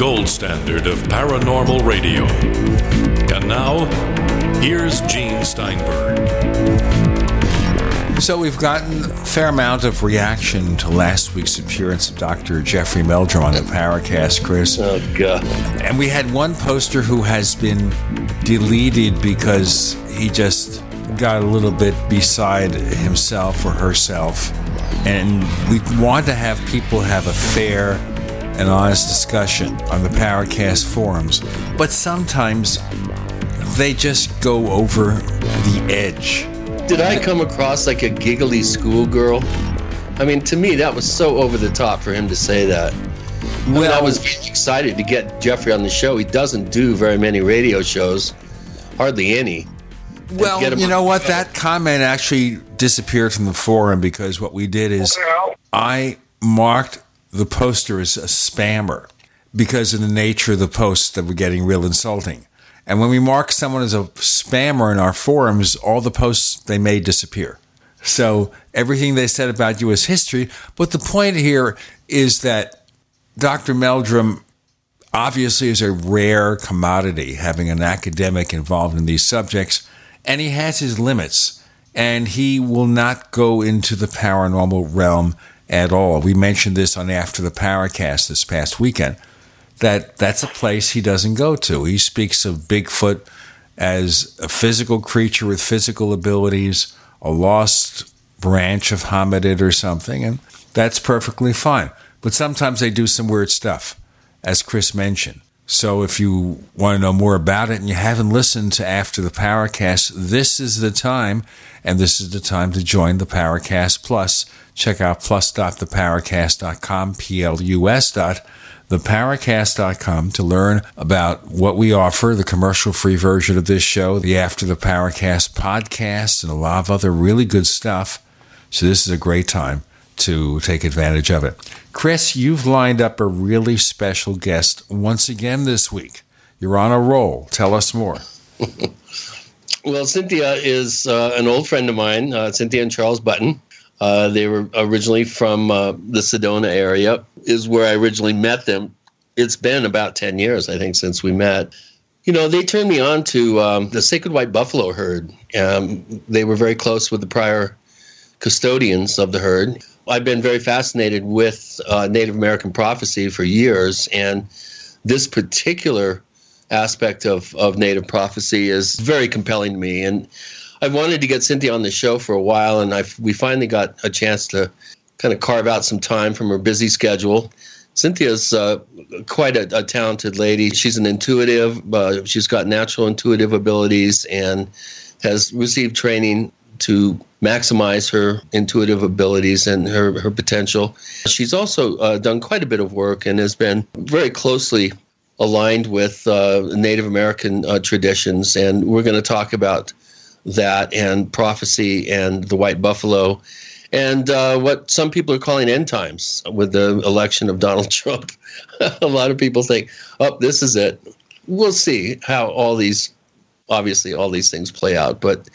Gold standard of paranormal radio. And now, here's Gene Steinberg. So we've gotten a fair amount of reaction to last week's appearance of Dr. Jeffrey Meldrum on the Paracast, Chris. Oh God! And we had one poster who has been deleted because he just got a little bit beside himself or herself. And we want to have people have a fair and honest discussion on the Paracast forums. But sometimes they just go over the edge. Did I come across like a giggly schoolgirl? I mean, to me, that was so over the top for him to say that. I mean, I was excited to get Jeffrey on the show. He doesn't do very many radio shows, hardly any. Well, get him you know what? That comment actually disappeared from the forum because what we did is I marked the poster is a spammer because of the nature of the posts that were getting real insulting. And when we mark someone as a spammer in our forums, all the posts they made disappear. So everything they said about you is history. But the point here is that Dr. Meldrum obviously is a rare commodity, having an academic involved in these subjects, and he has his limits, and he will not go into the paranormal realm at all. We mentioned this on After the Paracast this past weekend, that that's a place he doesn't go to. He speaks of Bigfoot as a physical creature with physical abilities, a lost branch of hominid or something, and that's perfectly fine. But sometimes they do some weird stuff as Chris mentioned. So if you want to know more about it and you haven't listened to After the Paracast, this is the time, and this is the time to join the Paracast Plus. Check out plus.theparacast.com, P-L-U-S dot to learn about what we offer, the commercial-free version of this show, the After the Paracast podcast, and a lot of other really good stuff. So this is a great time to take advantage of it. Chris, you've lined up a really special guest once again this week. You're on a roll. Tell us more. Well, Cynthia is uh, an old friend of mine, uh, Cynthia and Charles Button. Uh, they were originally from uh, the Sedona area, is where I originally met them. It's been about 10 years, I think, since we met. You know, they turned me on to um, the Sacred White Buffalo herd. Um, they were very close with the prior custodians of the herd. I've been very fascinated with uh, Native American prophecy for years, and this particular aspect of, of Native prophecy is very compelling to me. And I wanted to get Cynthia on the show for a while, and I we finally got a chance to kind of carve out some time from her busy schedule. Cynthia's uh, quite a, a talented lady. She's an intuitive. Uh, she's got natural intuitive abilities and has received training to maximize her intuitive abilities and her, her potential. She's also uh, done quite a bit of work and has been very closely aligned with uh, Native American uh, traditions. And we're going to talk about that and prophecy and the white buffalo and uh, what some people are calling end times with the election of Donald Trump. a lot of people think, oh, this is it. We'll see how all these, obviously, all these things play out. But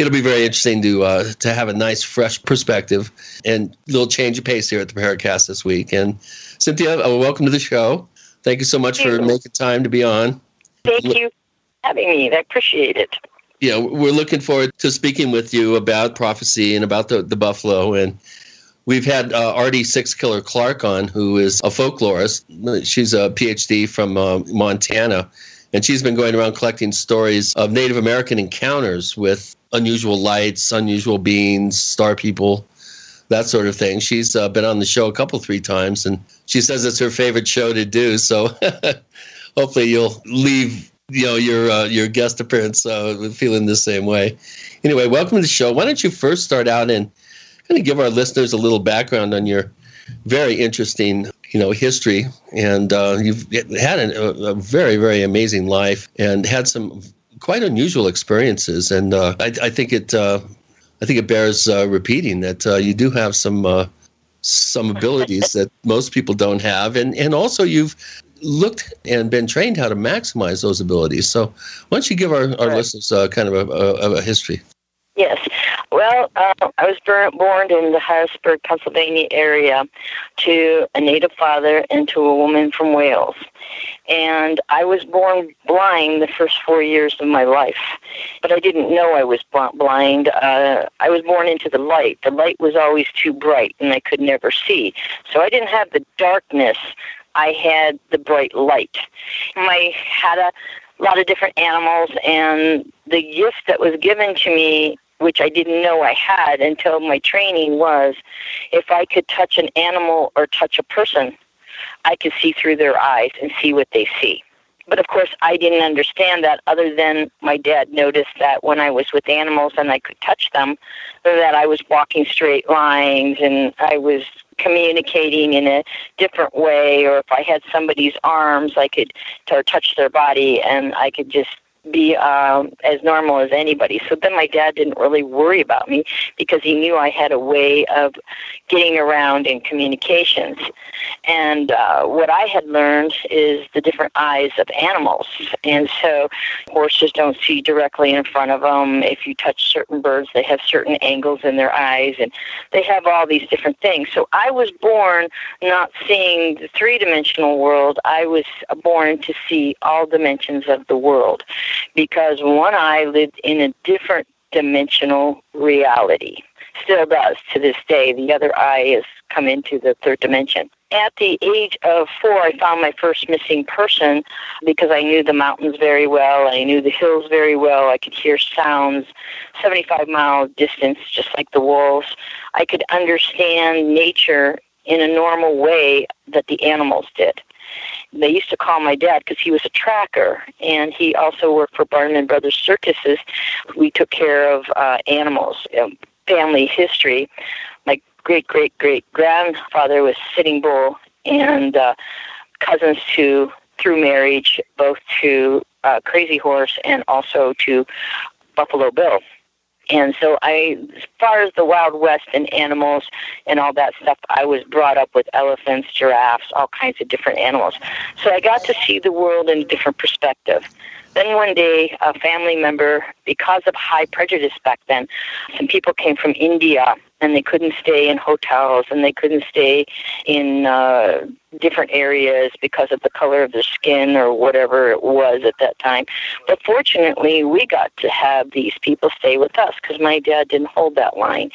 it'll be very interesting to uh, to have a nice, fresh perspective and a little change of pace here at the Paracast this week. And Cynthia, uh, welcome to the show. Thank you so much Thank for you. making time to be on. Thank you for having me. I appreciate it. Yeah, we're looking forward to speaking with you about prophecy and about the, the buffalo. And we've had uh, Ardy Sixkiller Clarke on, who is a folklorist. She's a PhD from uh, Montana, and she's been going around collecting stories of Native American encounters with unusual lights, unusual beings, star people, that sort of thing. She's uh, been on the show a couple, three times, and she says it's her favorite show to do. So hopefully you'll leave you know your uh, your guest appearance uh, feeling the same way. Anyway, welcome to the show. Why don't you first start out and kind of give our listeners a little background on your very interesting, you know, history, and uh, you've had a, a, very, very amazing life, and had some quite unusual experiences. And uh, I, I, think it, uh, I think it bears uh, repeating that uh, you do have some uh, some abilities that most people don't have, and and also you've looked and been trained how to maximize those abilities. So, why don't you give our, our right. listeners kind of a, a, a history? Yes. Well, uh, I was born in the Harrisburg, Pennsylvania area to a native father and to a woman from Wales. And I was born blind the first four years of my life. But I didn't know I was blind. Uh, I was born into the light. The light was always too bright and I could never see. So I didn't have the darkness. I had the bright light. I had a lot of different animals and the gift that was given to me which I didn't know I had until my training was if I could touch an animal or touch a person, I could see through their eyes and see what they see. But of course, I didn't understand that other than my dad noticed that when I was with animals and I could touch them, that I was walking straight lines and I was communicating in a different way, or if I had somebody's arms, I could or touch their body and I could just be um, as normal as anybody. So then my dad didn't really worry about me because he knew I had a way of getting around in communications. And uh, what I had learned is the different eyes of animals. And so horses don't see directly in front of them. If you touch certain birds, they have certain angles in their eyes, and they have all these different things. So I was born not seeing the three dimensional world, I was born to see all dimensions of the world because one eye lived in a different dimensional reality. Still does to this day. The other eye has come into the third dimension. At the age of four, I found my first missing person because I knew the mountains very well. I knew the hills very well. I could hear sounds 75 mile distance, just like the wolves. I could understand nature in a normal way that the animals did. They used to call my dad because he was a tracker, and he also worked for Barnum and Brothers Circuses. We took care of uh, animals, um, family history. My great great great grandfather was Sitting Bull, and uh, cousins to through marriage, both to uh, Crazy Horse and also to Buffalo Bill. And so I, as far as the Wild West and animals and all that stuff, I was brought up with elephants, giraffes, all kinds of different animals. So I got to see the world in a different perspective. Then one day, a family member, because of high prejudice back then, some people came from India and they couldn't stay in hotels and they couldn't stay in uh, different areas because of the color of their skin or whatever it was at that time. But fortunately, we got to have these people stay with us because my dad didn't hold that line,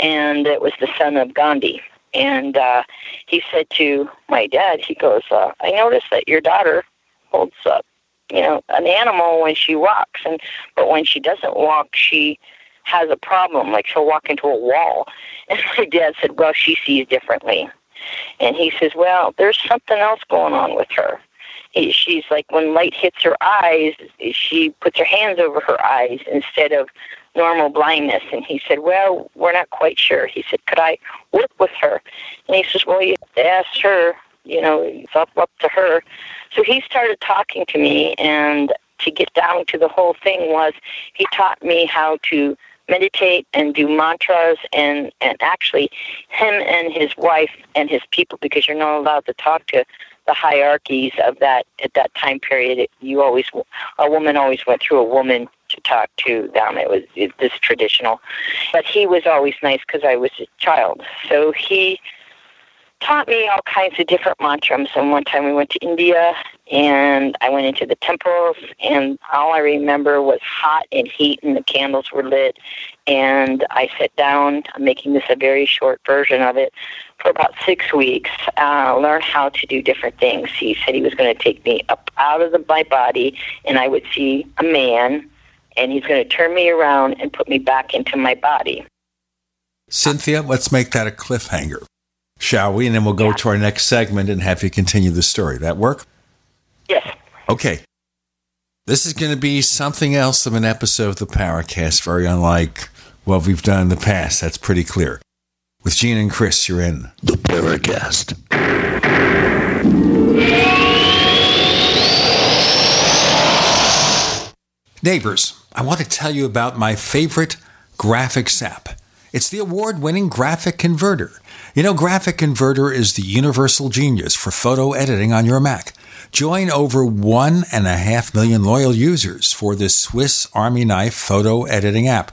and it was the son of Gandhi. And uh, he said to my dad, he goes, uh, "I noticed that your daughter holds up." You know, an animal when she walks, and but when she doesn't walk, she has a problem. Like she'll walk into a wall. And my dad said, "Well, she sees differently." And he says, "Well, there's something else going on with her." She's like when light hits her eyes, she puts her hands over her eyes instead of normal blindness. And he said, Well, we're not quite sure. He said, Could I work with her? And he says, Well, you asked her you know, it's up, up to her. So he started talking to me, and to get down to the whole thing was he taught me how to meditate and do mantras and and actually him and his wife and his people because you're not allowed to talk to the hierarchies of that at that time period. You always a woman always went through a woman to talk to them. It was it, this traditional. But he was always nice because i was a child. So he taught me all kinds of different mantras. And one time we went to India and I went into the temples and all I remember was hot and heat and the candles were lit. And I sat down, I'm making this a very short version of it, for about six weeks, uh, learn how to do different things. He said he was going to take me up out of the, my body and I would see a man and he's going to turn me around and put me back into my body. Cynthia, let's make that a cliffhanger shall we? And then we'll go yeah. to our next segment and have you continue the story. That work? Yes. Okay. This is going to be something else of an episode of the Paracast, very unlike what we've done in the past. That's pretty clear. With Gene and Chris, you're in the Paracast. Neighbors, I want to tell you about my favorite graphics app. It's the award winning Graphic Converter. You know, Graphic Converter is the universal genius for photo editing on your Mac. Join over one and a half million loyal users for this Swiss Army knife photo editing app.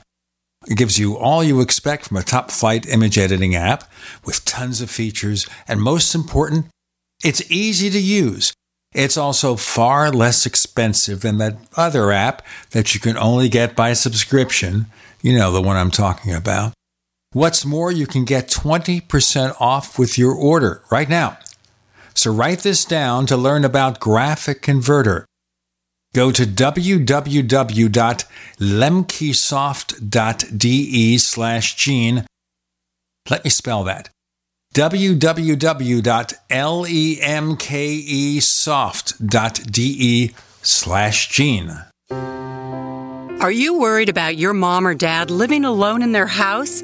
It gives you all you expect from a top flight image editing app with tons of features, and most important, it's easy to use. It's also far less expensive than that other app that you can only get by subscription. You know, the one I'm talking about. What's more, you can get 20% off with your order right now. So write this down to learn about Graphic Converter. Go to www.lemkesoft.de slash gene. Let me spell that www.lemkesoft.de slash gene. Are you worried about your mom or dad living alone in their house?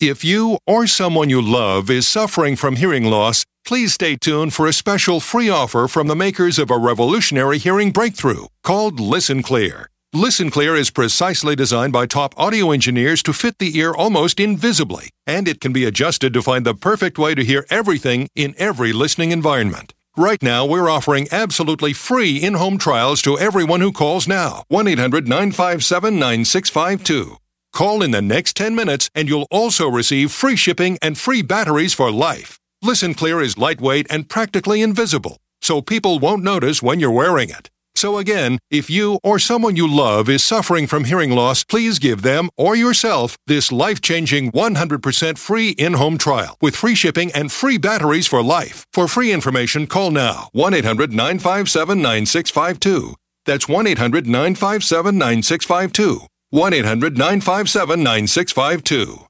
If you or someone you love is suffering from hearing loss, please stay tuned for a special free offer from the makers of a revolutionary hearing breakthrough called Listen Clear. Listen Clear is precisely designed by top audio engineers to fit the ear almost invisibly, and it can be adjusted to find the perfect way to hear everything in every listening environment. Right now, we're offering absolutely free in home trials to everyone who calls now. 1 800 957 9652. Call in the next 10 minutes and you'll also receive free shipping and free batteries for life. Listen Clear is lightweight and practically invisible, so people won't notice when you're wearing it. So again, if you or someone you love is suffering from hearing loss, please give them or yourself this life-changing 100% free in-home trial with free shipping and free batteries for life. For free information, call now 1-800-957-9652. That's 1-800-957-9652. 1 800 957 9652.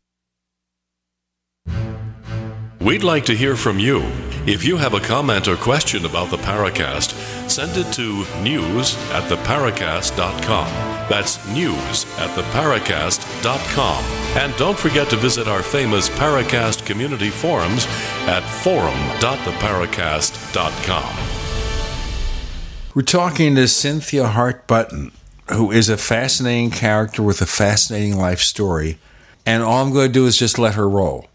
We'd like to hear from you. If you have a comment or question about the Paracast, send it to news at theparacast.com. That's news at theparacast.com. And don't forget to visit our famous Paracast community forums at forum.theparacast.com. We're talking to Cynthia Hart Button, who is a fascinating character with a fascinating life story. And all I'm going to do is just let her roll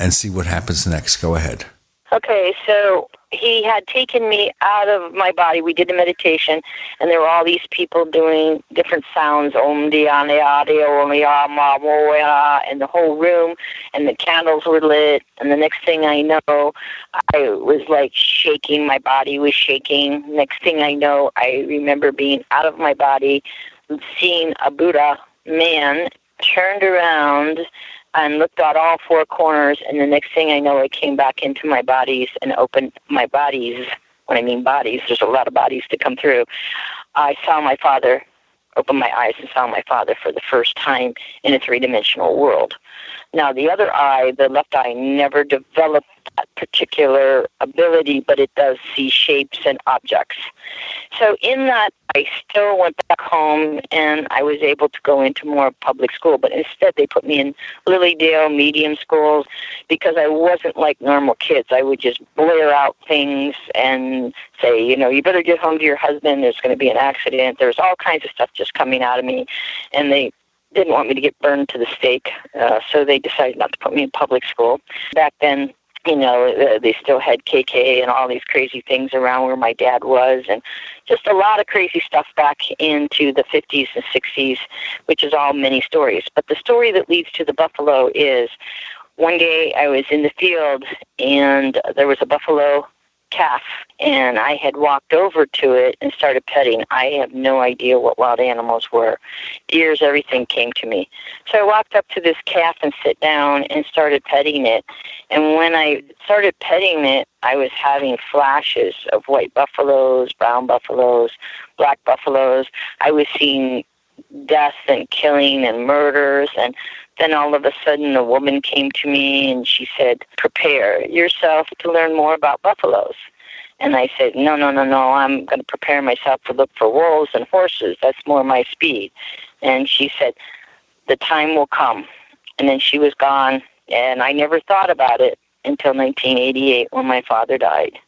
and see what happens next. Go ahead. Okay, so he had taken me out of my body. We did the meditation, and there were all these people doing different sounds, Om Dhyana Om Yama, and the whole room, and the candles were lit. And the next thing I know, I was like shaking. My body was shaking. Next thing I know, I remember being out of my body, seeing a Buddha man turned around and looked at all four corners, and the next thing I know, I came back into my bodies and opened my bodies. When I mean bodies, there's a lot of bodies to come through. I saw my father, opened my eyes and saw my father for the first time in a three dimensional world. Now, the other eye, the left eye, never developed that particular ability, but it does see shapes and objects. So, in that, I still went back home and I was able to go into more public school, but instead they put me in Lilydale medium schools because I wasn't like normal kids. I would just blare out things and say, you know, you better get home to your husband. There's going to be an accident. There's all kinds of stuff just coming out of me. And they didn't want me to get burned to the stake, uh, so they decided not to put me in public school. Back then, you know, uh, they still had KK and all these crazy things around where my dad was, and just a lot of crazy stuff back into the 50s and 60s, which is all many stories. But the story that leads to the buffalo is one day I was in the field and there was a buffalo calf and I had walked over to it and started petting. I have no idea what wild animals were. Ears, everything came to me. So I walked up to this calf and sit down and started petting it. And when I started petting it, I was having flashes of white buffaloes, brown buffaloes, black buffaloes. I was seeing death and killing and murders and then all of a sudden a woman came to me and she said, Prepare yourself to learn more about buffaloes. And I said, No, no, no, no, I'm going to prepare myself to look for wolves and horses. That's more my speed. And she said, The time will come. And then she was gone. And I never thought about it until 1988 when my father died.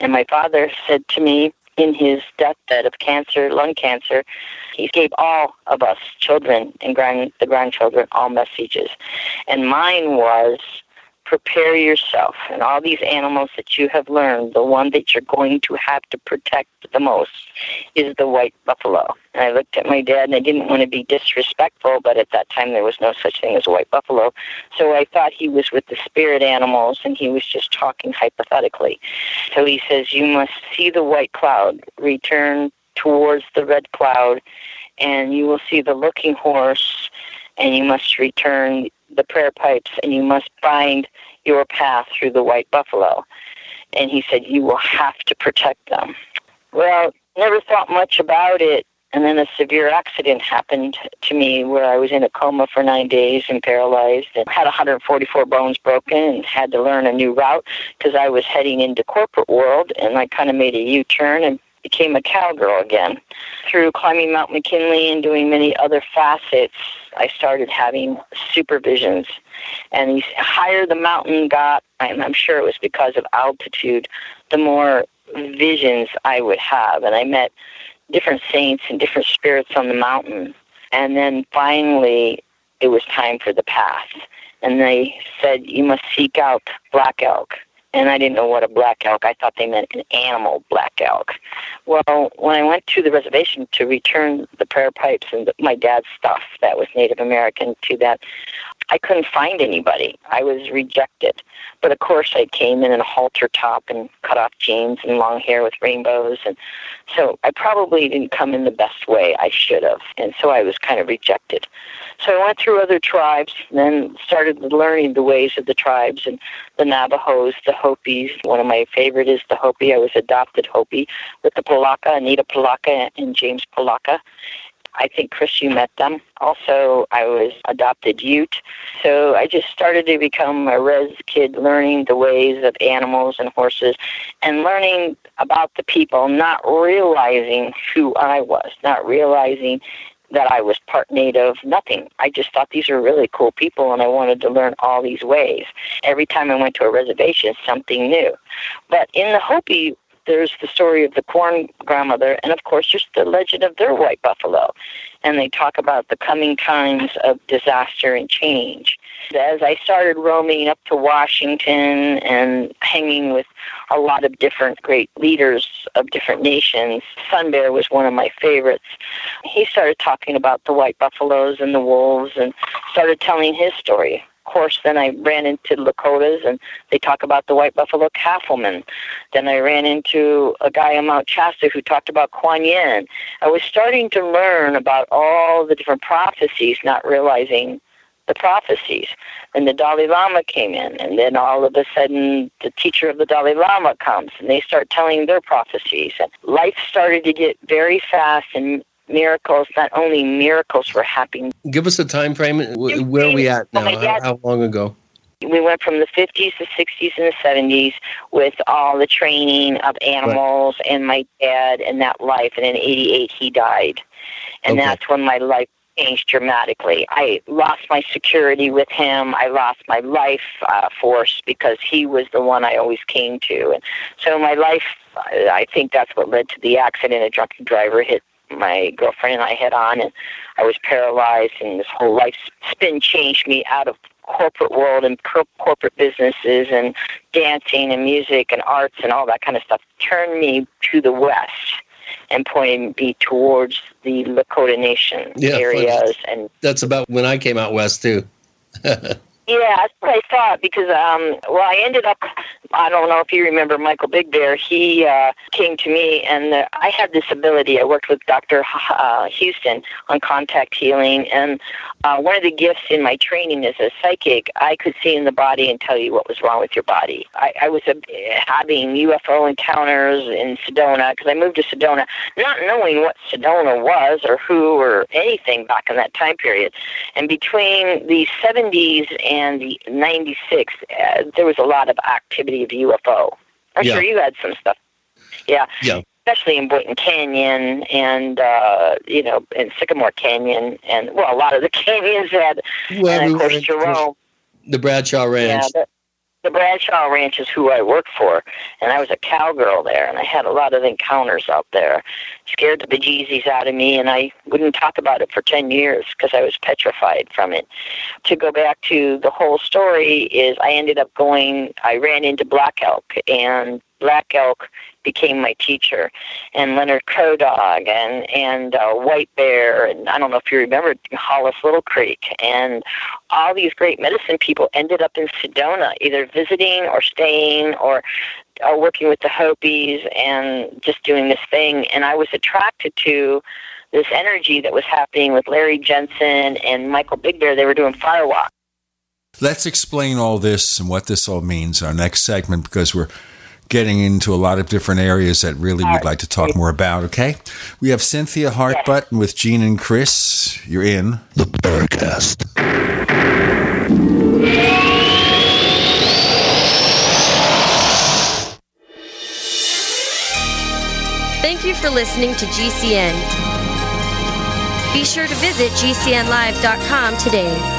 And my father said to me, in his deathbed of cancer, lung cancer, he gave all of us, children and grand, the grandchildren, all messages. And mine was prepare yourself. And all these animals that you have learned, the one that you're going to have to protect the most is the white buffalo. And I looked at my dad and I didn't want to be disrespectful, but at that time there was no such thing as a white buffalo. So I thought he was with the spirit animals and he was just talking hypothetically. So he says, You must see the white cloud, return towards the red cloud, and you will see the looking horse, and you must return the prayer pipes and you must find your path through the white buffalo. And he said, You will have to protect them. Well, never thought much about it. And then a severe accident happened to me where I was in a coma for nine days and paralyzed and had 144 bones broken and had to learn a new route because I was heading into corporate world and I kind of made a U-turn and became a cowgirl again. Through climbing Mount McKinley and doing many other facets, I started having supervisions. And the higher the mountain got, and I'm sure it was because of altitude, the more visions I would have. And I met different saints and different spirits on the mountain. And then finally, it was time for the path. And they said, You must seek out black elk and I didn't know what a black elk. I thought they meant an animal black elk. Well, when I went to the reservation to return the prayer pipes and the, my dad's stuff that was Native American to that, I couldn't find anybody. I was rejected. But of course, I came in in a halter top and cut off jeans and long hair with rainbows, and so I probably didn't come in the best way I should have, and so I was kind of rejected. So I went through other tribes, and then started learning the ways of the tribes and the Navajos, the Hopis. One of my favorite is the Hopi. I was adopted Hopi with the Palaka, Anita Palaka, and James Palaka. I think, Chris, you met them. Also, I was adopted Ute. So I just started to become a res kid, learning the ways of animals and horses and learning about the people, not realizing who I was, not realizing that I was part native, nothing. I just thought these are really cool people and I wanted to learn all these ways. Every time I went to a reservation, something new. But in the Hopi, there's the story of the corn grandmother, and of course, there's the legend of their white buffalo. And they talk about the coming times of disaster and change. As I started roaming up to Washington and hanging with a lot of different great leaders of different nations, Sun Bear was one of my favorites. He started talking about the white buffaloes and the wolves and started telling his story course, then I ran into Lakotas, and they talk about the White Buffalo Calf Woman. Then I ran into a guy on Mount Shasta who talked about Kuan Yin. I was starting to learn about all the different prophecies, not realizing the prophecies. And the Dalai Lama came in, and then all of a sudden, the teacher of the Dalai Lama comes, and they start telling their prophecies. And life started to get very fast and miracles, not only miracles were happening. Give us a time frame. Where are we at now? How, how long ago? We went from the 50s, the 60s, and the 70s with all the training of animals right. and my dad and that life. And in 88, he died. And okay. that's when my life changed dramatically. I lost my security with him. I lost my life uh, force because he was the one I always came to. And so my life, I think that's what led to the accident. A drunken driver hit my girlfriend and I head on, and I was paralyzed, and this whole life spin changed me out of corporate world and corporate businesses and dancing and music and arts and all that kind of stuff turned me to the west and pointed me towards the Lakota Nation yeah, areas and that's about when I came out west too. Yeah, that's what I thought because um well I ended up I don't know if you remember Michael Big Bear. He uh, came to me, and uh, I had this ability. I worked with Dr. Uh, Houston on contact healing, and uh, one of the gifts in my training as a psychic, I could see in the body and tell you what was wrong with your body. I, I was uh, having UFO encounters in Sedona because I moved to Sedona, not knowing what Sedona was or who or anything back in that time period. And between the 70s and the 96, uh, there was a lot of activity of UFO. I'm yeah. sure you had some stuff. Yeah. Yeah. Especially in Boynton Canyon and uh, you know in Sycamore Canyon and well a lot of the canyons had well, and of course Jerome. The Bradshaw Ranch. Yeah, the Bradshaw Ranch is who I worked for, and I was a cowgirl there, and I had a lot of encounters out there. Scared the bejesus out of me, and I wouldn't talk about it for 10 years because I was petrified from it. To go back to the whole story is I ended up going, I ran into Black Elk, and Black Elk became my teacher, and Leonard Crow Dog, and and uh, White Bear, and I don't know if you remember Hollis Little Creek, and all these great medicine people ended up in Sedona, either visiting or staying or uh, working with the Hopis and just doing this thing. And I was attracted to this energy that was happening with Larry Jensen and Michael Big Bear. They were doing firewalk. Let's explain all this and what this all means in our next segment because we're getting into a lot of different areas that really we'd like to talk more about, okay? We have Cynthia Hart-Button with Gene and Chris. You're in the Paracast. Thank you for listening to GCN. Be sure to visit GCNlive.com today.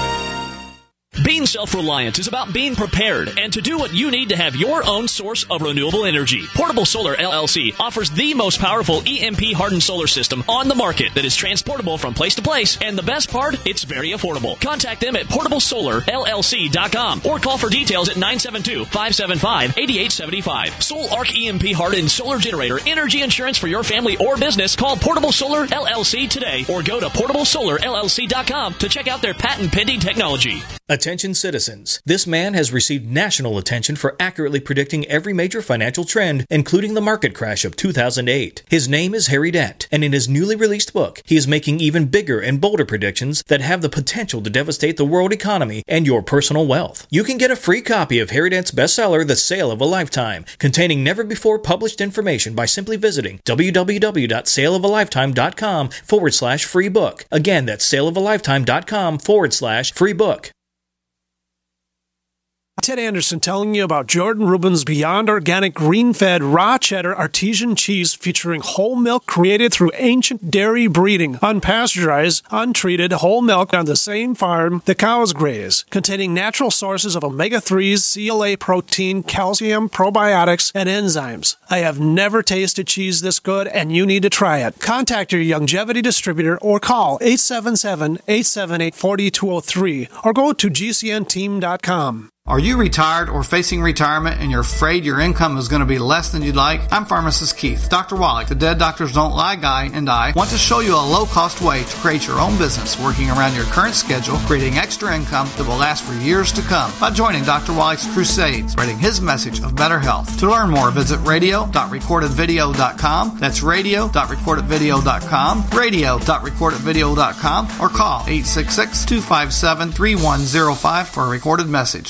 Being self reliant is about being prepared and to do what you need to have your own source of renewable energy. Portable Solar LLC offers the most powerful EMP hardened solar system on the market that is transportable from place to place. And the best part, it's very affordable. Contact them at portablesolarllc.com or call for details at 972 575 8875. Soul Arc EMP hardened solar generator energy insurance for your family or business. Call Portable Solar LLC today or go to portablesolarllc.com to check out their patent pending technology. Attention citizens. This man has received national attention for accurately predicting every major financial trend, including the market crash of 2008. His name is Harry Dent, and in his newly released book, he is making even bigger and bolder predictions that have the potential to devastate the world economy and your personal wealth. You can get a free copy of Harry Dent's bestseller, The Sale of a Lifetime, containing never before published information by simply visiting www.saleofalifetime.com forward slash free book. Again, that's saleofalifetime.com forward slash free book. Ted Anderson telling you about Jordan Rubin's Beyond Organic Green Fed Raw Cheddar Artesian Cheese featuring whole milk created through ancient dairy breeding, unpasteurized, untreated whole milk on the same farm the cows graze, containing natural sources of omega 3s, CLA protein, calcium, probiotics, and enzymes. I have never tasted cheese this good, and you need to try it. Contact your longevity distributor or call 877 878 4203 or go to gcnteam.com. Are you retired or facing retirement and you're afraid your income is going to be less than you'd like? I'm pharmacist Keith. Dr. Wallach, the Dead Doctors Don't Lie guy, and I want to show you a low cost way to create your own business working around your current schedule, creating extra income that will last for years to come by joining Dr. Wallach's Crusades, spreading his message of better health. To learn more, visit radio.recordedvideo.com. That's radio.recordedvideo.com, radio.recordedvideo.com, or call 866 257 3105 for a recorded message.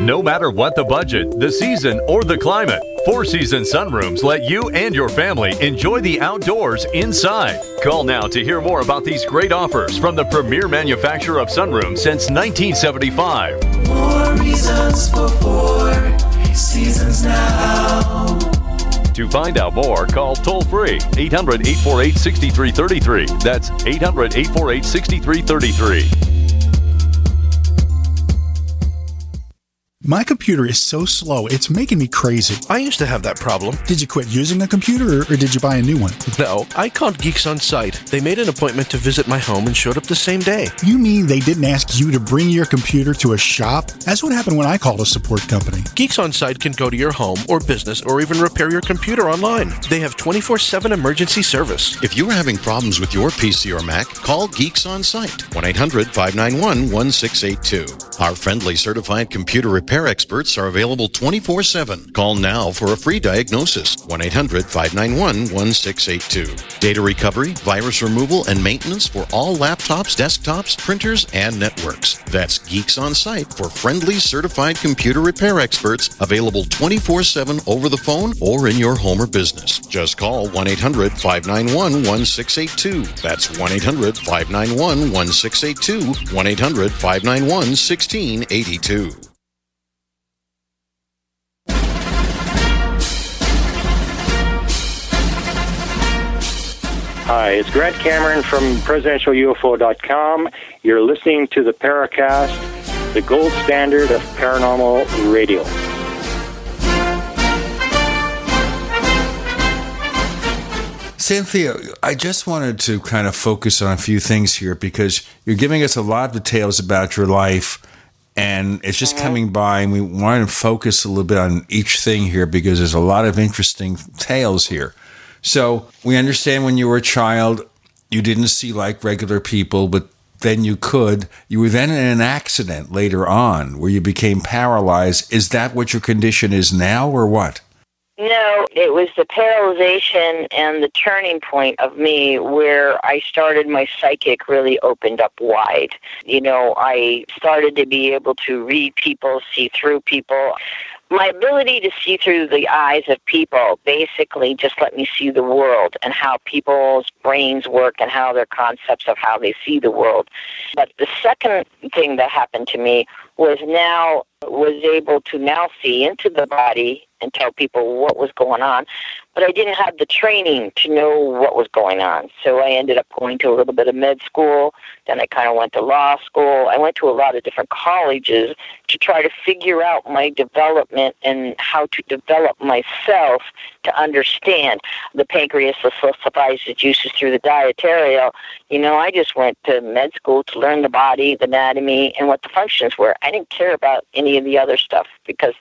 No matter what the budget, the season, or the climate, Four Season Sunrooms let you and your family enjoy the outdoors inside. Call now to hear more about these great offers from the premier manufacturer of sunrooms since 1975. More reasons for four seasons now. To find out more, call toll free 800 848 6333. That's 800 848 6333. My computer is so slow, it's making me crazy. I used to have that problem. Did you quit using a computer or, or did you buy a new one? No, I called Geeks on Site. They made an appointment to visit my home and showed up the same day. You mean they didn't ask you to bring your computer to a shop? That's what happened when I called a support company. Geeks on Site can go to your home or business or even repair your computer online. They have 24 7 emergency service. If you're having problems with your PC or Mac, call Geeks on Site 1 800 591 1682. Our friendly certified computer repair experts are available 24 7. Call now for a free diagnosis 1 800 591 1682. Data recovery, virus removal, and maintenance for all laptops, desktops, printers, and networks. That's Geeks on Site for friendly certified computer repair experts available 24 7 over the phone or in your home or business. Just call 1 800 591 1682. That's 1 800 591 1682. 1 800 591 1682. Hi, it's Grant Cameron from PresidentialUFO.com. You're listening to the Paracast, the gold standard of paranormal radio. Cynthia, I just wanted to kind of focus on a few things here because you're giving us a lot of details about your life and it's just mm-hmm. coming by and we want to focus a little bit on each thing here because there's a lot of interesting tales here. So we understand when you were a child, you didn't see like regular people, but then you could. You were then in an accident later on where you became paralyzed. Is that what your condition is now or what? No, it was the paralyzation and the turning point of me where I started my psychic really opened up wide. You know, I started to be able to read people, see through people. My ability to see through the eyes of people basically just let me see the world and how people's brains work and how their concepts of how they see the world. But the second thing that happened to me was now was able to now see into the body and tell people what was going on. But I didn't have the training to know what was going on. So I ended up going to a little bit of med school. Then I kind of went to law school. I went to a lot of different colleges to try to figure out my development and how to develop myself to understand the pancreas supplies the juices through the dietarial. You know, I just went to med school to learn the body, the anatomy, and what the functions were. I didn't care about any of the other stuff because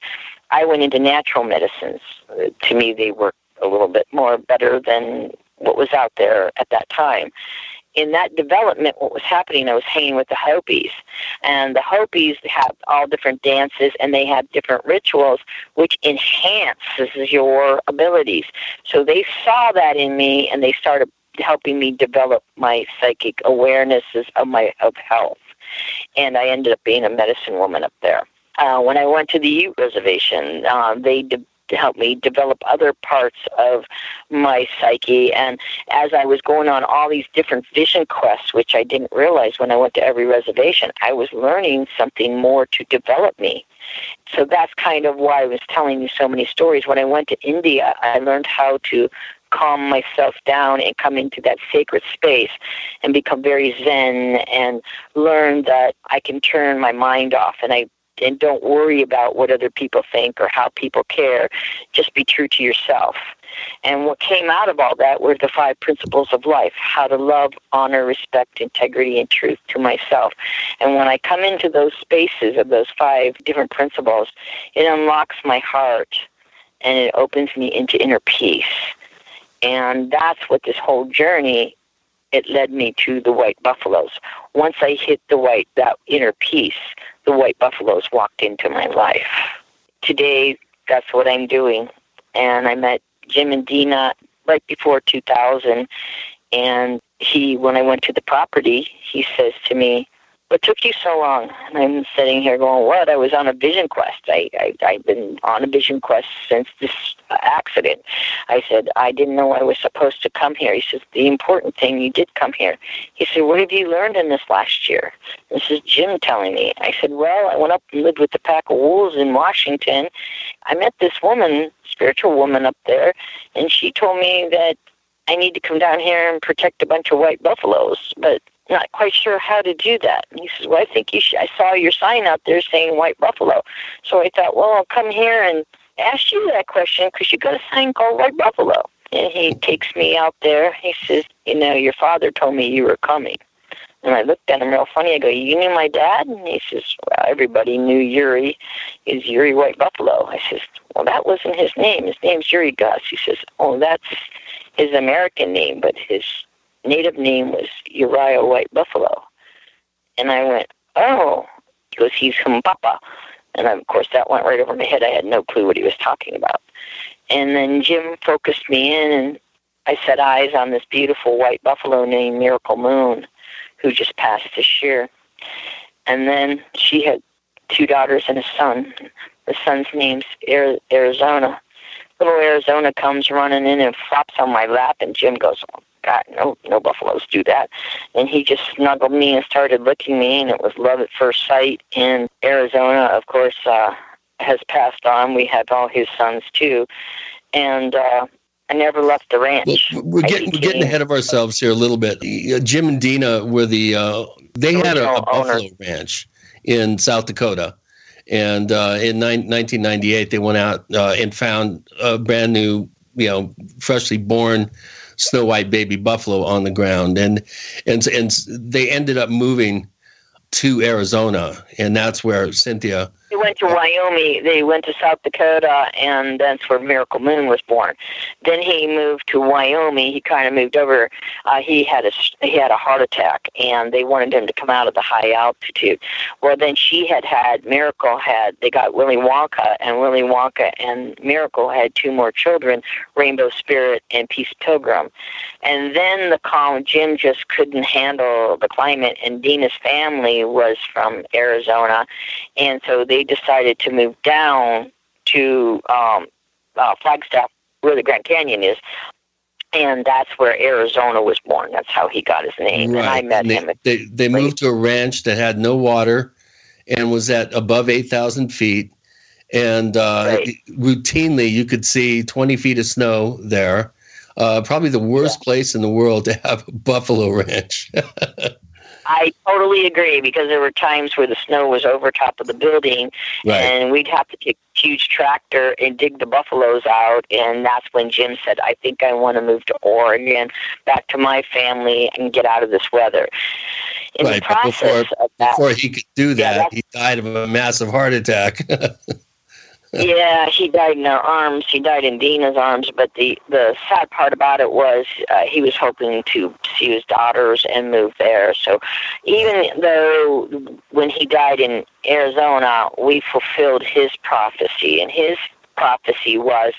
I went into natural medicines. Uh, to me, they were a little bit more better than what was out there at that time. in that development, what was happening, I was hanging with the Hopis. And the Hopis have all different dances and they have different rituals which enhances your abilities. So they saw that in me and they started helping me develop my psychic awarenesses of my of health. And I ended up being a medicine woman up there. Uh, when I went to the Ute Reservation, uh, they de- helped me develop other parts of my psyche. And as I was going on all these different vision quests, which I didn't realize when I went to every reservation, I was learning something more to develop me. So that's kind of why I was telling you so many stories. When I went to India, I learned how to calm myself down and come into that sacred space and become very zen and learn that I can turn my mind off and I and don't worry about what other people think or how people care. Just be true to yourself. And what came out of all that were the five principles of life how to love, honor, respect, integrity, and truth to myself. And when I come into those spaces of those five different principles, it unlocks my heart and it opens me into inner peace. And that's what this whole journey it led me to the white buffaloes. Once I hit the white that inner peace, the white buffaloes walked into my life. Today that's what I'm doing. And I met Jim and Dina right before 2000 and he when I went to the property, he says to me, what took you so long? And I'm sitting here going, what? I was on a vision quest. I, I, I've been on a vision quest since this accident. I said, I didn't know I was supposed to come here. He says, the important thing, you did come here. He said, what have you learned in this last year? This is Jim telling me. I said, well, I went up and lived with the pack of wolves in Washington. I met this woman, spiritual woman up there, and she told me that I need to come down here and protect a bunch of white buffaloes. But not quite sure how to do that. And he says, Well, I think you should. I saw your sign out there saying White Buffalo. So I thought, Well, I'll come here and ask you that question because you got a sign called White Buffalo. And he takes me out there. He says, You know, your father told me you were coming. And I looked at him real funny. I go, You knew my dad? And he says, Well, everybody knew Yuri is Yuri White Buffalo. I says, Well, that wasn't his name. His name's Yuri Gus. He says, Oh, that's his American name, but his native name was Uriah White Buffalo. And I went, oh, because he's from Papa. And of course, that went right over my head. I had no clue what he was talking about. And then Jim focused me in, and I set eyes on this beautiful white buffalo named Miracle Moon, who just passed this year. And then she had two daughters and a son. The son's name's Arizona. Little Arizona comes running in and flops on my lap, and Jim goes, God, no, no buffaloes do that. And he just snuggled me and started licking me, and it was love at first sight. In Arizona, of course, uh, has passed on. We have all his sons too, and uh, I never left the ranch. Well, we're getting we're getting ahead of ourselves here a little bit. Uh, Jim and Dina were the uh, they had a, a buffalo ranch in South Dakota. And uh, in ni- 1998, they went out uh, and found a brand new, you know, freshly born snow white baby buffalo on the ground, and and and they ended up moving to Arizona, and that's where Cynthia they went to Wyoming. They went to South Dakota, and that's where Miracle Moon was born. Then he moved to Wyoming. He kind of moved over. Uh, he had a he had a heart attack, and they wanted him to come out of the high altitude. Well, then she had had Miracle had they got Willy Wonka, and Willy Wonka and Miracle had two more children, Rainbow Spirit and Peace Pilgrim. And then the calm Jim just couldn't handle the climate, and Dina's family was from Arizona, and so they they decided to move down to um, uh, Flagstaff, where the Grand Canyon is, and that's where Arizona was born. That's how he got his name. Right. And I met and they, him. They, they moved to a ranch that had no water and was at above 8,000 feet. And uh, right. routinely, you could see 20 feet of snow there. Uh, probably the worst yeah. place in the world to have a buffalo ranch. I totally agree because there were times where the snow was over top of the building, right. and we'd have to take a huge tractor and dig the buffaloes out. And that's when Jim said, "I think I want to move to Oregon, back to my family, and get out of this weather." In right, the process before, that, before he could do that, yeah, he died of a massive heart attack. yeah, he died in our arms. He died in Dina's arms. But the the sad part about it was uh, he was hoping to see his daughters and move there. So even though when he died in Arizona, we fulfilled his prophecy, and his prophecy was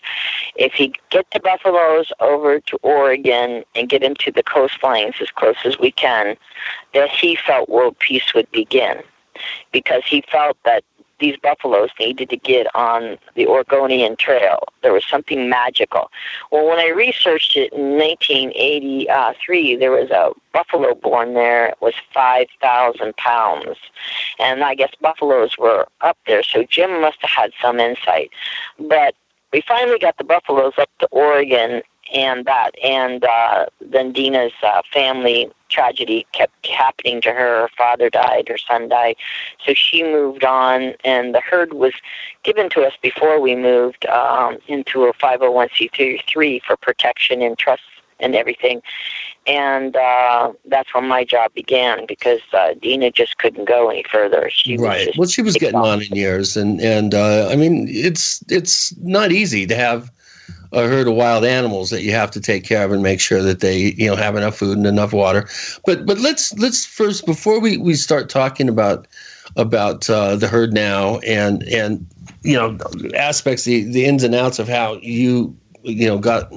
if he get the buffaloes over to Oregon and get them to the coastlines as close as we can, that he felt world peace would begin because he felt that these buffaloes needed to get on the Oregonian Trail. There was something magical. Well, when I researched it in 1983, there was a buffalo born there. It was 5,000 pounds. And I guess buffaloes were up there, so Jim must have had some insight. But we finally got the buffaloes up to Oregon and that and uh, then Dina's uh, family tragedy kept happening to her. Her father died, her son died, so she moved on, and the herd was given to us before we moved um, into a 501c3 for protection and trust and everything. And uh, that's when my job began because uh, Dina just couldn't go any further. She right. Was well, she was getting on in years, and and uh, I mean, it's it's not easy to have a herd of wild animals that you have to take care of and make sure that they you know have enough food and enough water. But but let's let's first before we, we start talking about about uh, the herd now and and you know aspects the the ins and outs of how you you know got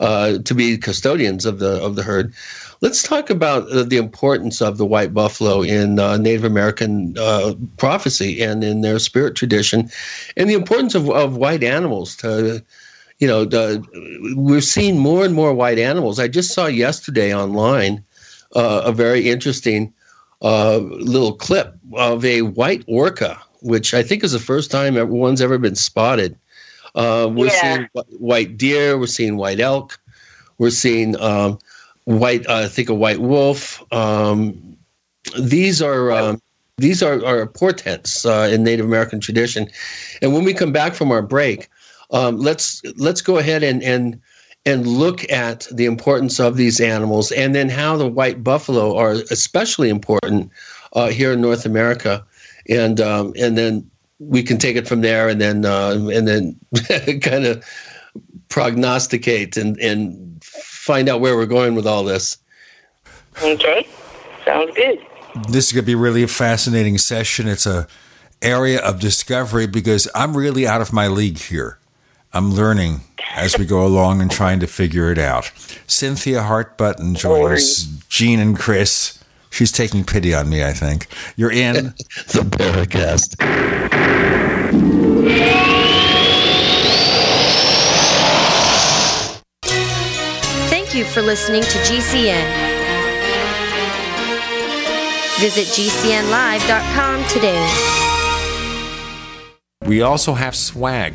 uh, to be custodians of the of the herd. Let's talk about uh, the importance of the white buffalo in uh, Native American uh, prophecy and in their spirit tradition, and the importance of, of white animals to you know, the, we're seeing more and more white animals. I just saw yesterday online uh, a very interesting uh, little clip of a white orca, which I think is the first time one's ever been spotted. Uh, we're yeah. seeing white deer, we're seeing white elk, we're seeing um, white, uh, I think a white wolf. Um, these are. Um, these are, are portents uh, in Native American tradition. And when we come back from our break, um, let's let's go ahead and and and look at the importance of these animals, and then how the white buffalo are especially important uh, here in North America, and um, and then we can take it from there, and then uh, and then kind of prognosticate and and find out where we're going with all this. Okay, sounds good. This is going to be really a fascinating session. It's a area of discovery because I'm really out of my league here. I'm learning as we go along and trying to figure it out. Cynthia Hart-Button joins Gene and Chris. She's taking pity on me, I think. You're in the Paracast. Thank you for listening to GCN. Visit GCNlive.com today. We also have swag.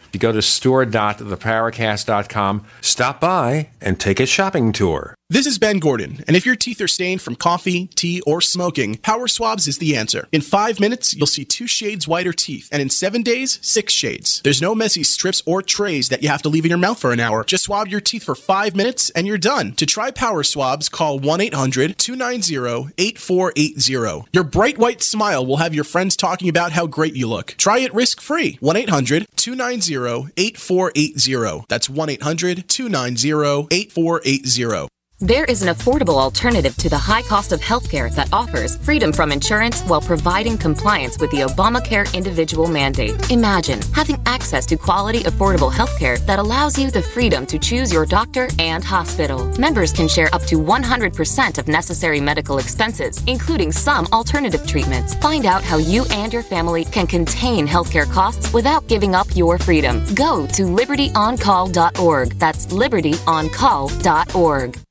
You go to store.theparacast.com, stop by, and take a shopping tour. This is Ben Gordon, and if your teeth are stained from coffee, tea, or smoking, Power Swabs is the answer. In five minutes, you'll see two shades whiter teeth, and in seven days, six shades. There's no messy strips or trays that you have to leave in your mouth for an hour. Just swab your teeth for five minutes, and you're done. To try Power Swabs, call 1 800 290 8480. Your bright white smile will have your friends talking about how great you look. Try it risk free. 1 800 290 8480. That's 1 800 290 8480. There is an affordable alternative to the high cost of healthcare that offers freedom from insurance while providing compliance with the Obamacare individual mandate. Imagine having access to quality, affordable healthcare that allows you the freedom to choose your doctor and hospital. Members can share up to 100% of necessary medical expenses, including some alternative treatments. Find out how you and your family can contain healthcare costs without giving up your freedom. Go to libertyoncall.org. That's libertyoncall.org.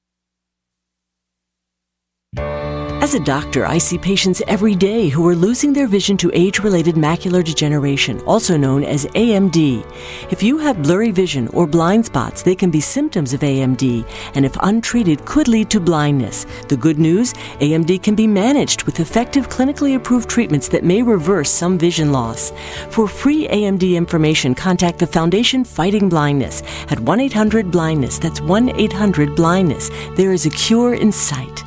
As a doctor, I see patients every day who are losing their vision to age related macular degeneration, also known as AMD. If you have blurry vision or blind spots, they can be symptoms of AMD, and if untreated, could lead to blindness. The good news AMD can be managed with effective clinically approved treatments that may reverse some vision loss. For free AMD information, contact the Foundation Fighting Blindness at 1 800 Blindness. That's 1 800 Blindness. There is a cure in sight.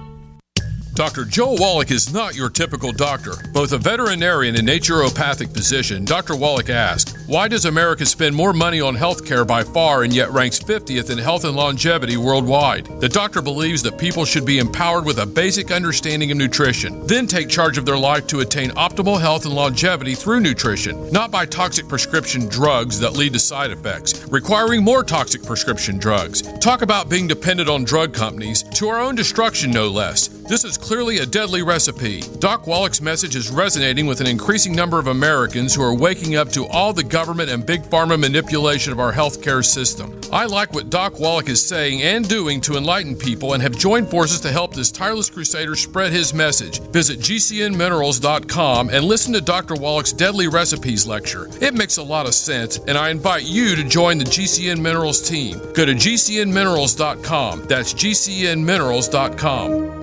Dr. Joe Wallach is not your typical doctor. Both a veterinarian and naturopathic physician, Dr. Wallach asked, Why does America spend more money on healthcare by far and yet ranks 50th in health and longevity worldwide? The doctor believes that people should be empowered with a basic understanding of nutrition, then take charge of their life to attain optimal health and longevity through nutrition, not by toxic prescription drugs that lead to side effects, requiring more toxic prescription drugs. Talk about being dependent on drug companies, to our own destruction, no less. This is clearly a deadly recipe. Doc Wallach's message is resonating with an increasing number of Americans who are waking up to all the government and big pharma manipulation of our healthcare system. I like what Doc Wallach is saying and doing to enlighten people and have joined forces to help this tireless crusader spread his message. Visit gcnminerals.com and listen to Dr. Wallach's Deadly Recipes lecture. It makes a lot of sense, and I invite you to join the GCN Minerals team. Go to gcnminerals.com. That's gcnminerals.com.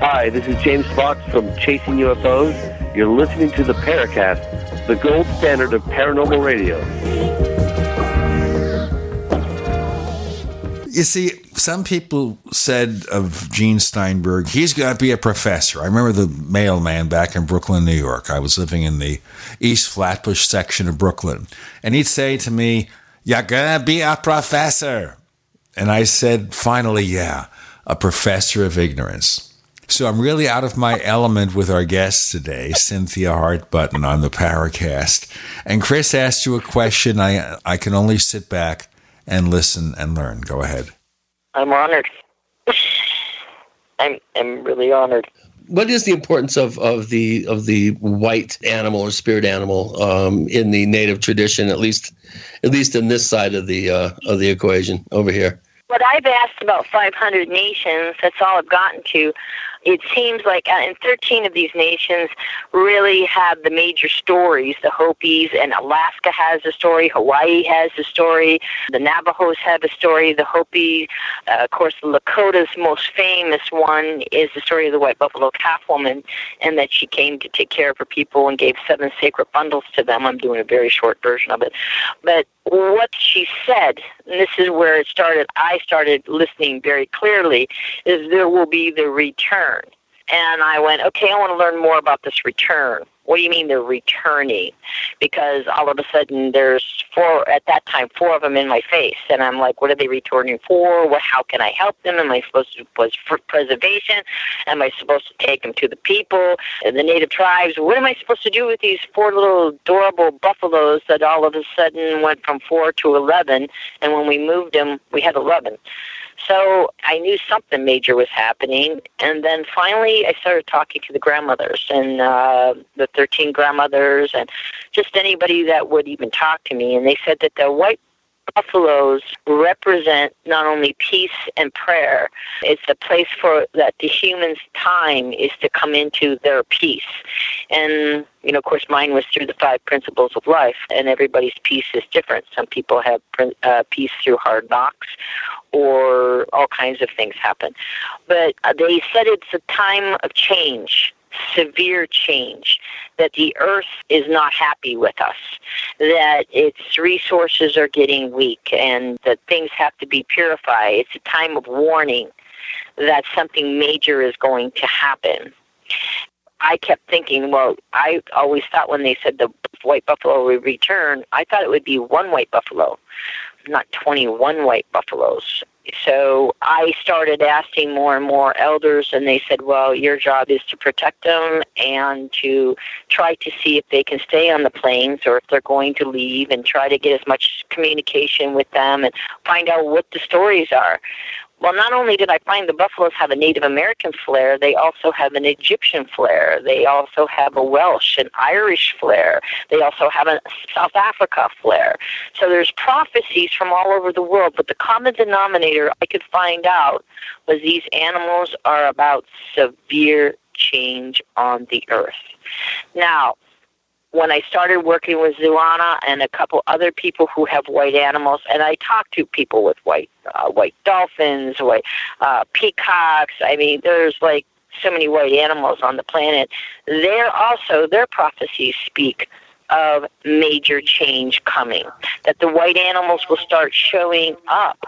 Hi, this is James Fox from Chasing UFOs. You're listening to the Paracast, the gold standard of paranormal radio. You see, some people said of Gene Steinberg, he's going to be a professor. I remember the mailman back in Brooklyn, New York. I was living in the East Flatbush section of Brooklyn. And he'd say to me, You're going to be a professor. And I said, Finally, yeah, a professor of ignorance. So I'm really out of my element with our guest today, Cynthia Hart Button on the Paracast. And Chris asked you a question. I I can only sit back and listen and learn. Go ahead. I'm honored. I'm I'm really honored. What is the importance of, of the of the white animal or spirit animal um, in the native tradition? At least, at least in this side of the uh, of the equation over here. But I've asked about 500 nations. That's all I've gotten to. It seems like uh, in 13 of these nations really have the major stories. The Hopis and Alaska has a story. Hawaii has a story. The Navajos have a story. The Hopi, uh, of course, the Lakota's most famous one is the story of the White Buffalo Calf Woman, and that she came to take care of her people and gave seven sacred bundles to them. I'm doing a very short version of it, but what she said, and this is where it started, I started listening very clearly, is there will be the return. And I went, okay, I want to learn more about this return. What do you mean they're returning? Because all of a sudden there's four, at that time, four of them in my face. And I'm like, what are they returning for? What, how can I help them? Am I supposed to, was for preservation? Am I supposed to take them to the people, the native tribes? What am I supposed to do with these four little adorable buffaloes that all of a sudden went from four to 11? And when we moved them, we had 11. So I knew something major was happening. And then finally, I started talking to the grandmothers and uh, the 13 grandmothers and just anybody that would even talk to me. And they said that the white buffaloes represent not only peace and prayer, it's the place for that the human's time is to come into their peace. And, you know, of course, mine was through the five principles of life, and everybody's peace is different. Some people have uh, peace through hard knocks, or all kinds of things happen. But uh, they said it's a time of change severe change, that the earth is not happy with us, that its resources are getting weak, and that things have to be purified. It's a time of warning that something major is going to happen. I kept thinking, well, I always thought when they said the white buffalo would return, I thought it would be one white buffalo, not 21 white buffaloes so I started asking more and more elders, and they said, Well, your job is to protect them and to try to see if they can stay on the plains or if they're going to leave and try to get as much communication with them and find out what the stories are. Well, not only did I find the buffaloes have a Native American flair, they also have an Egyptian flair. They also have a Welsh, an Irish flair. They also have a South Africa flair. So there's prophecies from all over the world, but the common denominator I could find out was these animals are about severe change on the earth. Now, when I started working with Zuana and a couple other people who have white animals, and I talked to people with white uh, white dolphins, white uh, peacocks. I mean, there's like so many white animals on the planet. They're also their prophecies speak of major change coming. That the white animals will start showing up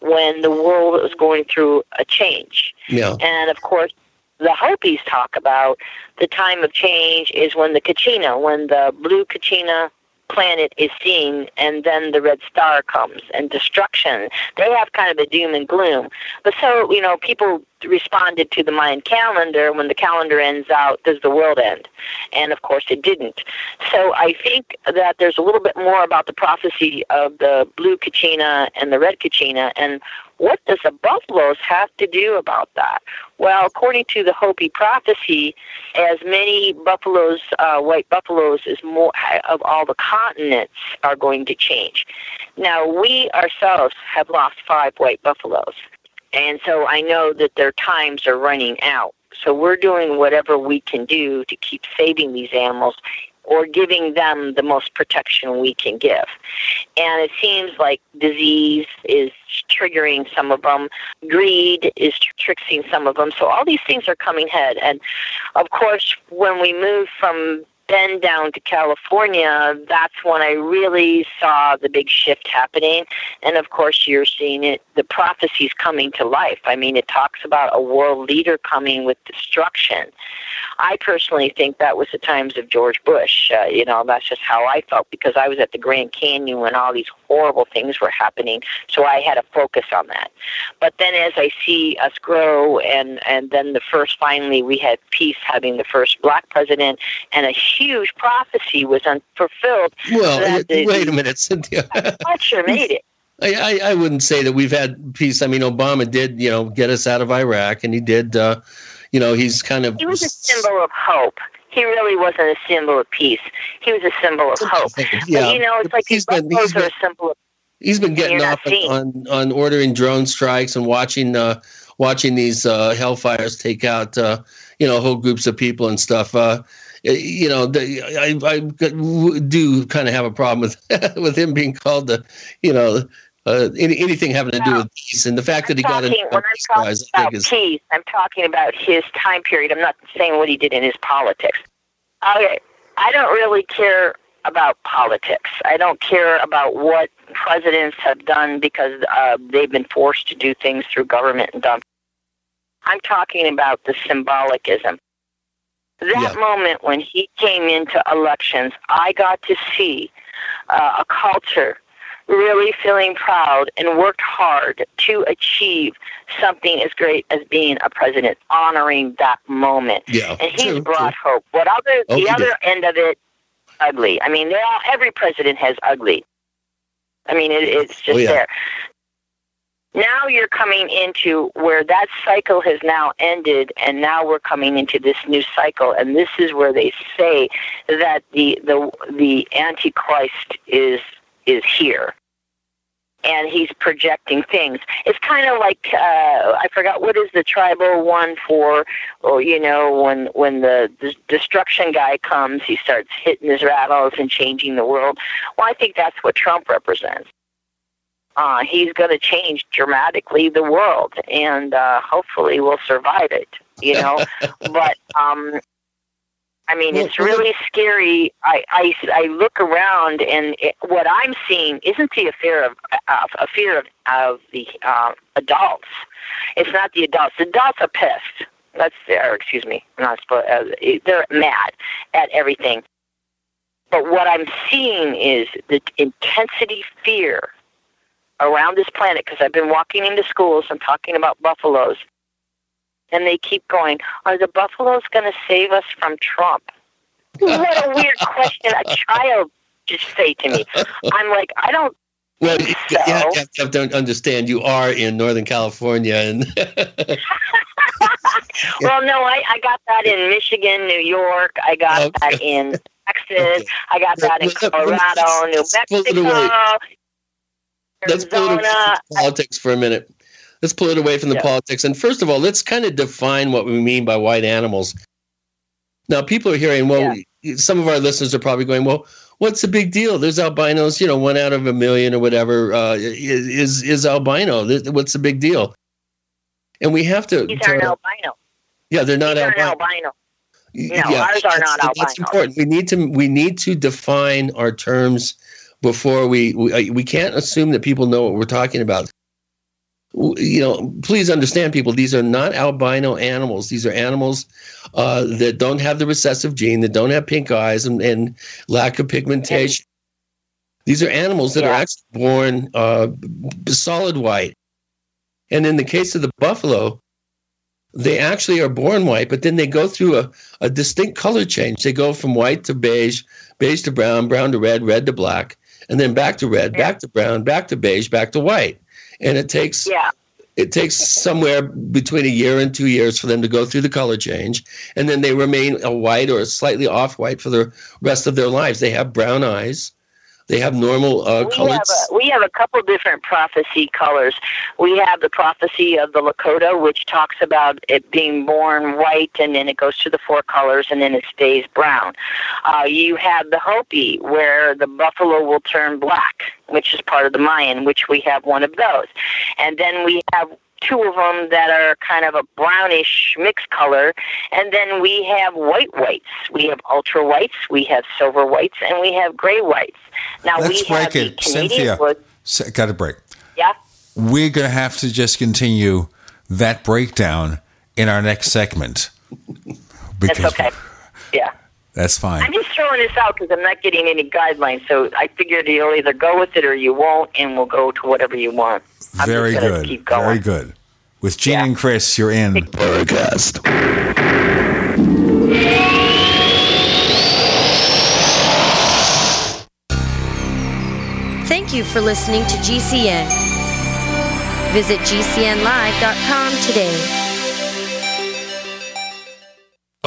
when the world is going through a change. Yeah. And of course, the Hopis talk about the time of change is when the Kachina, when the blue Kachina planet is seen and then the red star comes and destruction. They have kind of a doom and gloom. But so, you know, people responded to the Mayan calendar when the calendar ends out, does the world end? And of course it didn't. So I think that there's a little bit more about the prophecy of the blue Kachina and the red Kachina and what does the buffaloes have to do about that? Well, according to the Hopi prophecy, as many buffaloes, uh, white buffaloes, as more of all the continents are going to change. Now, we ourselves have lost five white buffaloes, and so I know that their times are running out. So we're doing whatever we can do to keep saving these animals or giving them the most protection we can give. And it seems like disease is triggering some of them, greed is trickling some of them. So all these things are coming head. And of course, when we move from then down to California, that's when I really saw the big shift happening. And of course, you're seeing it, the prophecies coming to life. I mean, it talks about a world leader coming with destruction. I personally think that was the times of George Bush. Uh, you know, that's just how I felt because I was at the Grand Canyon when all these horrible things were happening. So I had to focus on that. But then as I see us grow, and, and then the first, finally, we had peace having the first black president and a huge prophecy was unfulfilled. Well, the, wait a minute, Cynthia. Fletcher made it. I, I, I, wouldn't say that we've had peace. I mean, Obama did, you know, get us out of Iraq, and he did, uh, you know, he's kind of. He was a symbol of hope. He really wasn't a symbol of peace. He was a symbol of hope. Yeah. But, you know, it's like he's been, he's been, are a symbol of. He's been getting off on, on ordering drone strikes and watching uh, watching these uh, hellfires take out uh, you know whole groups of people and stuff. Uh, you know, the, I, I do kind of have a problem with with him being called the, you know, uh, any, anything having to do with peace, and the fact I'm that he talking, got when I'm talking prize, about is, peace, I'm talking about his time period. I'm not saying what he did in his politics. Okay, I don't really care about politics. I don't care about what presidents have done because uh, they've been forced to do things through government and done. I'm talking about the symbolicism. That yeah. moment when he came into elections, I got to see uh, a culture really feeling proud and worked hard to achieve something as great as being a president, honoring that moment. Yeah, and he's true, brought true. hope. What other Oh, the other did. end of it, ugly. I mean, they all, every president has ugly. I mean, it, it's oh, just Oh, yeah. there. Now you're coming into where that cycle has now ended, and now we're coming into this new cycle, and this is where they say that the the the Antichrist is is here. and he's projecting things. It's kind of like uh, I forgot what is the tribal one for, or you know, when when the, the destruction guy comes, he starts hitting his rattles and changing the world. Well, I think that's what Trump represents. Uh, he's going to change dramatically the world, and uh, hopefully we'll survive it. You know, but um, I mean, it's really scary. I, I, I look around, and it, what I'm seeing isn't the fear of uh, a fear of, of the uh, adults. It's not the adults. The adults are pissed. That's or excuse me, not supposed. Uh, they're mad at everything. But what I'm seeing is the intensity fear around this planet because I've been walking into schools and talking about buffaloes and they keep going, Are the Buffaloes going to save us from Trump? what a weird question a child just say to me. I'm like, I don't. Well, you, so. you, have, you have to understand, you are in Northern California, and well, no, I, I got that in Michigan, New York. I got okay. that in Texas. Okay. I got that in Colorado, New Mexico. Let's pull it away politics for a minute. Let's pull it away from the yeah. politics. And first of all, let's kind of define what we mean by white animals. Now, people are hearing, well, yeah. some of our listeners are probably going, well, what's the big deal? There's albinos, you know, one out of a million or whatever uh, is is albino. What's the big deal? And we have to. These aren't albino. Yeah, they're not albino. albino. No, yeah, ours are not albino. That's important. We need to we need to define our terms before we, we we can't assume that people know what we're talking about you know, please understand, people, these are not albino animals. These are animals uh, that don't have the recessive gene, that don't have pink eyes and, and lack of pigmentation. These are animals that yeah. are actually born uh, solid white. And in the case of the buffalo, they actually are born white, but then they go through a, a distinct color change. They go from white to beige, beige to brown, brown to red, red to black, and then back to red, yeah. back to brown, back to beige, back to white and it takes yeah. it takes somewhere between a year and two years for them to go through the color change, and then they remain a white or a slightly off white for the rest of their lives. They have brown eyes. They have normal uh, we colors. Have a, we have a couple different prophecy colors. We have the prophecy of the Lakota, which talks about it being born white and then it goes to the four colors and then it stays brown. Uh, you have the Hopi, where the buffalo will turn black, which is part of the Mayan, which we have one of those. And then we have two of them that are kind of a brownish mixed color, and then we have white whites. We have ultra whites, we have silver whites, and we have gray whites. Now Let's we break it, Cynthia. Wood. Got a break. Yeah. We're going to have to just continue that breakdown in our next segment. That's okay. Yeah. That's fine. I'm just throwing this out because I'm not getting any guidelines. So I figured you'll either go with it or you won't, and we'll go to whatever you want. I'm Very good. Very good. With Gene yeah. and Chris, you're in Paracast. Thank you for listening to GCN. Visit GCNlive.com today.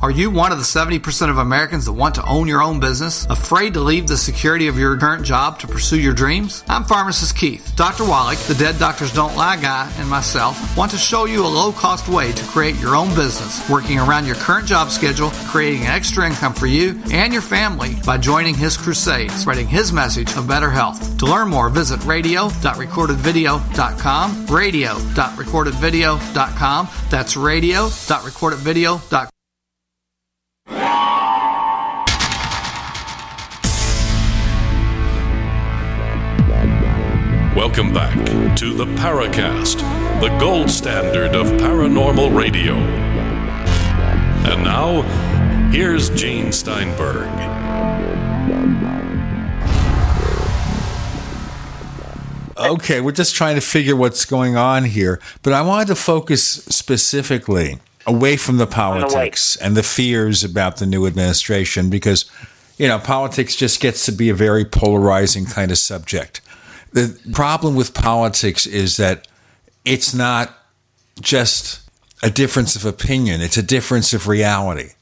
Are you one of the 70% of Americans that want to own your own business? Afraid to leave the security of your current job to pursue your dreams? I'm pharmacist Keith. Dr. Wallach, the Dead Doctors Don't Lie guy, and myself want to show you a low cost way to create your own business, working around your current job schedule, creating an extra income for you and your family by joining his crusade, spreading his message of better health. To learn more, visit radio.recordedvideo.com, radio.recordedvideo.com. That's radio.recordedvideo.com. Welcome back to the Paracast, the gold standard of paranormal radio. And now, here's Gene Steinberg. Okay, we're just trying to figure what's going on here, but I wanted to focus specifically away from the politics and the fears about the new administration because, you know, politics just gets to be a very polarizing kind of subject. The problem with politics is that it's not just a difference of opinion, it's a difference of reality.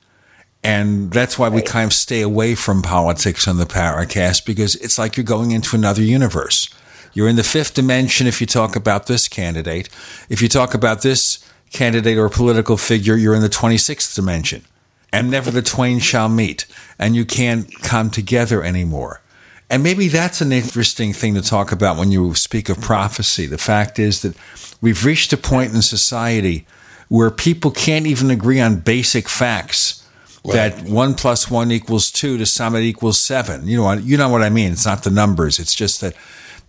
And that's why we kind of stay away from politics on the Paracast because it's like you're going into another universe. You're in the fifth dimension if you talk about this candidate. If you talk about this candidate or political figure, you're in the 26th dimension. And never the twain shall meet. And you can't come together anymore. And maybe that's an interesting thing to talk about when you speak of prophecy. The fact is that we've reached a point in society where people can't even agree on basic facts. Right. That one plus one equals two to some it equals seven. You know, you know what I mean. It's not the numbers. It's just that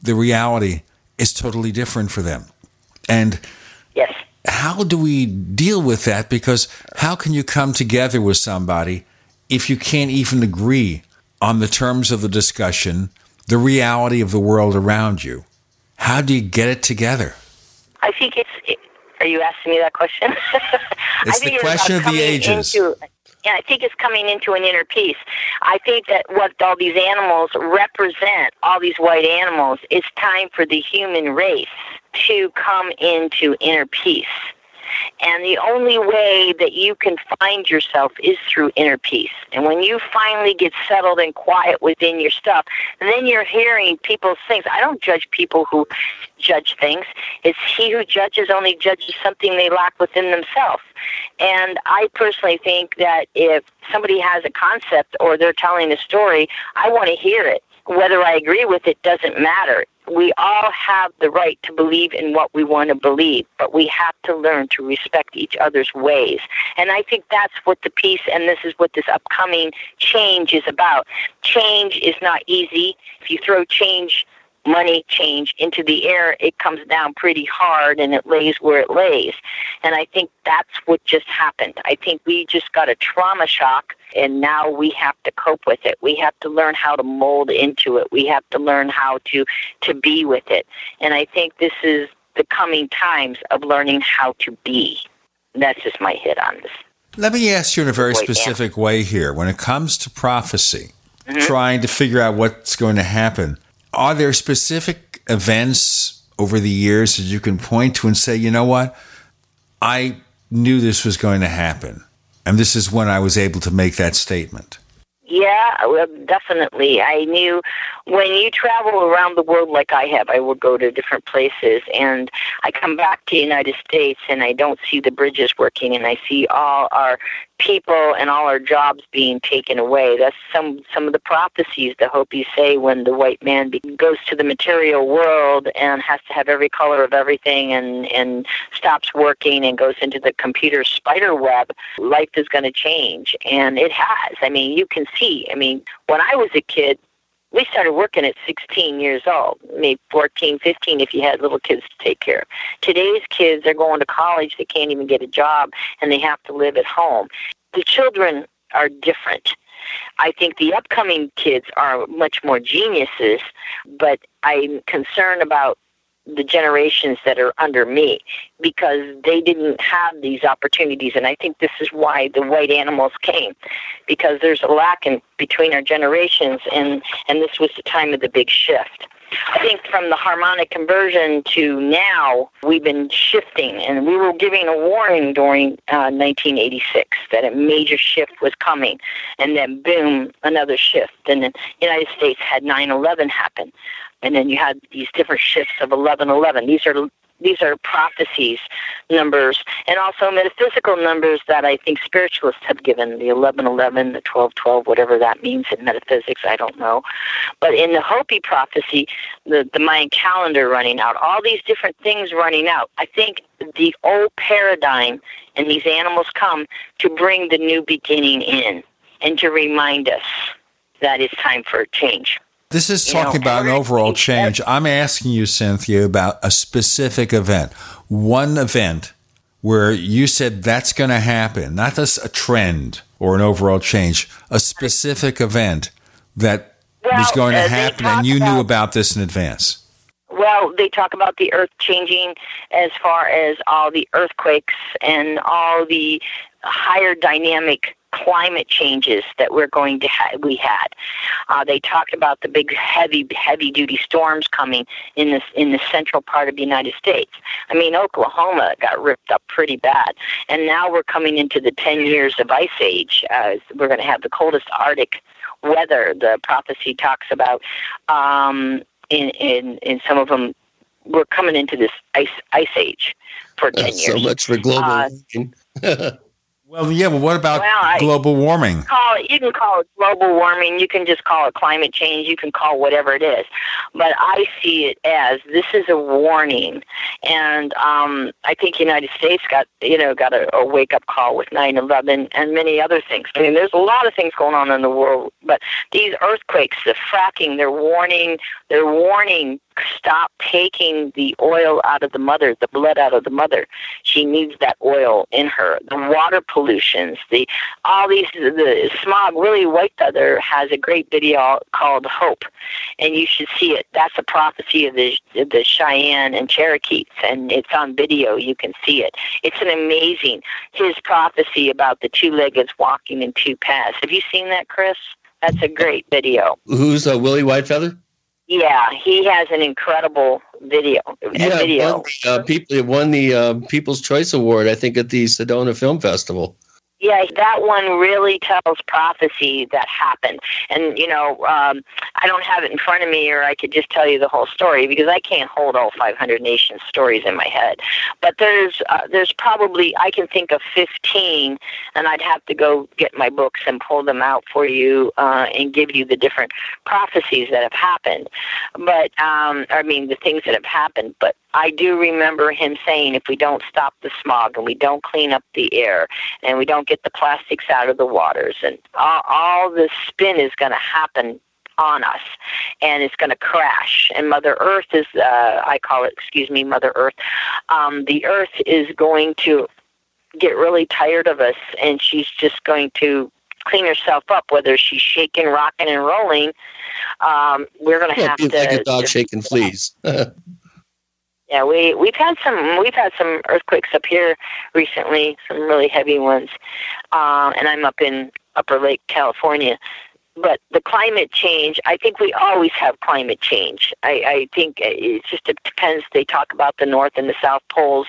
the reality is totally different for them. And yes. how do we deal with that? Because how can you come together with somebody if you can't even agree on the terms of the discussion, the reality of the world around you? How do you get it together? I think it's. It, are you asking me that question? it's the question of the ages. Into, and I think it's coming into an inner peace. I think that what all these animals represent, all these white animals, it's time for the human race to come into inner peace. And the only way that you can find yourself is through inner peace. And when you finally get settled and quiet within your stuff, then you're hearing people's things. I don't judge people who judge things. It's he who judges only judges something they lack within themselves. And I personally think that if somebody has a concept or they're telling a story, I want to hear it. Whether I agree with it doesn't matter we all have the right to believe in what we want to believe, but we have to learn to respect each other's ways. And I think that's what the peace and this is what this upcoming change is about. Change is not easy. If you throw change money change into the air, it comes down pretty hard and it lays where it lays. And I think that's what just happened. I think we just got a trauma shock and now we have to cope with it. We have to learn how to mold into it. We have to learn how to to be with it. And I think this is the coming times of learning how to be. That's just my hit on this. Let me ask you in a very specific way here. When it comes to prophecy, mm-hmm. trying to figure out what's going to happen, are there specific events over the years that you can point to and say, you know what? I knew this was going to happen. And this is when I was able to make that statement. Yeah, well, definitely. I knew when you travel around the world like I have, I would go to different places and I come back to the United States and I don't see the bridges working and I see all our people and all our jobs being taken away. That's some some of the prophecies the Hopis say when the white man goes to the material world and has to have every color of everything and and stops working and goes into the computer spider web. Life is going to change, and it has. I mean, you can see. I mean, when I was a kid, we started working at 16 years old, maybe 14, 15 if you had little kids to take care of. Today's kids are going to college, they can't even get a job, and they have to live at home. the children are different. I think the upcoming kids are much more geniuses, but I'm concerned about the generations that are under me because they didn't have these opportunities. And i think this is why the white animals came because there's a lack in between our generations and and this was the time of the big shift. I think from the harmonic convergence to now, we've been shifting, and we were giving a warning during uh, 1986 that a major shift was coming, and then boom, another shift. And the United States had 9/11 happen, and then you had these different shifts of 11/11. These are these are prophecies numbers and also metaphysical numbers that I think spiritualists have given the 1111, the 1212, whatever that means in metaphysics, I don't know. But in the Hopi prophecy, the, the Mayan calendar running out, all these different things running out, I think the old paradigm and these animals come to bring the new beginning in and to remind us that it's time for a change. This is talking know, about an overall change. I'm asking you, Cynthia, about a specific event. One event where you said that's going to happen, not just a trend or an overall change, a specific event that was going uh, to happen and you knew about- about this in advance. Well, they talk about the earth changing as far as all the earthquakes and all the higher dynamic climate changes that we're going to ha- we had. Uh, they talked about the big heavy heavy duty storms coming in this in the central part of the United States. I mean, Oklahoma got ripped up pretty bad, and now we're coming into the 10 years of ice age. Uh, we're going to have the coldest Arctic weather. The prophecy talks about um, in in in some of them. We're coming into this ice ice age for 10 That's years. so much for global Uh. Well, yeah, but what about Well, global warming? call it you can call it global warming. You can just call it climate change. You can call whatever it is. But i see it as this is a warning. And um i think united states got you know got a, a wake up call with 9-11 and many other things. I mean there's a lot of things going on in the world but these earthquakes the fracking they're warning they're warning stop taking the oil out of the mother the blood out of the mother. She needs that oil in her. The water pollutions the all these the smog really white feather has a great video called hope and you should see it. That's a prophecy of the the cheyenne and cherokees and it's on video. You can see it. It's an amazing his prophecy about the two-leggeds walking in two paths. Have you seen that chris? That's a great video. Who's uh, Willie Whitefeather? Yeah he has an incredible video Yeah, video won the, uh, people, it won the uh, People's Choice Award, I think, at the Sedona Film Festival. Yeah, that one really tells prophecy that happened. And, you know, um, I don't have it in front of me, or I could just tell you the whole story because I can't hold all 500 nations stories in my head. But there's uh, there's probably, I can think of 15, and I'd have to go get my books and pull them out for you uh, and give you the different prophecies that have happened. But, um, I mean, the things that have happened. But I do remember him saying if we don't stop the smog and we don't clean up the air and we don't get the plastics out of the waters and all, all this spin is going to happen on us and it's going to crash and mother earth is uh, i call it excuse me mother earth um, the earth is going to get really tired of us and she's just going to clean herself up whether she's shaking rocking and rolling um, we're going to Well, have to like a dog shaking fleas. yeah, we we've had some we've had some earthquakes up here recently, some really heavy ones, um, and I'm up in Upper Lake, California. But the climate change, I think we always have climate change. I, I think it just depends. They talk about the North and the South poles,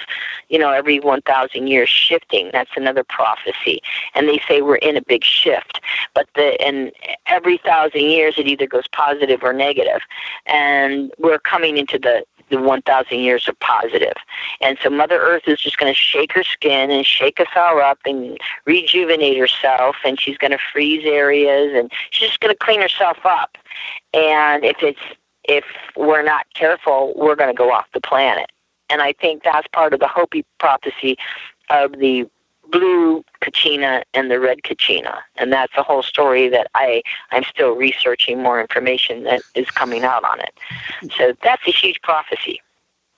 you know, every 1,000 years shifting. That's another prophecy, and they say we're in a big shift. But the and every thousand years it either goes positive or negative, and we're coming into the the 1,000 years of positive. And so Mother Earth is just going to shake her skin and shake us all up and rejuvenate herself, and she's going to freeze areas, and she's just going to clean herself up. And if it's if we're not careful, we're going to go off the planet. And I think that's part of the Hopi prophecy of the blue Kachina and the red Kachina. And that's a whole story that I, I'm still researching more information that is coming out on it. So that's a huge prophecy.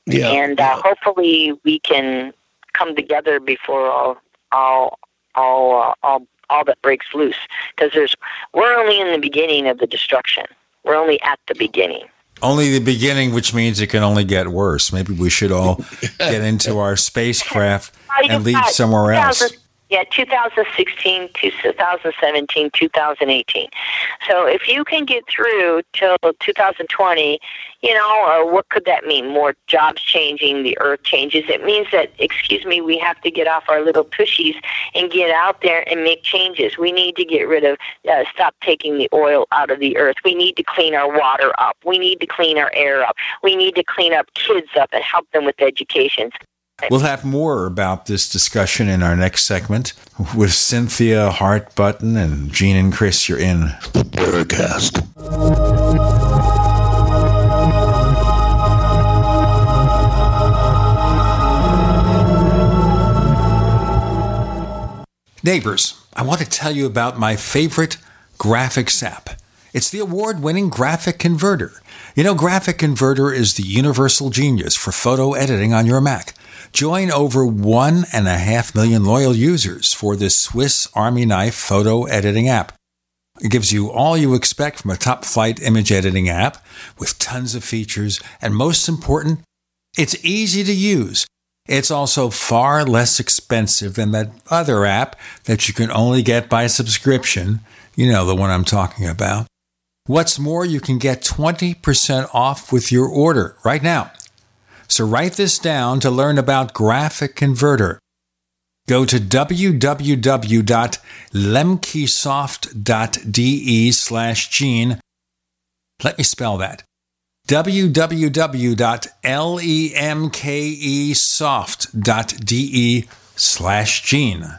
Yeah. And uh, hopefully we can come together before all all all uh, all all that breaks loose because there's we're only in the beginning of the destruction. We're only at the beginning. Only the beginning, which means it can only get worse. Maybe we should all get into our spacecraft and leave somewhere else. Yeah, 2016, 2017, 2018. So if you can get through till 2020, you know, uh, what could that mean? More jobs changing, the earth changes. It means that, excuse me, we have to get off our little tushies and get out there and make changes. We need to get rid of, uh, stop taking the oil out of the earth. We need to clean our water up. We need to clean our air up. We need to clean up kids up and help them with education. We'll have more about this discussion in our next segment with Cynthia Hart Button and Gene and Chris. You're in the Paracast. Neighbors, I want to tell you about my favorite graphics app. It's the award winning Graphic Converter. You know, Graphic Converter is the universal genius for photo editing on your Mac. Join over one and a half million loyal users for this Swiss Army knife photo editing app. It gives you all you expect from a top flight image editing app with tons of features, and most important, it's easy to use. It's also far less expensive than that other app that you can only get by subscription. You know the one I'm talking about. What's more, you can get 20% off with your order right now. So write this down to learn about Graphic Converter. Go to www.lemkesoft.de slash gene. Let me spell that www.lemkesoft.de slash gene.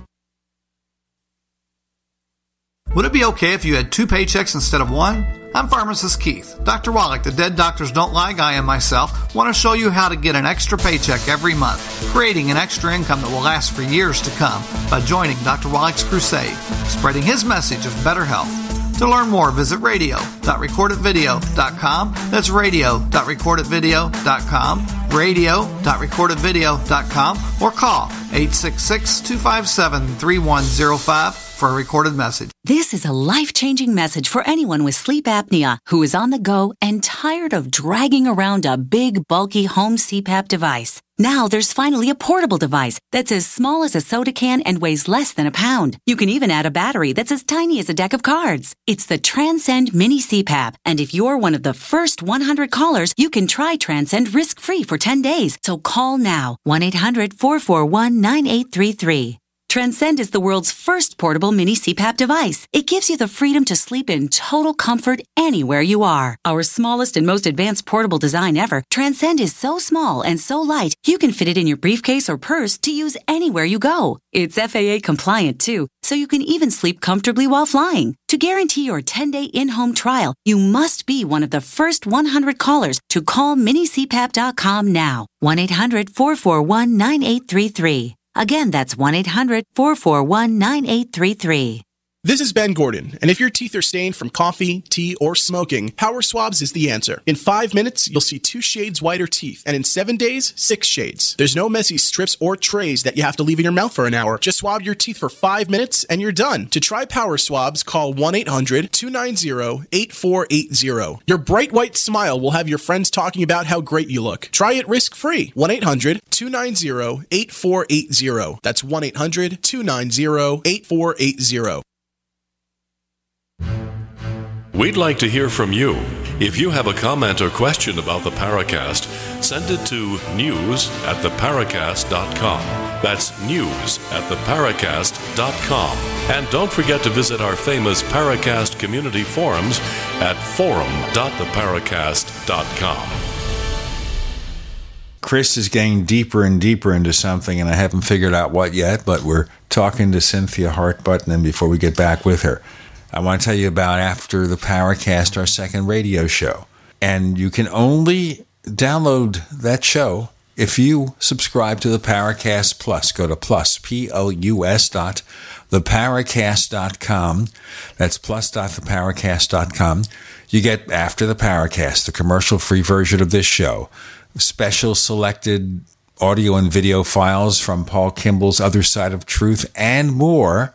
Would it be okay if you had two paychecks instead of one? I'm Pharmacist Keith. Dr. Wallach, the Dead Doctors Don't Lie guy, and myself want to show you how to get an extra paycheck every month, creating an extra income that will last for years to come by joining Dr. Wallach's crusade, spreading his message of better health. To learn more, visit radio.recordedvideo.com. That's radio.recordedvideo.com, radio.recordedvideo.com, or call 866 257 3105 for a recorded message. This is a life changing message for anyone with sleep apnea who is on the go and tired of dragging around a big, bulky home CPAP device. Now there's finally a portable device that's as small as a soda can and weighs less than a pound. You can even add a battery that's as tiny as a deck of cards. It's the Transcend Mini CPAP, and if you're one of the first 100 callers, you can try Transcend risk free for 10 days. So call now 1 800 441 9833. Transcend is the world's first portable mini CPAP device. It gives you the freedom to sleep in total comfort anywhere you are. Our smallest and most advanced portable design ever, Transcend is so small and so light, you can fit it in your briefcase or purse to use anywhere you go. It's FAA compliant too, so you can even sleep comfortably while flying. To guarantee your 10-day in-home trial, you must be one of the first 100 callers to call minicpap.com now. 1-800-441-9833. Again, that's 1 800 441 9833. This is Ben Gordon, and if your teeth are stained from coffee, tea, or smoking, Power Swabs is the answer. In five minutes, you'll see two shades whiter teeth, and in seven days, six shades. There's no messy strips or trays that you have to leave in your mouth for an hour. Just swab your teeth for five minutes, and you're done. To try Power Swabs, call 1 800 290 8480. Your bright white smile will have your friends talking about how great you look. Try it risk free. 1 800 290 8480. That's 1 800 290 8480. We'd like to hear from you. If you have a comment or question about the Paracast, send it to news at theparacast.com. That's news at theparacast.com. And don't forget to visit our famous Paracast community forums at forum.theparacast.com. Chris is getting deeper and deeper into something, and I haven't figured out what yet, but we're talking to Cynthia Hart Button before we get back with her. I want to tell you about After the Paracast, our second radio show. And you can only download that show if you subscribe to the Paracast Plus. Go to plus, P-O-U-S dot theparacast.com. That's plus dot theparacast.com. You get After the Paracast, the commercial-free version of this show special selected audio and video files from Paul Kimball's Other Side of Truth and more,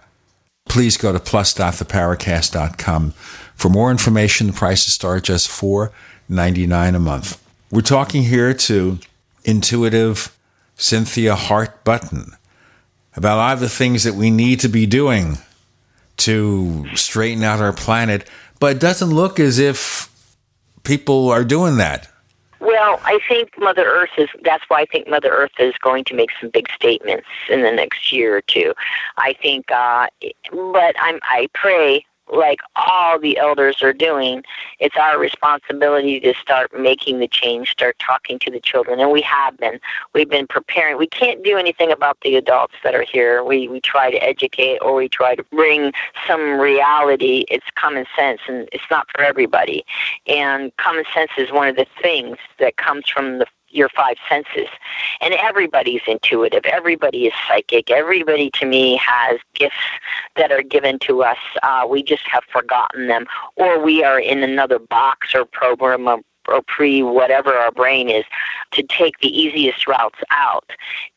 please go to plus.theparacast.com. For more information, prices start just $4.99 a month. We're talking here to intuitive Cynthia Hart Button about a lot of the things that we need to be doing to straighten out our planet, but it doesn't look as if people are doing that. Well, I think Mother Earth is. That's why I think Mother Earth is going to make some big statements in the next year or two. I think, uh, but I'm. I pray like all the elders are doing, it's our responsibility to start making the change, start talking to the children, and we have been. We've been preparing. We can't do anything about the adults that are here. We we try to educate or we try to bring some reality. It's common sense, and it's not for everybody. And common sense is one of the things that comes from the your five senses. And everybody's intuitive. Everybody is psychic. Everybody, to me, has gifts that are given to us. Uh, we just have forgotten them, or we are in another box or program or, or pre whatever our brain is to take the easiest routes out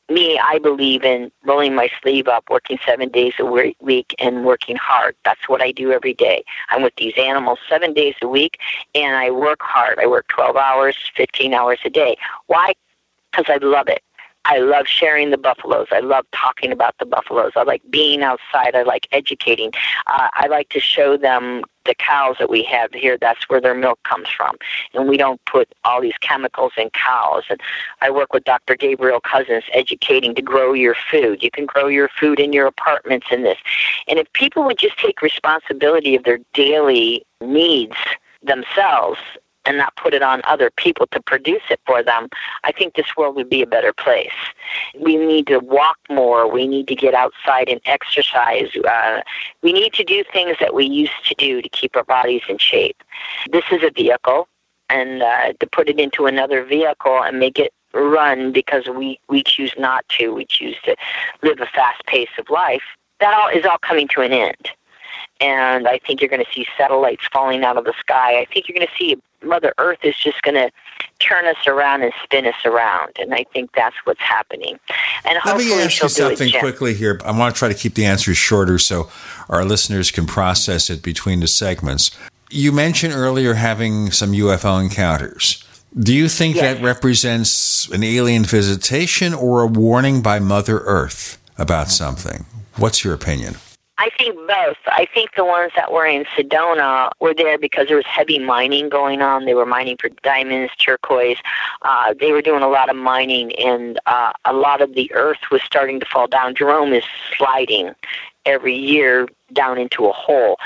me, I believe in rolling my sleeve up, working seven days a week, and working hard. That's what I do every day. I'm with these animals seven days a week, and I work hard. I work 12 hours, 15 hours a day. Why? Because I love it. I love sharing the buffaloes. I love talking about the buffaloes. I like being outside. I like educating. Uh, I like to show them the cows that we have here. That's where their milk comes from. And we don't put all these chemicals in cows. And I work with Dr. Gabriel Cousens educating to grow your food. You can grow your food in your apartments in this. And if people would just take responsibility of their daily needs themselves and not put it on other people to produce it for them, I think this world would be a better place. We need to walk more. We need to get outside and exercise. Uh, we need to do things that we used to do to keep our bodies in shape. This is a vehicle, and uh, to put it into another vehicle and make it run because we, we choose not to, we choose to live a fast pace of life, that all is all coming to an end and I think you're going to see satellites falling out of the sky. I think you're going to see Mother Earth is just going to turn us around and spin us around, and I think that's what's happening. And let me ask you something quickly here. I want to try to keep the answers shorter so our listeners can process it between the segments. You mentioned earlier having some UFO encounters. Do you think yes. that represents an alien visitation or a warning by Mother Earth about something? What's your opinion? I think both. I think the ones that were in Sedona were there because there was heavy mining going on. They were mining for diamonds, turquoise. Uh, they were doing a lot of mining, and uh, a lot of the earth was starting to fall down. Jerome is sliding every year down into a hole.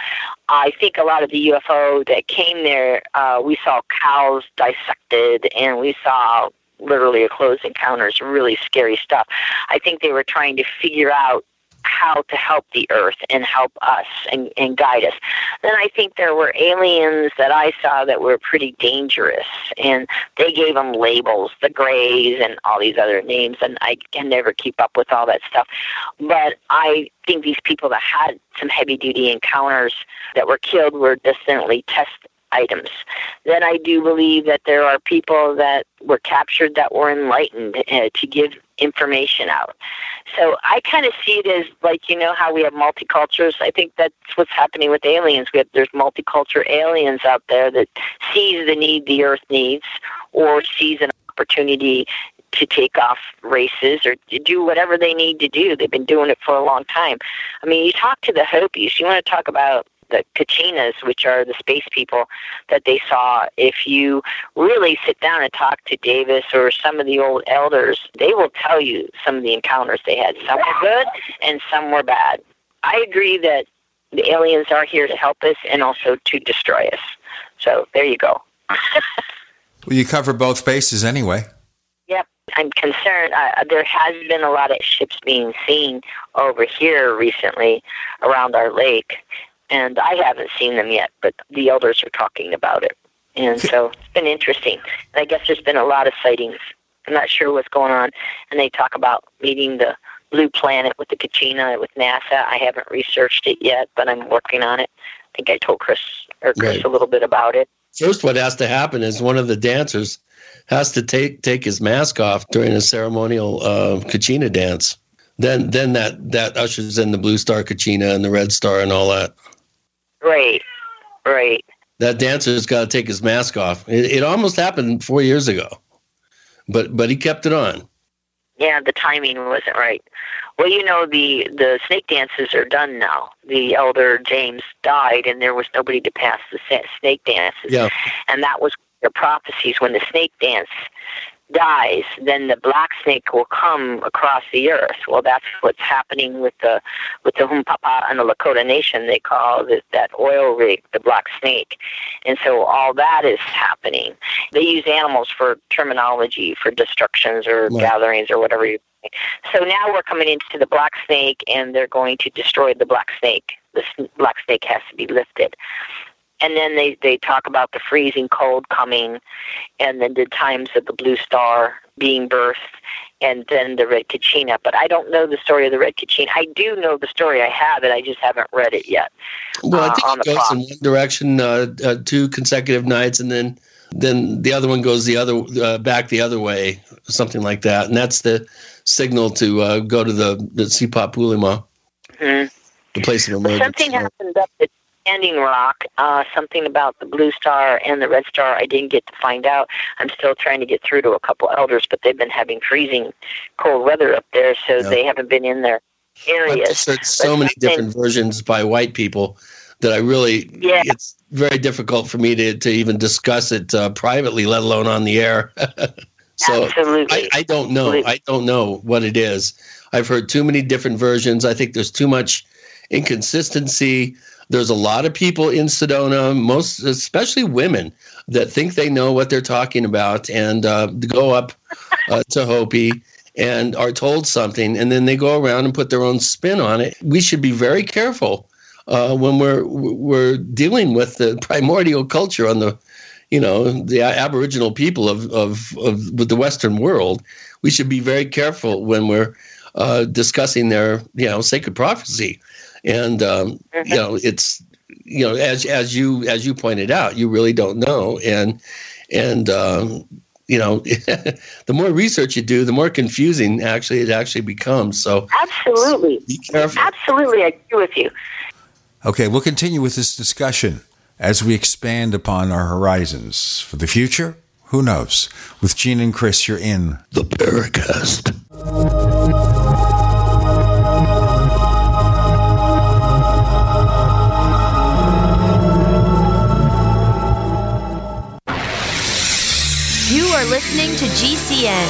I think a lot of the UFO that came there, uh, we saw cows dissected, and we saw literally a close encounters, really scary stuff. I think they were trying to figure out how to help the earth and help us and, and guide us. Then I think there were aliens that I saw that were pretty dangerous, and they gave them labels, the Greys and all these other names, and I can never keep up with all that stuff. But I think these people that had some heavy duty encounters that were killed were definitely test items. Then I do believe that there are people that were captured that were enlightened uh, to give information out. So I kind of see it as like you know how we have multicultures. I think that's what's happening with aliens. We have there's multicultural aliens out there that sees the need the Earth needs, or sees an opportunity to take off races or to do whatever they need to do. They've been doing it for a long time. I mean, you talk to the Hopis. You want to talk about the Kachinas, which are the space people that they saw. If you really sit down and talk to Davis or some of the old elders, they will tell you some of the encounters they had. Some were good and some were bad. I agree that the aliens are here to help us and also to destroy us. So there you go. Well, you cover both bases anyway. Yep, I'm concerned. Uh, there has been a lot of ships being seen over here recently around our lake, and I haven't seen them yet, but the elders are talking about it. And so it's been interesting. And I guess there's been a lot of sightings. I'm not sure what's going on. And they talk about meeting the blue planet with the Kachina with NASA. I haven't researched it yet, but I'm working on it. I think I told Chris or Chris Right. a little bit about it. First, what has to happen is one of the dancers has to take take his mask off during a ceremonial uh, Kachina dance. Then, then that that ushers in the Blue Star Kachina and the Red Star and all that. Right, right. That dancer's got to take his mask off. It, it almost happened four years ago, but but he kept it on. Yeah, the timing wasn't right. Well, you know, the the snake dances are done now. The elder James died, and there was nobody to pass the snake dances. Yeah. And that was the prophecies. When the snake dance dies, then the black snake will come across the earth. Well, that's what's happening with the with the Hunkpapa and the Lakota Nation. They call it that oil rig the black snake, and so all that is happening. They use animals for terminology for destructions or Right. gatherings or whatever you. So now we're coming into the black snake, and they're going to destroy the black snake. The black snake has to be lifted. And then they, they talk about the freezing cold coming, and then the times of the blue star being birthed, and then the red Kachina. But I don't know the story of the red Kachina. I do know the story. I have it. I just haven't read it yet. Well, I uh, think it goes in one direction uh, uh, two consecutive nights, and then then the other one goes the other uh, back the other way, something like that. And that's the signal to uh, go to the the Sipa Pulima, Mhm. the place of emergency. something happened up at Standing Rock. Uh, something about the Blue Star and the Red Star. I didn't get to find out. I'm still trying to get through to a couple elders, but they've been having freezing cold weather up there, so Yeah. they haven't been in their I've areas. But so many different versions by white people that I really Yeah. it's very difficult for me to, to even discuss it uh, privately, let alone on the air. so Absolutely. I, I don't know. I don't know what it is. I've heard too many different versions. I think there's too much inconsistency. There's a lot of people in Sedona, most especially women, that think they know what they're talking about and uh, go up uh, to Hopi and are told something, and then they go around and put their own spin on it. We should be very careful uh, when we're we're dealing with the primordial culture on the, you know, the Aboriginal people of of, of the Western world. We should be very careful when we're uh, discussing their you know sacred prophecy, and um, you know it's you know as as you as you pointed out, you really don't know, and and um, you know the more research you do, the more confusing actually it actually becomes. So Absolutely. be careful. Absolutely, I agree with you. Okay, we'll continue with this discussion as we expand upon our horizons. For the future, who knows? With Gene and Chris, you're in the Paracast. Listening to GCN.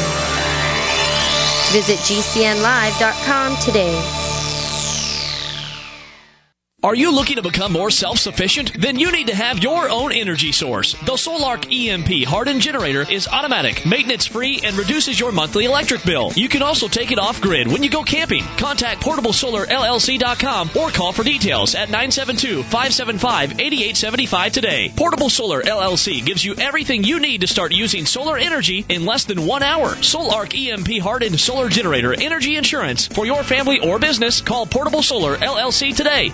Visit GCNlive.com today. Are you looking to become more self-sufficient? Then you need to have your own energy source. The Solark EMP hardened generator is automatic, maintenance-free, and reduces your monthly electric bill. You can also take it off-grid when you go camping. Contact PortableSolarLLC.com or call for details at 972-575-8875 today. Portable Solar LLC gives you everything you need to start using solar energy in less than one hour. Solark EMP hardened solar generator energy insurance for your family or business. Call Portable Solar LLC today.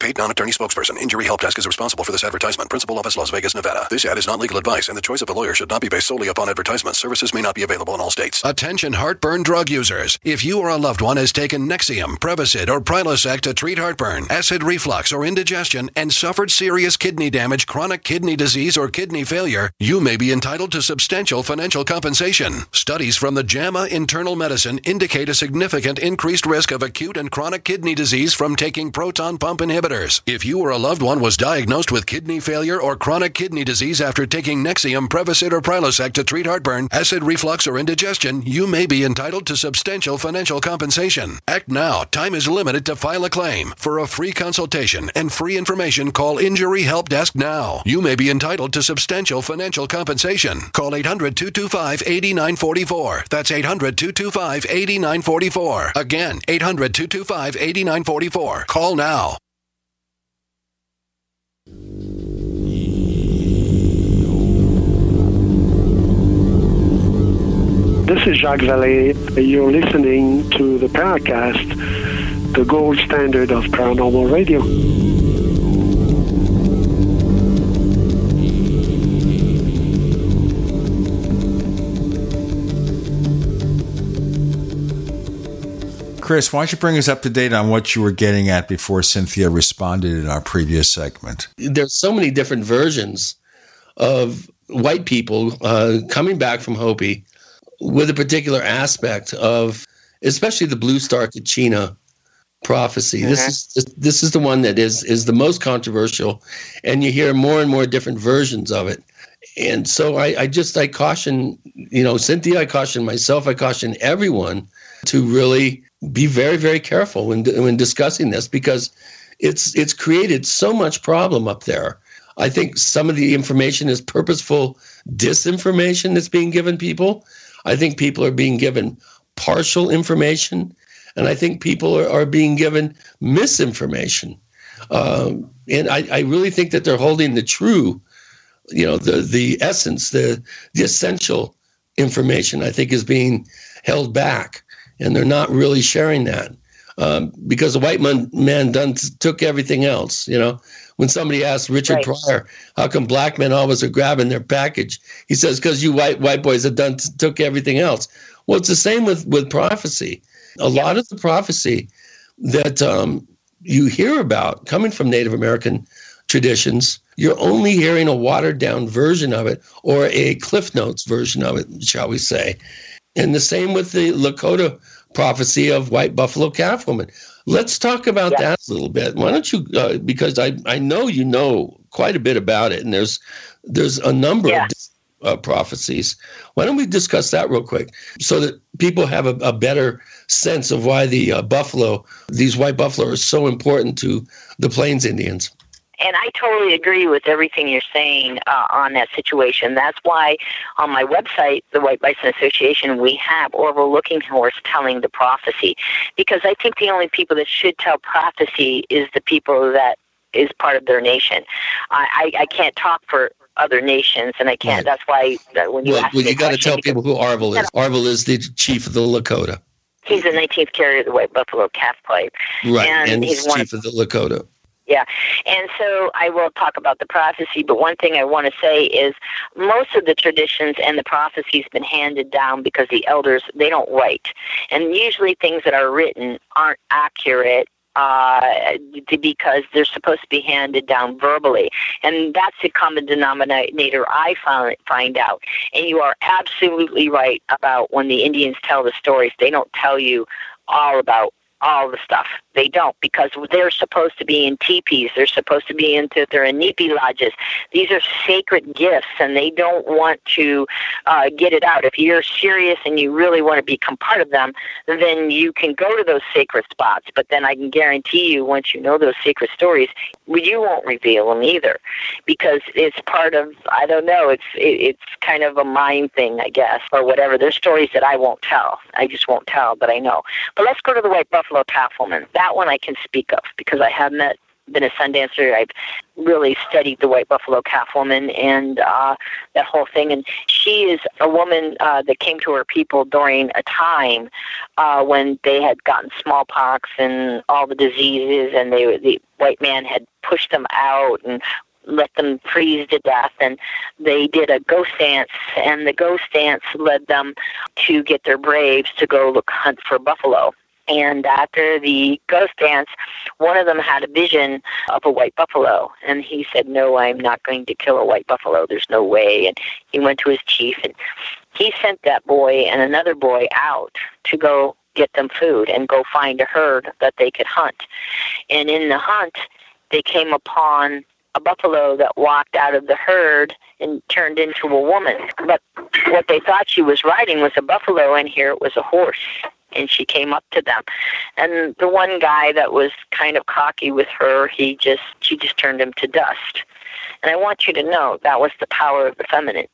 Paid non-attorney spokesperson. Injury Help Desk is responsible for this advertisement. Principal office, Las Vegas, Nevada. This ad is not legal advice, and the choice of a lawyer should not be based solely upon advertisement. Services may not be available in all states. Attention heartburn drug users. If you or a loved one has taken Nexium, Prevacid, or Prilosec to treat heartburn, acid reflux, or indigestion, and suffered serious kidney damage, chronic kidney disease, or kidney failure, you may be entitled to substantial financial compensation. Studies from the JAMA Internal Medicine indicate a significant increased risk of acute and chronic kidney disease from taking proton pump inhibitors. If you or a loved one was diagnosed with kidney failure or chronic kidney disease after taking Nexium, Prevacid, or Prilosec to treat heartburn, acid reflux, or indigestion, you may be entitled to substantial financial compensation. Act now. Time is limited to file a claim. For a free consultation and free information, call Injury Help Desk now. You may be entitled to substantial financial compensation. Call 800 225 8944. That's 800 225 8944. Again, 800 225 8944. Call now. This is Jacques Vallée. You're listening to the Paracast, the gold standard of paranormal radio. Chris, why don't you bring us up to date on what you were getting at before Cynthia responded in our previous segment? There's so many different versions of white people uh, coming back from Hopi with a particular aspect of, especially the Blue Star Kachina prophecy. This is this is the one that is is the most controversial, and you hear more and more different versions of it. And so I, I just I caution you know Cynthia, I caution myself, I caution everyone to really be very very careful when when discussing this because it's it's created so much problem up there. I think some of the information is purposeful disinformation that's being given people. I think people are being given partial information, and I think people are, are being given misinformation. Um, and I, I really think that they're holding the true, you know, the the essence, the the essential information. I think is being held back, and they're not really sharing that um, because the white man, man done took everything else. You know, when somebody asked Richard right. Pryor, "How come black men always are grabbing their package?" He says, "Because you white white boys have done took everything else." Well, it's the same with with prophecy. A lot of the prophecy that um, you hear about coming from Native American traditions, you're only hearing a watered down version of it or a Cliff Notes version of it, shall we say. And the same with the Lakota prophecy of white buffalo calf woman. Let's talk about Yeah. that a little bit. Why don't you? Uh, because I I know you know quite a bit about it, and there's there's a number of uh, prophecies. Why don't we discuss that real quick, so that people have a, a better sense of why the uh, buffalo, these white buffalo, are so important to the Plains Indians. And I totally agree with everything you're saying uh, on that situation. That's why on my website, the White Bison Association, we have Arvol Looking Horse telling the prophecy. Because I think the only people that should tell prophecy is the people that is part of their nation. I, I, I can't talk for other nations, and I can't. That's why that when you Well, ask well you got to tell people who Arvol is. Arvol is the chief of the Lakota, he's the 19th carrier of the White Buffalo Calf Pipe. right? And, And, he's chief of the Lakota. Yeah. And so I will talk about the prophecy, but one thing I want to say is most of the traditions and the prophecies been handed down because the elders they don't write. And usually things that are written aren't accurate uh, because they're supposed to be handed down verbally. And that's the common denominator I found, find out. And you are absolutely right about when the Indians tell the stories, they don't tell you all about all the stuff. They don't because they're supposed to be in teepees. They're supposed to be into they're in nipi lodges. These are sacred gifts, and they don't want to uh, get it out. If you're serious and you really want to become part of them, then you can go to those sacred spots. But then I can guarantee you, once you know those sacred stories, you won't reveal them either, because it's part of I don't know. It's it, it's kind of a mind thing, I guess, or whatever. There's stories that I won't tell. I just won't tell, but I know. But let's go to the White Buffalo Calf Woman. That one I can speak of because I have met been a sun dancer. I've really studied the white buffalo calf woman and uh, that whole thing. And she is a woman uh, that came to her people during a time uh, when they had gotten smallpox and all the diseases, and they the white man had pushed them out and let them freeze to death and they did a ghost dance and the ghost dance led them to get their braves to go look hunt for buffalo and after the ghost dance, one of them had a vision of a white buffalo. And he said, No, I'm not going to kill a white buffalo. There's no way. And he went to his chief and he sent that boy and another boy out to go get them food and go find a herd that they could hunt. And in the hunt, they came upon a buffalo that walked out of the herd and turned into a woman. But what they thought she was riding was a buffalo, and here it was a horse and she came up to them. And the one guy that was kind of cocky with her he just she just turned him to dust. And i want you to know that was the power of the feminine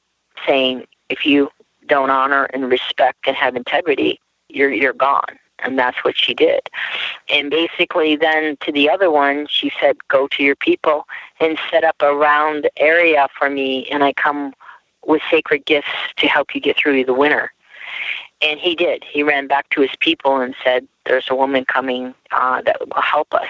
saying if you don't honor and respect and have integrity you're you're gone. And that's what she did. And basically then to the other one she said go to your people and set up a round area for me and i come with sacred gifts to help you get through the winter and he did. He ran back to his people and said, There's a woman coming uh, that will help us.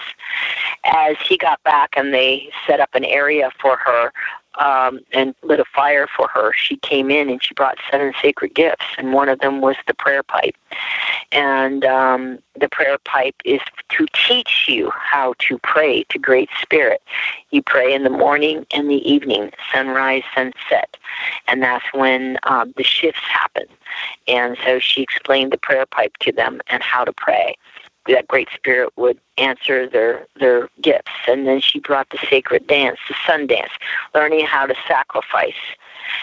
As he got back and they set up an area for her um, and lit a fire for her, she came in and she brought seven sacred gifts, and one of them was the prayer pipe. And um, the prayer pipe is to teach you how to pray to Great Spirit. You pray in the morning and the evening, sunrise, sunset, and that's when um, the shifts happen. And so she explained the prayer pipe to them and how to pray. That Great Spirit would answer their their gifts, and then she brought the sacred dance, the sun dance, learning how to sacrifice,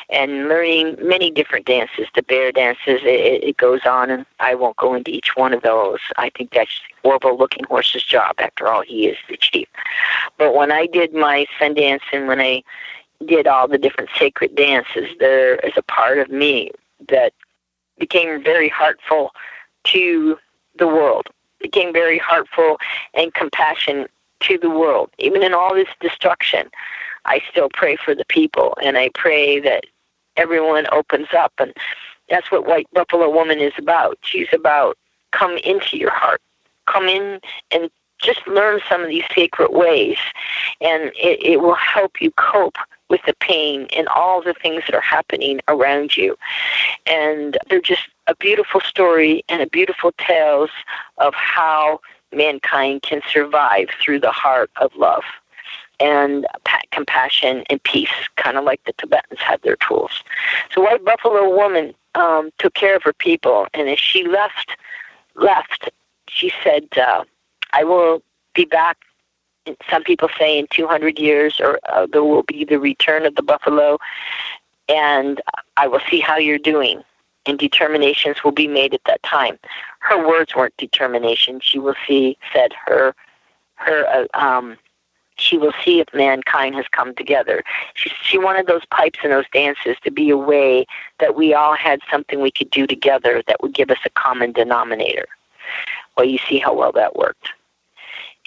and learning many different dances. The bear dances, it, it goes on, and I won't go into each one of those. I think that's Arvol Looking Horse's job. After all, he is the chief. But when I did my sun dance, and when I did all the different sacred dances, there is a part of me that became very heartful to the world, became very heartful and compassion to the world. Even in all this destruction, I still pray for the people and I pray that everyone opens up. And that's what White Buffalo Woman is about. She's about come into your heart, come in and just learn some of these sacred ways, and it, it will help you cope with the pain and all the things that are happening around you. And they're just a beautiful story and a beautiful tales of how mankind can survive through the heart of love and pa- compassion and peace, kind of like the Tibetans had their tools. So White Buffalo Woman um, took care of her people, and as she left, left, she said, uh, I will be back. Some people say in 200 years, or uh, there will be the return of the buffalo, and I will see how you're doing, and determinations will be made at that time. Her words weren't determination. She will see, said her, her uh, um, she will see if mankind has come together. She, she wanted those pipes and those dances to be a way that we all had something we could do together that would give us a common denominator. Well, you see how well that worked.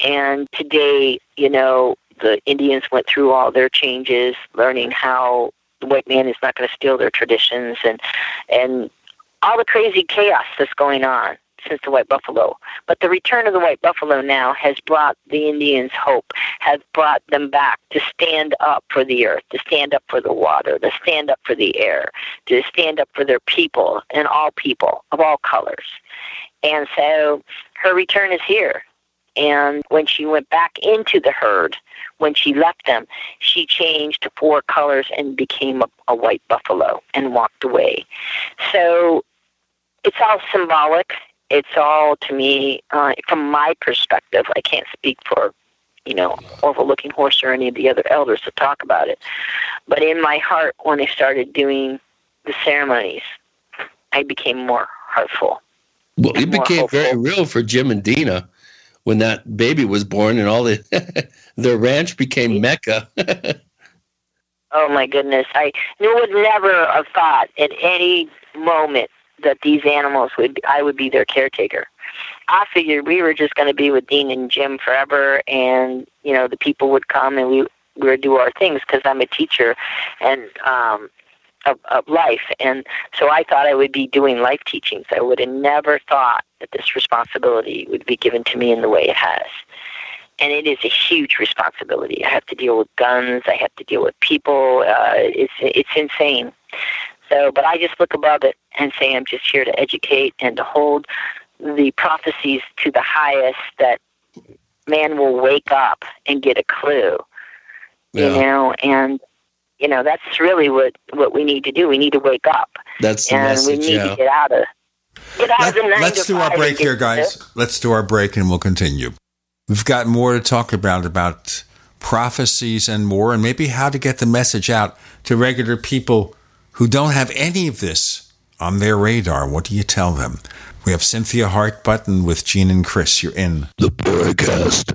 And today, you know, the Indians went through all their changes, learning how the white man is not going to steal their traditions and and all the crazy chaos that's going on since the white buffalo. But the return of the white buffalo now has brought the Indians hope, has brought them back to stand up for the earth, to stand up for the water, to stand up for the air, to stand up for their people and all people of all colors. And so her return is here. And when she went back into the herd, when she left them, she changed to four colors and became a, a white buffalo and walked away. So it's all symbolic it's all to me, uh, from my perspective, I can't speak for, you know, Arvol Looking Horse or any of the other elders to talk about it. But in my heart, when I started doing the ceremonies, I became more heartful. Well, it became hopeful. very real for Jim and Dina when that baby was born, and all the the ranch became Mecca. oh my goodness! I would never have thought at any moment that these animals would I would be their caretaker. I figured we were just going to be with Dean and Jim forever, and you know the people would come and we we would do our things because I'm a teacher and um, of, of life, and so I thought I would be doing life teachings. I would have never thought that this responsibility would be given to me in the way it has. And it is a huge responsibility. I have to deal with guns. I have to deal with people. Uh, it's it's insane. So, but I just look above it and say I'm just here to educate and to hold the prophecies to the highest that man will wake up and get a clue. Yeah. You know, and you know that's really what what we need to do. We need to wake up. That's the and message. we need yeah. to get out of get out Let, of the nine Let's do our break here, guys. Let's do our break, and we'll continue. We've got more to talk about about prophecies and more, and maybe how to get the message out to regular people who don't have any of this on their radar. What do you tell them? We have Cynthia Hart Button with Gene and Chris. You're in the Paracast.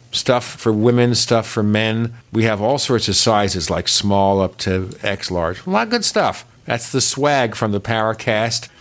stuff for women, stuff for men. We have all sorts of sizes like small up to X large. A lot of good stuff. That's the swag from the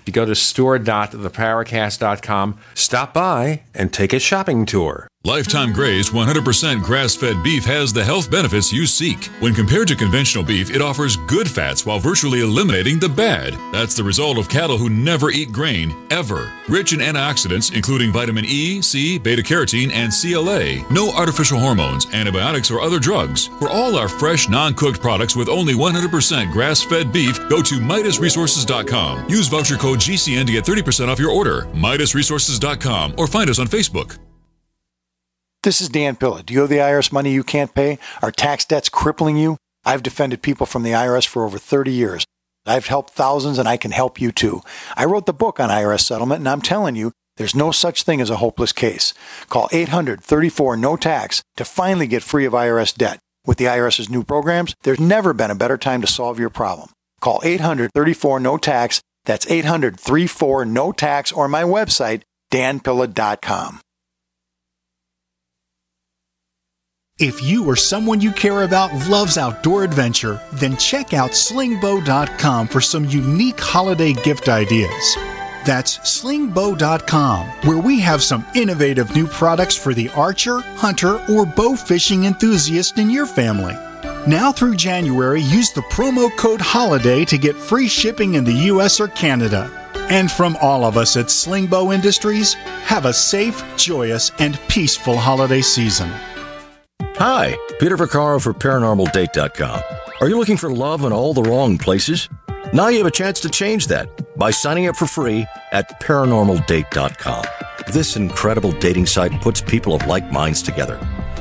Paracast. You go to store.theparacast.com, stop by, and take a shopping tour. Lifetime Graze 100% grass fed beef has the health benefits you seek. When compared to conventional beef, it offers good fats while virtually eliminating the bad. That's the result of cattle who never eat grain, ever. Rich in antioxidants, including vitamin E, C, beta carotene, and CLA. No artificial hormones, antibiotics, or other drugs. For all our fresh, non cooked products with only 100% grass fed beef, go to MidasResources.com. Use voucher code GCN to get 30% off your order. MidasResources.com or find us on Facebook. This is Dan Pilla. Do you owe the IRS money you can't pay? Are tax debts crippling you? I've defended people from the IRS for over 30 years. I've helped thousands and I can help you too. I wrote the book on IRS settlement and I'm telling you, there's no such thing as a hopeless case. Call 834 no tax to finally get free of IRS debt. With the IRS's new programs, there's never been a better time to solve your problem. Call 834 no tax. That's 800 34 no tax or my website danpilla.com. If you or someone you care about loves outdoor adventure, then check out slingbow.com for some unique holiday gift ideas. That's slingbow.com, where we have some innovative new products for the archer, hunter, or bow fishing enthusiast in your family. Now through January, use the promo code HOLIDAY to get free shipping in the US or Canada. And from all of us at Slingbow Industries, have a safe, joyous, and peaceful holiday season. Hi, Peter Vaccaro for ParanormalDate.com. Are you looking for love in all the wrong places? Now you have a chance to change that by signing up for free at ParanormalDate.com. This incredible dating site puts people of like minds together.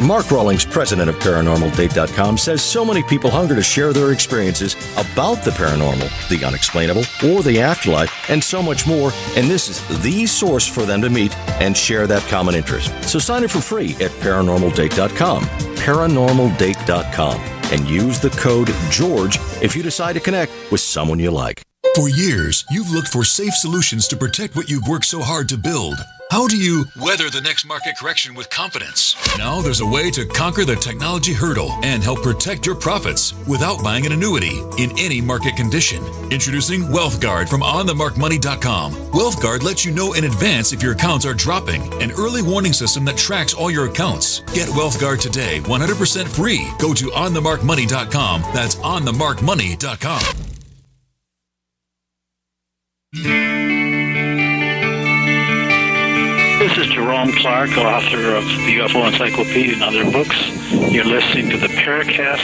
Mark Rawlings, president of ParanormalDate.com, says so many people hunger to share their experiences about the paranormal, the unexplainable, or the afterlife, and so much more. And this is the source for them to meet and share that common interest. So sign up for free at ParanormalDate.com. ParanormalDate.com and use the code GEORGE if you decide to connect with someone you like. For years, you've looked for safe solutions to protect what you've worked so hard to build. How do you weather the next market correction with confidence? Now there's a way to conquer the technology hurdle and help protect your profits without buying an annuity in any market condition. Introducing WealthGuard from OnTheMarkMoney.com. WealthGuard lets you know in advance if your accounts are dropping, an early warning system that tracks all your accounts. Get WealthGuard today, 100% free. Go to OnTheMarkMoney.com. That's OnTheMarkMoney.com. is Jerome Clark, author of the UFO Encyclopedia and other books. You're listening to the Paracast.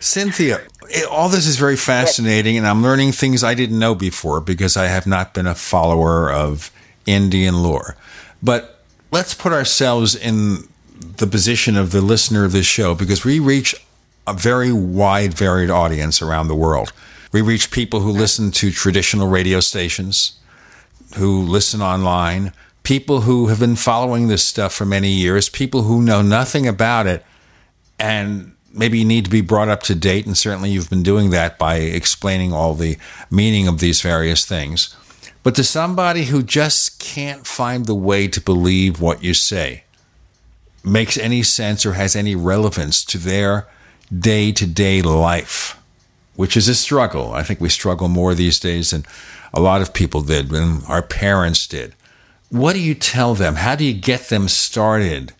Cynthia, it- all this is very fascinating, and I'm learning things I didn't know before because I have not been a follower of Indian lore. But let's put ourselves in the position of the listener of this show because we reach a very wide, varied audience around the world. We reach people who listen to traditional radio stations, who listen online, people who have been following this stuff for many years, people who know nothing about it and maybe you need to be brought up to date. And certainly you've been doing that by explaining all the meaning of these various things. But to somebody who just can't find the way to believe what you say, makes any sense or has any relevance to their day to day life, which is a struggle. I think we struggle more these days than a lot of people did when our parents did. What do you tell them? How do you get them started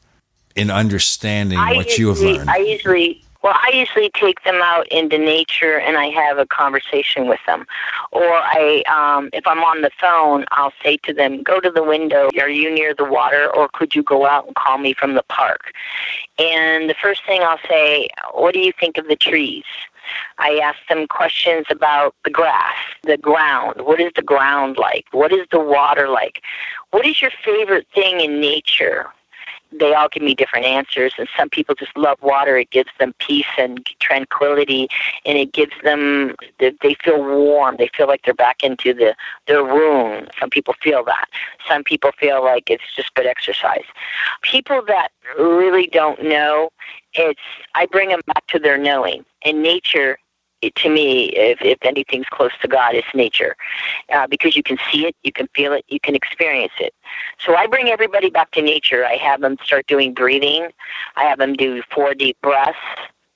in understanding I what you have learned? I usually, well, I usually take them out into nature and I have a conversation with them. Or I, um, if I'm on the phone, I'll say to them, "Go to the window. Are you near the water, or could you go out and call me from the park?" And the first thing I'll say, "What do you think of the trees?" I ask them questions about the grass, the ground. What is the ground like? What is the water like? What is your favorite thing in nature? They all give me different answers and some people just love water. It gives them peace and tranquility and it gives them they feel warm. They feel like they're back into the their room. Some people feel that. Some people feel like it's just good exercise. People that really don't know it's i bring them back to their knowing. And nature it, to me, if, if anything's close to God, it's nature, uh, because you can see it, you can feel it, you can experience it. So I bring everybody back to nature. I have them start doing breathing. I have them do four deep breaths.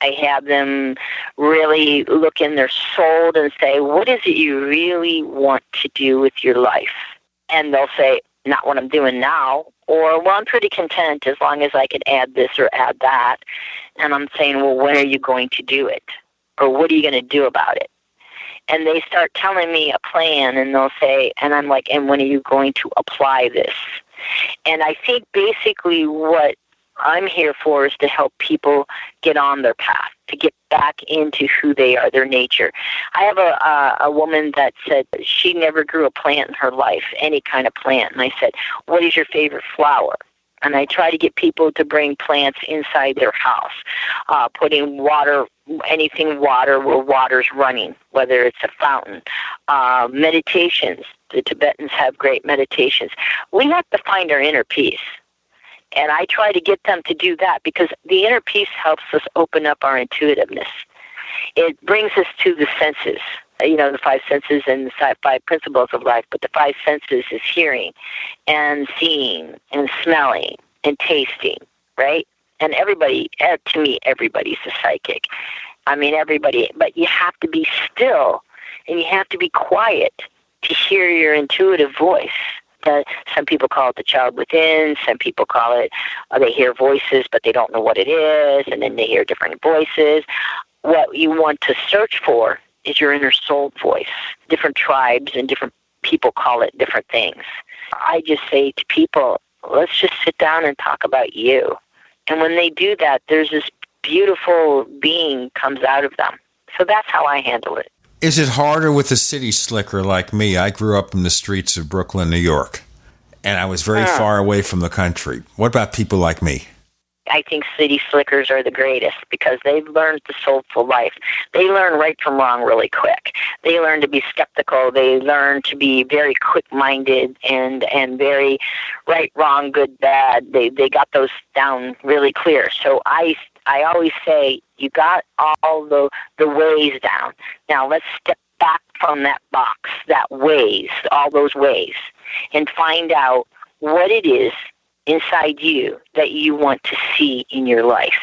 I have them really look in their soul and say, "What is it you really want to do with your life?" And they'll say, "Not what I'm doing now." Or, well, I'm pretty content as long as I can add this or add that. And I'm saying, well, when are you going to do it? or what are you going to do about it? And they start telling me a plan, and they'll say, and I'm like, and when are you going to apply this? And I think basically what I'm here for is to help people get on their path, to get back into who they are, their nature. I have a a, woman that said she never grew a plant in her life, any kind of plant, and I said, "What is your favorite flower?" And I try to get people to bring plants inside their house, uh, putting water, anything water where water's running, whether it's a fountain. Uh, meditations. The Tibetans have great meditations. We have to find our inner peace. And I try to get them to do that because the inner peace helps us open up our intuitiveness. It brings us to the senses, you know, the five senses and the five principles of life. But the five senses is hearing and seeing and smelling and tasting, right? And everybody, eh, to me, everybody's a psychic. I mean, everybody, but you have to be still and you have to be quiet to hear your intuitive voice uh, some people call it the child within. Some people call it uh, they hear voices, but they don't know what it is, and then they hear different voices. What you want to search for is your inner soul voice. Different tribes and different people call it different things. I just say to people, let's just sit down and talk about you. And when they do that, there's this beautiful being comes out of them. So that's how I handle it. Is it harder with a city slicker like me? I grew up in the streets of Brooklyn, New York, and I was very far away from the country. What about people like me? I think city slickers are the greatest because they've learned the soulful life. They learn right from wrong really quick. They learn to be skeptical. They learn to be very quick-minded and and very right, wrong, good, bad. They they got those down really clear. So I I always say you got all the the ways down. Now let's step back from that box, that ways, all those ways, and find out what it is inside you that you want to see in your life.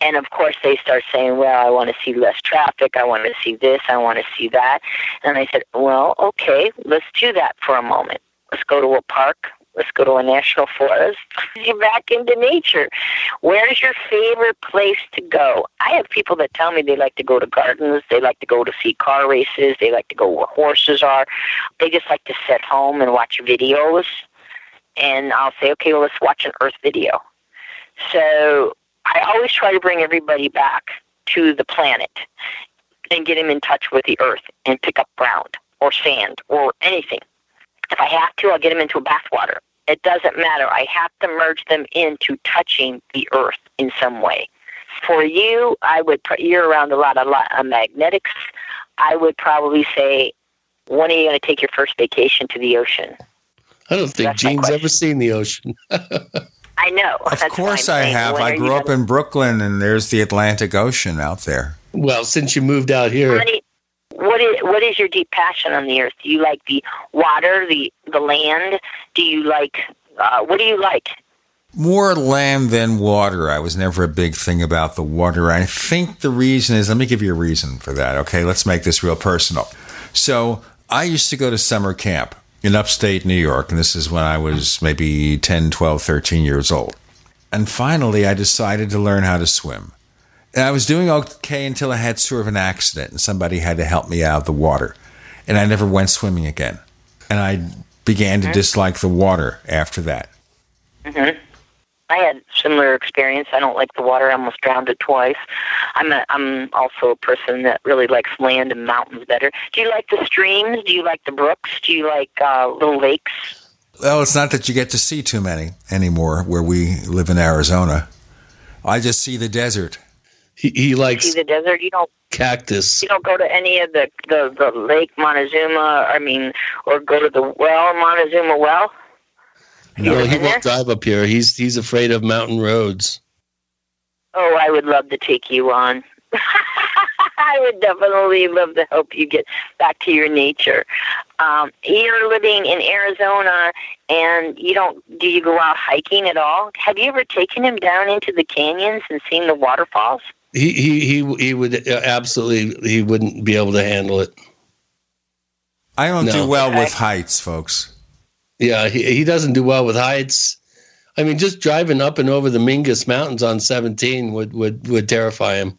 And of course, they start saying, Well, I want to see less traffic. I want to see this. I want to see that. And I said, Well, okay, let's do that for a moment. Let's go to a park. Let's go to a national forest. You're back into nature. Where's your favorite place to go? I have people that tell me they like to go to gardens. They like to go to see car races. They like to go where horses are. They just like to sit home and watch videos and I'll say, okay, well, let's watch an Earth video. So I always try to bring everybody back to the planet and get them in touch with the Earth and pick up ground or sand or anything. If I have to, I'll get them into a bathwater. It doesn't matter. I have to merge them into touching the Earth in some way. For you, I would. pr- You're around a lot of magnetics. I would probably say, when are you going to take your first vacation to the ocean? I don't think Gene's ever seen the ocean. I know. Of course I have. I grew up in Brooklyn, and there's the Atlantic Ocean out there. Well, since you moved out here, What is, what is what is your deep passion on the earth? Do you like the water, the the land? Do you like uh, what do you like? More land than water. I was never a big thing about the water. I think the reason is let me give you a reason for that. Okay, let's make this real personal. So, I used to go to summer camp in upstate New York, and this is when I was maybe 10, 12, 13 years old. And finally, I decided to learn how to swim. And I was doing okay until I had sort of an accident, and somebody had to help me out of the water. And I never went swimming again. And I began to dislike the water after that. hmm I had similar experience. I don't like the water. I almost drowned it twice. I'm a, I'm also a person that really likes land and mountains better. Do you like the streams? Do you like the brooks? Do you like uh, little lakes? Well, it's not that you get to see too many anymore where we live in Arizona. I just see the desert. He, he likes See the desert? You don't cactus. you don't go to any of the the, the Lake Montezuma. I mean, or go to the well Montezuma well. No, he there? won't drive up here. He's he's afraid of mountain roads. Oh, I would love to take you on. I would definitely love to help you get back to your nature. Um, you're living in Arizona, and you don't. Do you go out hiking at all? Have you ever taken him down into the canyons and seen the waterfalls? He he he he would uh, absolutely he wouldn't be able to handle it. I don't No. do well with heights, folks. Yeah, he he doesn't do well with heights. I mean, just driving up and over the Mingus Mountains on 17 would would would terrify him.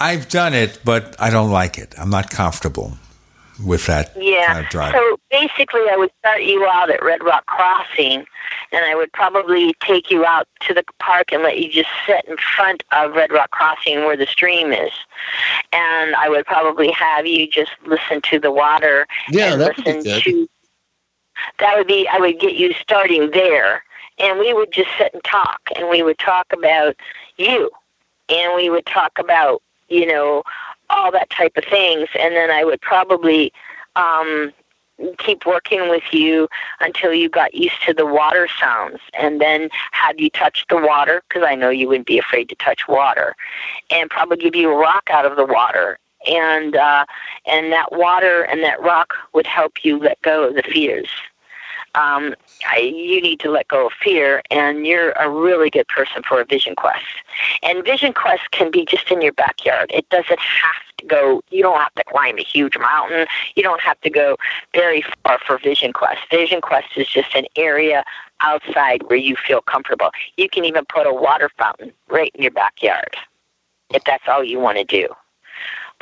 I've done it, but I don't like it. I'm not comfortable with that Yeah. kind of driving. So basically, I would start you out at Red Rock Crossing and I would probably take you out to the park and let you just sit in front of Red Rock Crossing where the stream is. And I would probably have you just listen to the water Yeah, and that would be listen good. to that would be I would get you starting there. And we would just sit and talk and we would talk about you. And we would talk about, you know, all that type of things. And then I would probably um keep working with you until you got used to the water sounds. And then have you touch the water because I know you wouldn't be afraid to touch water and probably give you a rock out of the water and uh and that water and that rock would help you let go of the fears um, I, you need to let go of fear, and you're a really good person for a vision quest. And vision quest can be just in your backyard. It doesn't have to go. You don't have to climb a huge mountain. You don't have to go very far for vision quest. Vision quest is just an area outside where you feel comfortable. You can even put a water fountain right in your backyard if that's all you want to do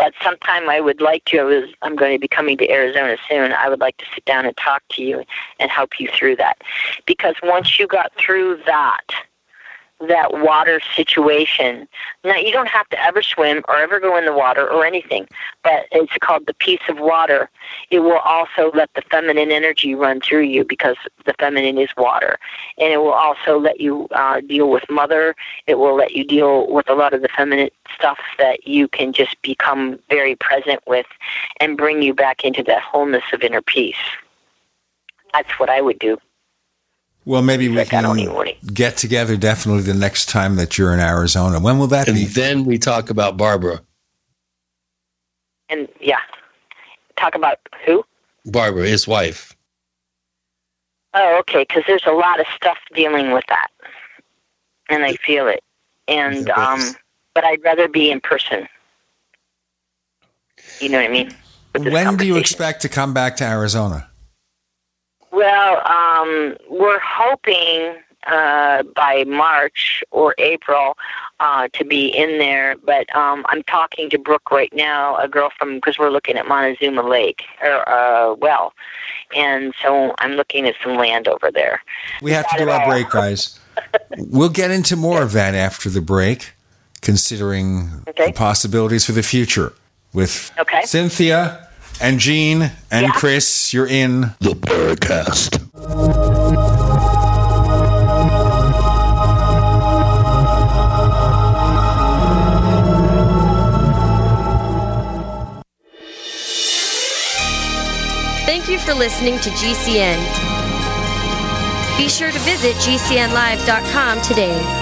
but sometime I would like to. I was, I'm going to be coming to Arizona soon. I would like to sit down and talk to you and help you through that, because once you got through that, that water situation. Now you don't have to ever swim or ever go in the water or anything, but it's called the peace of water. It will also let the feminine energy run through you because the feminine is water, and it will also let you uh, deal with mother. It will let you deal with a lot of the feminine stuff that you can just become very present with, and bring you back into that wholeness of inner peace. That's what I would do. Well, maybe we Like, I don't can get together definitely the next time that you're in Arizona. When will that and be? then we talk about Barbara. And yeah, talk about who? Barbara, his wife. Oh, okay. Because there's a lot of stuff dealing with that, and I feel it. And um, but I'd rather be in person. You know what I mean? When do you expect to come back to Arizona? Well, um, we're hoping uh, by March or April uh, to be in there. But um, I'm talking to Brooke right now, a girl from because we're looking at Montezuma Lake or uh, well, and so I'm looking at some land over there. We have to do our break, guys. We'll get into more of that after the break, considering the possibilities for the future. With Okay. Cynthia and Gene and Yeah. Chris, you're in the Paracast. Thank you for listening to GCN. Be sure to visit GCNlive.com today.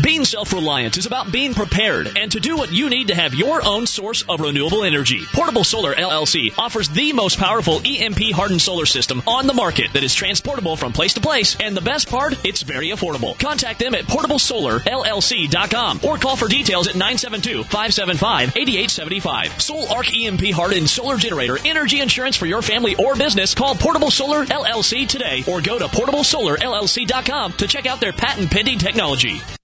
Being self reliant is about being prepared and to do what you need to have your own source of renewable energy. Portable Solar LLC offers the most powerful EMP hardened solar system on the market that is transportable from place to place. And the best part, it's very affordable. Contact them at portablesolarllc.com or call for details at 972 575 8875. Sol-Ark EMP hardened solar generator energy insurance for your family or business. Call Portable Solar LLC today or go to portablesolarllc.com to check out their patent pending technology.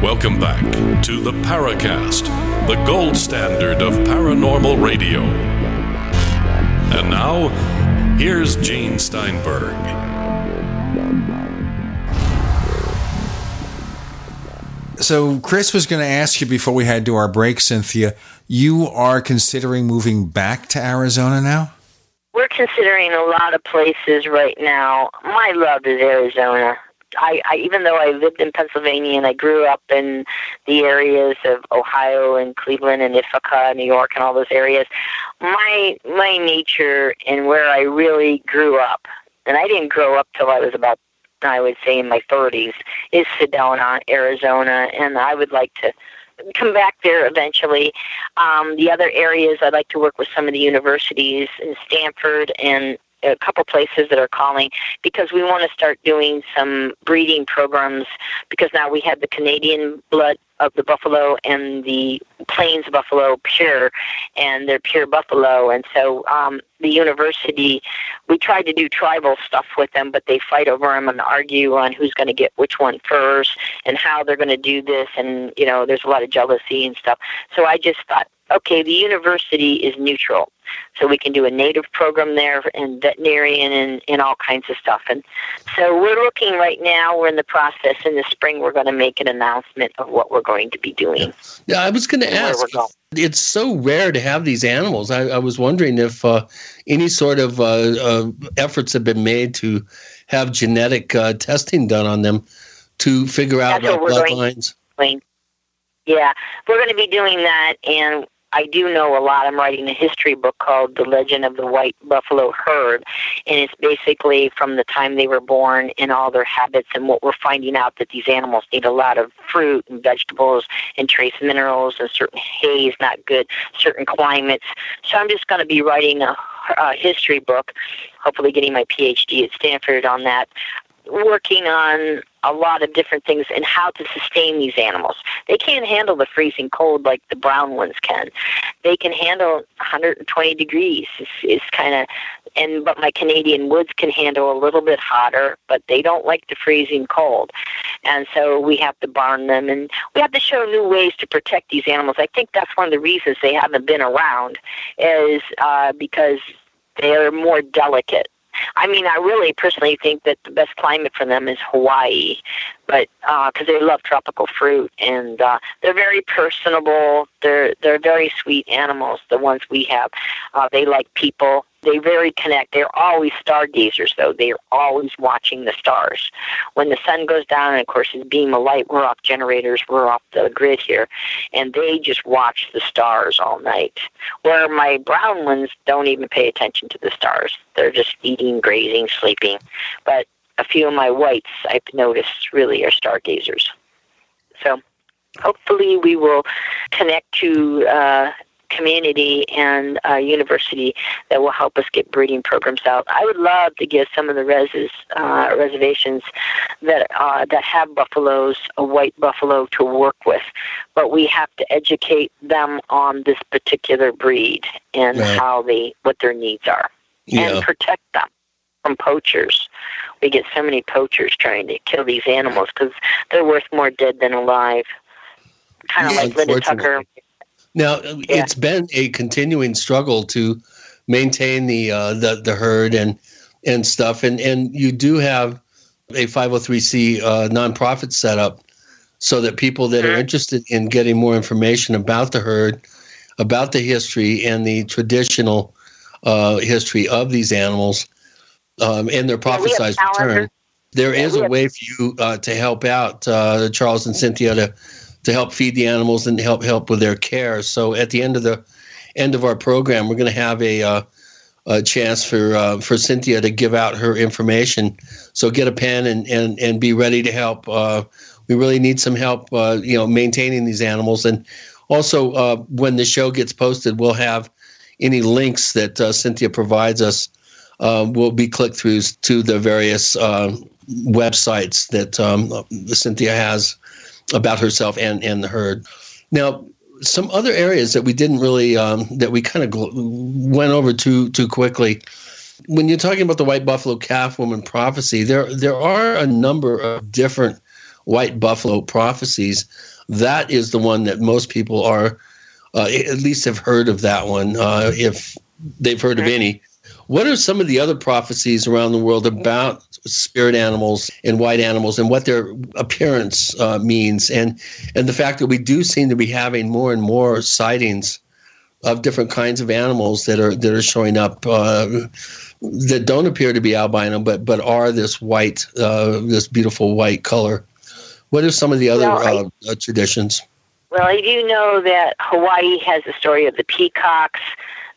Welcome back to the Paracast, the gold standard of paranormal radio. And now, here's Gene Steinberg. So, Chris was going to ask you before we had to our break, Cynthia. You are considering moving back to Arizona now? We're considering a lot of places right now. My love is Arizona. I, I even though I lived in Pennsylvania and I grew up in the areas of Ohio and Cleveland and Ithaca, New York, and all those areas, my my nature and where I really grew up, and I didn't grow up till I was about I would say in my 30s, is Sedona, Arizona, and I would like to come back there eventually. Um, the other areas I'd like to work with some of the universities in Stanford and a couple places that are calling because we want to start doing some breeding programs because now we have the Canadian blood of the buffalo and the plains buffalo pure and they're pure buffalo. And so um the university we tried to do tribal stuff with them but they fight over them and argue on who's going to get which one first and how they're going to do this. And you know there's a lot of jealousy and stuff. So i just thought okay, the university is neutral. So we can do a native program there and veterinarian and, and all kinds of stuff. And so we're looking right now, we're in the process. In the spring, we're going to make an announcement of what we're going to be doing. Yeah, I was going to ask. It's so rare to have these animals. I, I was wondering if uh, any sort of uh, uh, efforts have been made to have genetic uh, testing done on them to figure out bloodlines. Yeah, we're going to be doing that, and I do know a lot. I'm writing a history book called The Legend of the White Buffalo Herd, and it's basically from the time they were born and all their habits and what we're finding out that these animals need a lot of fruit and vegetables and trace minerals and certain hay is not good, certain climates. So I'm just going to be writing a, a history book, hopefully getting my PhD at Stanford on that, working on a lot of different things and how to sustain these animals. They can't handle the freezing cold like the brown ones can. They can handle 120 degrees. Is, is kind of and but my Canadian woods can handle a little bit hotter, but they don't like the freezing cold. And so we have to barn them and we have to show new ways to protect these animals. I think that's one of the reasons they haven't been around is uh, because they're more delicate I mean, I really personally think that the best climate for them is Hawaii, but because uh, they love tropical fruit and uh, they're very personable. They're they're very sweet animals. The ones we have, uh, they like people. They very connect. They're always stargazers, though. They're always watching the stars. When the sun goes down, and of course, his beam of light, we're off generators, we're off the grid here, and they just watch the stars all night. Where my brown ones don't even pay attention to the stars. They're just eating, grazing, sleeping. But a few of my whites I've noticed really are stargazers. So hopefully we will connect to uh, community and uh, university that will help us get breeding programs out. I would love to give some of the reses, uh, reservations that uh, that have buffaloes a white buffalo to work with, but we have to educate them on this particular breed and right. how they what their needs are yeah. and protect them from poachers. We get so many poachers trying to kill these animals because they're worth more dead than alive. Kind of yeah, like Linda Tucker now, yeah. it's been a continuing struggle to maintain the uh, the the herd and and stuff, and and you do have a 503c uh, nonprofit set up so that people that are mm-hmm. interested in getting more information about the herd, about the history and the traditional uh, history of these animals um, and their prophesized yeah, return. There yeah, is a way for you uh, to help out uh, Charles and Cynthia to to help feed the animals and help help with their care. So at the end of the end of our program, we're going to have a uh, a chance for uh, for Cynthia to give out her information. So get a pen and and, and be ready to help. Uh, we really need some help, uh, you know, maintaining these animals. And also, uh, when the show gets posted, we'll have any links that uh, Cynthia provides us. Will be click throughs to the various websites that um, Cynthia has about herself and and the herd. Now, some other areas that we didn't really um, that we kind of went over too too quickly. When you're talking about the white buffalo calf woman prophecy, there there are a number of different white buffalo prophecies. That is the one that most people are uh, at least have heard of that one, uh, if they've heard of any. What are some of the other prophecies around the world about spirit animals and white animals and what their appearance uh, means, and and the fact that we do seem to be having more and more sightings of different kinds of animals that are that are showing up uh, that don't appear to be albino, but but are this white, uh, this beautiful white color. What are some of the other well, I, uh, traditions? Well, I do know that Hawaii has the story of the peacocks.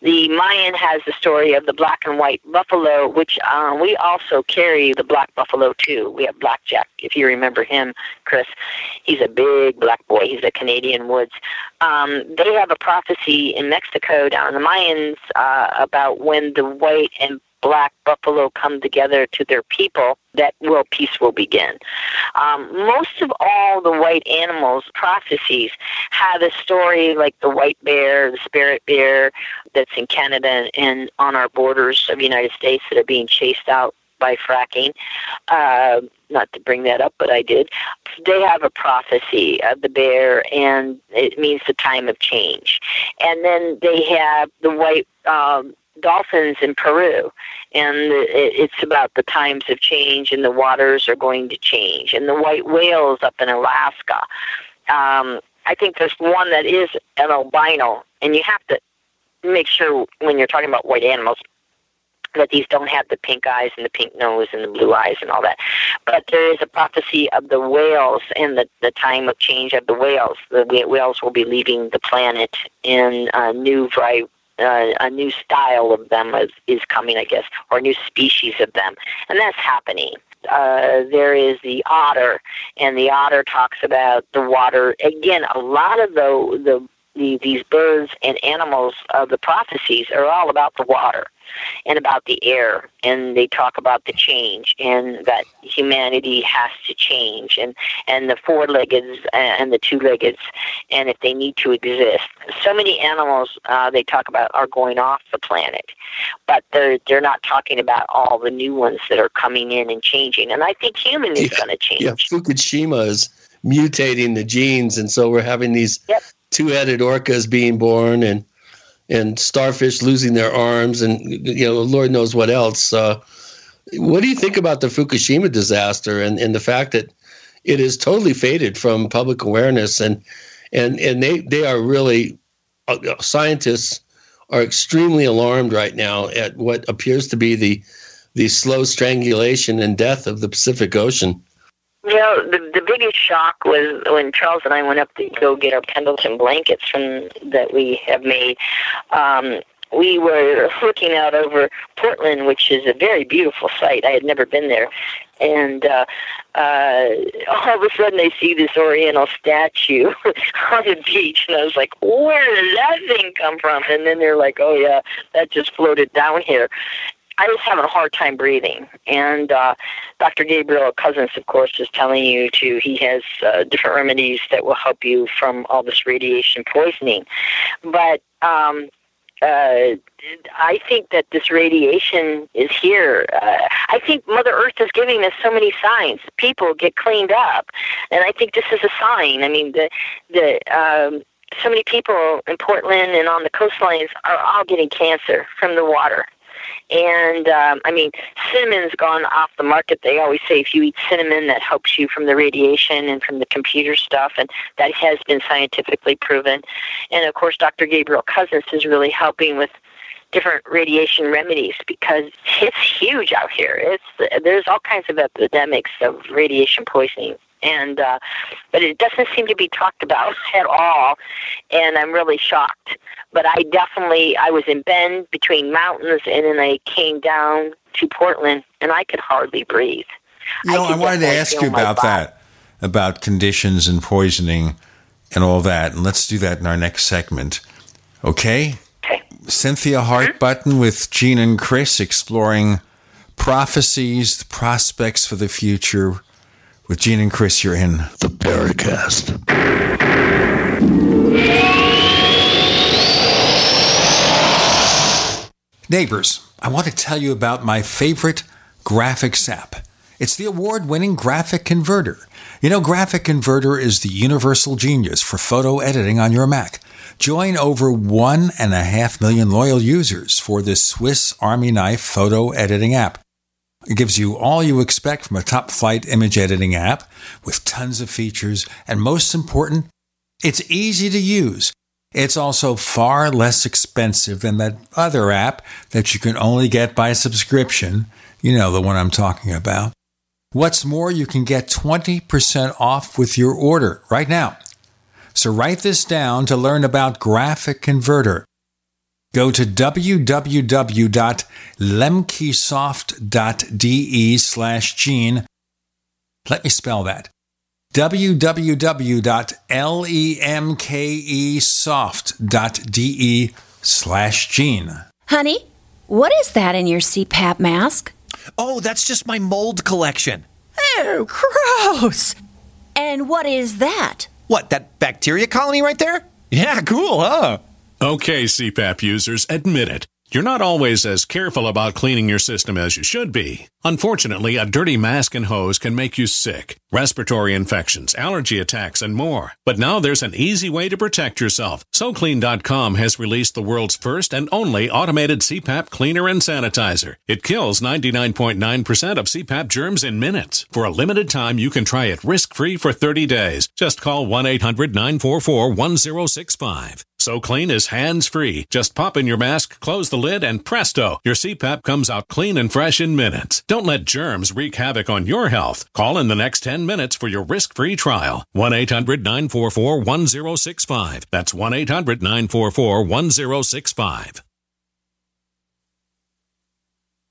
The Mayan has the story of the black and white buffalo, which um, we also carry the black buffalo too. We have Blackjack, if you remember him, Chris. He's a big black boy. He's a Canadian woods. Um, they have a prophecy in Mexico down in the Mayans uh, about when the white and black buffalo come together to their people, that world peace will begin. Um, most of all the white animals prophecies have a story like the white bear, the spirit bear that's in Canada and on our borders of the United States that are being chased out by fracking. Uh, not to bring that up, but I did. They have a prophecy of the bear, and it means the time of change. And then they have the white um, dolphins in Peru, and it's about the times of change and the waters are going to change, and the white whales up in Alaska. Um, I think there's one that is an albino, and you have to make sure when you're talking about white animals that these don't have the pink eyes and the pink nose and the blue eyes and all that. But there is a prophecy of the whales and the, the time of change of the whales. The whales will be leaving the planet in a new variety uh, a new style of them is, is coming, I guess, or a new species of them, and that's happening. Uh, there is the otter, and the otter talks about the water. Again, a lot of the the, the these birds and animals of the prophecies are all about the water and about the air and they talk about the change and that humanity has to change and and the four-leggeds and the two-leggeds, and if they need to exist. So many animals uh, they talk about are going off the planet but they're they're not talking about all the new ones that are coming in and changing and i think human is yeah, going to change. Yeah fukushima is mutating the genes and so we're having these yep. Two-headed orcas being born and and starfish losing their arms and you know lord knows what else uh, what do you think about the fukushima disaster and, and the fact that it is totally faded from public awareness and and and they they are really uh, scientists are extremely alarmed right now at what appears to be the the slow strangulation and death of the Pacific Ocean. You know, the the biggest shock was when Charles and I went up to go get our Pendleton blankets from that we have made. Um, we were looking out over Portland, which is a very beautiful site. I had never been there, and uh, uh, all of a sudden I see this Oriental statue on the beach, and I was like, "Where did that thing come from?" And then they're like, "Oh yeah, that just floated down here." I was having a hard time breathing, and uh, Dr. Gabriel Cousens, of course, is telling you to. He has uh, different remedies that will help you from all this radiation poisoning, but. Um, uh, I think that this radiation is here. Uh, I think Mother Earth is giving us so many signs. People get cleaned up, and I think this is a sign. I mean, the the um, so many people in Portland and on the coastlines are all getting cancer from the water. And um, I mean, cinnamon's gone off the market. They always say if you eat cinnamon, that helps you from the radiation and from the computer stuff, and that has been scientifically proven. And of course, Dr. Gabriel Cousens is really helping with different radiation remedies because it's huge out here. It's there's all kinds of epidemics of radiation poisoning and uh, but it doesn't seem to be talked about at all, and I'm really shocked but I definitely I was in Bend between mountains, and then I came down to Portland, and I could hardly breathe. You know, I, could wanted to ask you about body. that, about conditions and poisoning and all that. And let's do that in our next segment. Okay? Okay. Cynthia Hart Button with Gene and Chris exploring prophecies, the prospects for the future. With Gene and Chris, you're in the Paracast. Neighbors, I want to tell you about my favorite graphics app. It's the award winning Graphic Converter. You know, Graphic Converter is the universal genius for photo editing on your Mac. Join over one and a half million loyal users for this Swiss Army knife photo editing app. It gives you all you expect from a top flight image editing app with tons of features, and most important, it's easy to use. It's also far less expensive than that other app that you can only get by subscription. You know, the one I'm talking about. What's more, you can get 20% off with your order right now. So write this down to learn about Graphic Converter. Go to www.lemkesoft.de slash gene. Let me spell that www.lemkesoft.de slash gene. Honey, what is that in your CPAP mask? Oh, that's just my mold collection. Oh, gross! And what is that? What, that bacteria colony right there? Yeah, cool, huh? Okay, CPAP users, admit it. You're not always as careful about cleaning your system as you should be. Unfortunately, a dirty mask and hose can make you sick, respiratory infections, allergy attacks, and more. But now there's an easy way to protect yourself. SoClean.com has released the world's first and only automated CPAP cleaner and sanitizer. It kills 99.9% of CPAP germs in minutes. For a limited time, you can try it risk-free for 30 days. Just call 1-800-944-1065. So Clean is hands-free. Just pop in your mask, close the lid, and presto, your CPAP comes out clean and fresh in minutes. Don't let germs wreak havoc on your health. Call in the next 10 minutes for your risk-free trial. 1-800-944-1065. That's 1-800-944-1065.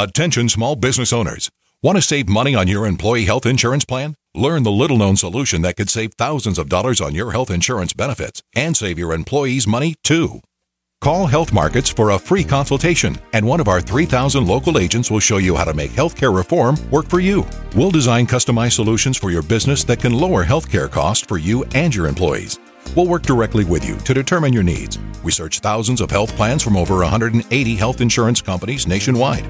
Attention small business owners. Want to save money on your employee health insurance plan? Learn the little known solution that could save thousands of dollars on your health insurance benefits and save your employees money too. Call Health Markets for a free consultation, and one of our 3,000 local agents will show you how to make healthcare reform work for you. We'll design customized solutions for your business that can lower healthcare costs for you and your employees. We'll work directly with you to determine your needs. We search thousands of health plans from over 180 health insurance companies nationwide.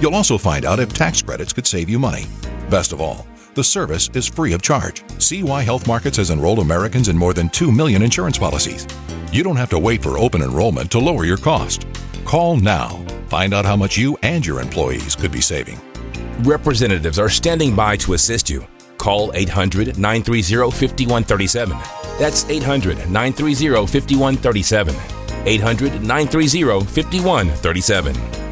You'll also find out if tax credits could save you money. Best of all, the service is free of charge. See why Health Markets has enrolled Americans in more than 2 million insurance policies. You don't have to wait for open enrollment to lower your cost. Call now. Find out how much you and your employees could be saving. Representatives are standing by to assist you. Call 800 930 5137. That's 800 930 5137. 800 930 5137.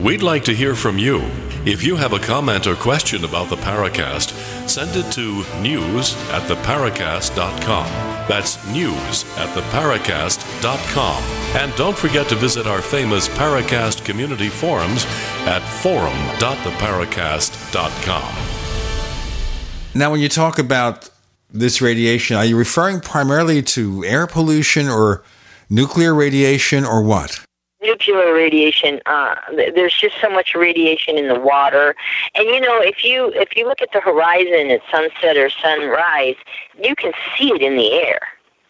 We'd like to hear from you. If you have a comment or question about the Paracast, send it to news at theparacast.com. That's news at theparacast.com. And don't forget to visit our famous Paracast community forums at forum.theparacast.com. Now, when you talk about this radiation, are you referring primarily to air pollution or nuclear radiation or what? Nuclear radiation uh, there's just so much radiation in the water. And you know if you if you look at the horizon at sunset or sunrise you can see it in the air.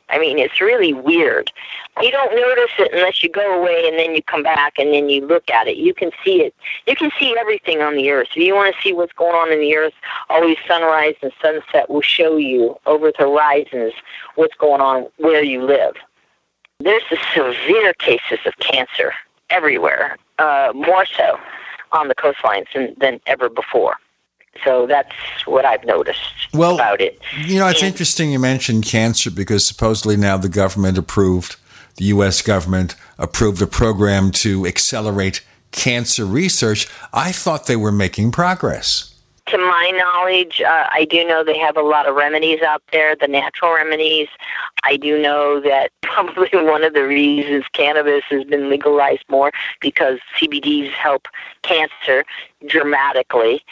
I mean it's really weird. You don't notice it unless you go away and then you come back and then you look at it. You can see it. You can see everything on the earth. If you want to see what's going on in the earth always sunrise and sunset will show you over the horizons what's going on where you live there's the severe cases of cancer everywhere, uh, more so on the coastlines than, than ever before. So that's what I've noticed well, about it. You know, it's and, interesting you mentioned cancer because supposedly now the government approved, the U.S. government approved a program to accelerate cancer research. I thought they were making progress to my knowledge, uh, I do know they have a lot of remedies out there, the natural remedies. I do know that probably one of the reasons cannabis has been legalized more because CBDs help cancer dramatically.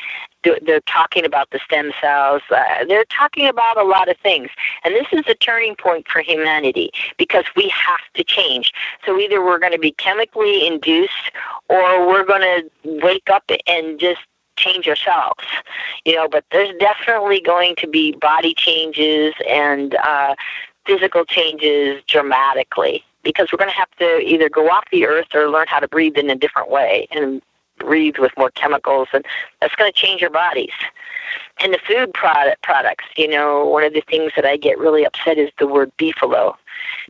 They're talking about the stem cells. Uh, they're talking about a lot of things. And this is a turning point for humanity because we have to change. So either we're going to be chemically induced or we're going to wake up and just change ourselves, you know. But there's definitely going to be body changes and uh, physical changes dramatically because we're going to have to either go off the earth or learn how to breathe in a different way and breathe with more chemicals, and that's going to change our bodies. And the food product products, you know, one of the things that I get really upset is the word beefalo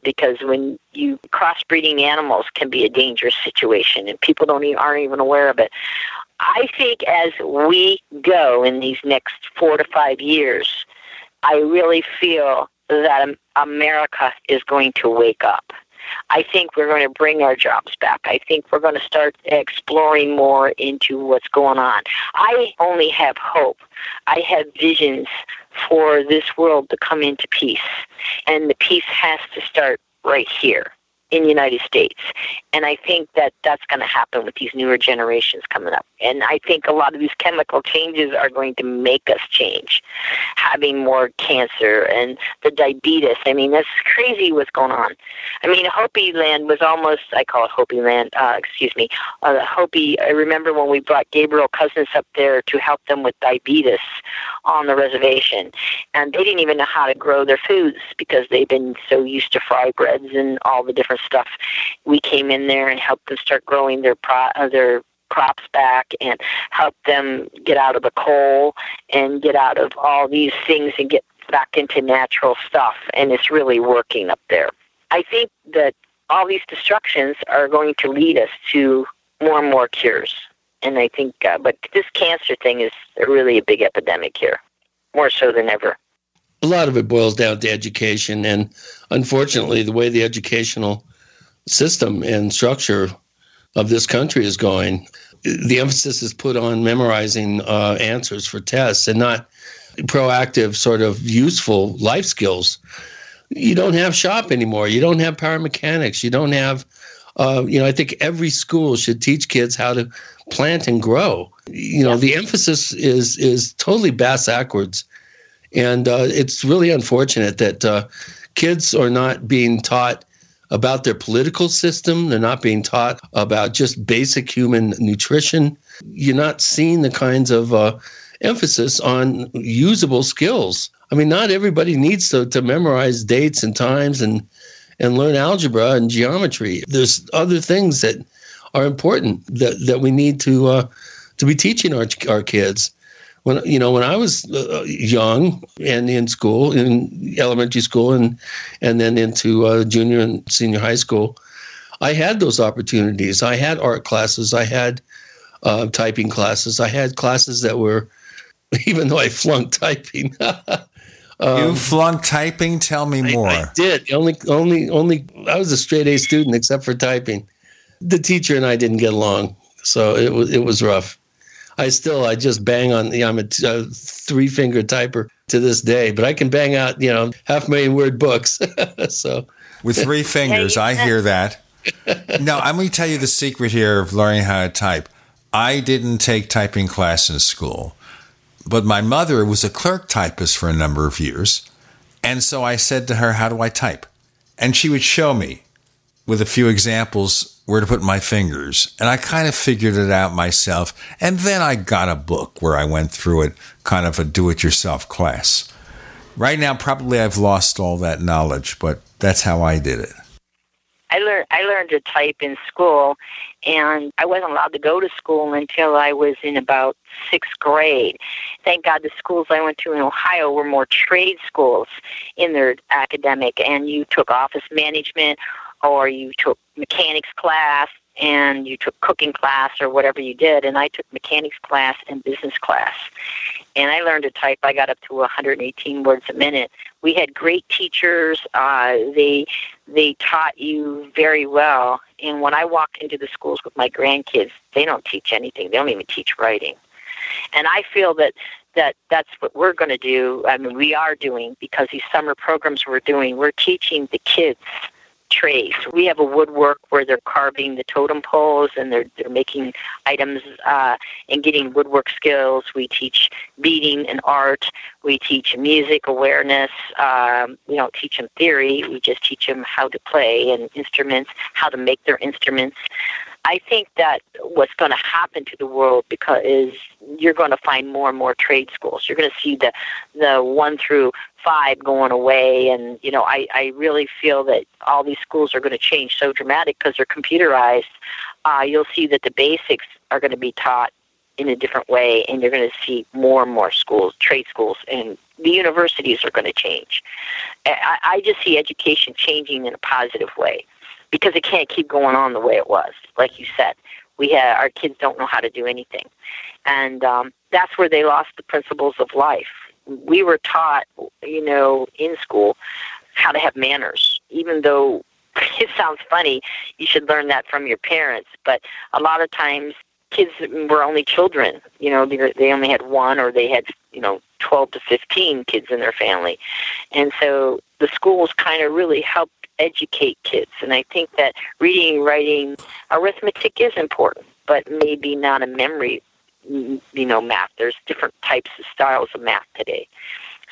because when you crossbreeding animals can be a dangerous situation and people don't even, aren't even aware of it. I think as we go in these next four to five years, I really feel that America is going to wake up. I think we're going to bring our jobs back. I think we're going to start exploring more into what's going on. I only have hope. I have visions for this world to come into peace. And the peace has to start right here in the United States. And I think that that's going to happen with these newer generations coming up. And I think a lot of these chemical changes are going to make us change, having more cancer and the diabetes. I mean, that's crazy what's going on. I mean, Hopi land was almost, I call it Hopi land, uh, excuse me, uh, Hopi. I remember when we brought Gabriel Cousens up there to help them with diabetes on the reservation. And they didn't even know how to grow their foods because they've been so used to fry breads and all the different stuff. We came in there and helped them start growing their pro- uh, their crops back and help them get out of the coal and get out of all these things and get back into natural stuff. And it's really working up there. I think that all these destructions are going to lead us to more and more cures. And I think, uh, but this cancer thing is really a big epidemic here, more so than ever a lot of it boils down to education and unfortunately the way the educational system and structure of this country is going the emphasis is put on memorizing uh, answers for tests and not proactive sort of useful life skills. You don't have shop anymore. You don't have power mechanics. You don't have uh, you know i think every school should teach kids how to plant and grow. You know the emphasis is is totally bass backwards. And uh, it's really unfortunate that uh, kids are not being taught about their political system. They're not being taught about just basic human nutrition. You're not seeing the kinds of uh, emphasis on usable skills. I mean, not everybody needs to, to memorize dates and times and and learn algebra and geometry. There's other things that are important that, that we need to uh, to be teaching our our kids when you know when I was uh, young and in school, in elementary school, and and then into uh, junior and senior high school, I had those opportunities. I had art classes. I had uh, typing classes. I had classes that were, even though I flunked typing. um, you flunked typing? Tell me more. I, I did. Only, only, only. I was a straight A student except for typing. The teacher and I didn't get along, so it was it was rough. I still I just bang on. You know, I'm a, t- a three finger typer to this day, but I can bang out you know half million word books. so with three fingers, I hear that. now I'm going to tell you the secret here of learning how to type. I didn't take typing class in school, but my mother was a clerk typist for a number of years. And so I said to her, How do I type? And she would show me with a few examples where to put my fingers. And I kind of figured it out myself. And then I got a book where I went through it, kind of a do it yourself class. Right now, probably I've lost all that knowledge, but that's how I did it. I learned I learned to type in school, and I wasn't allowed to go to school until I was in about sixth grade. Thank God the schools I went to in Ohio were more trade schools in their academic, and you took office management or you took mechanics class and you took cooking class or whatever you did and I took mechanics class and business class. And I learned to type. I got up to 118 words a minute. We had great teachers. Uh, they they taught you very well. And when I walk into the schools with my grandkids, they don't teach anything. They don't even teach writing. And I feel that that that's what we're going to do. I mean, we are doing because these summer programs we're doing. We're teaching the kids trays. We have a woodwork where they're carving the totem poles and they're they're making items uh, and getting woodwork skills. We teach beading and art. We teach music awareness. Um, we don't teach them theory. We just teach them how to play and instruments, how to make their instruments. I think that what's going to happen to the world because is you're going to find more and more trade schools. You're going to see the the one through five going away, and you know I I really feel that all these schools are going to change so dramatic because they're computerized. Uh, you'll see that the basics are going to be taught in a different way, and you're going to see more and more schools, trade schools, and the universities are going to change. I, I just see education changing in a positive way because it can't keep going on the way it was. Like you said, we had our kids don't know how to do anything, and um, that's where they lost the principles of life. We were taught, you know, in school how to have manners, even though it sounds funny. You should learn that from your parents, but a lot of times kids were only children. You know, they, only had one, or they had you know twelve to fifteen kids in their family, and so the schools kind of really helped educate kids. And I think that reading, writing, arithmetic is important, but maybe not a memory, mm, you know, math. There's different types of styles of math today.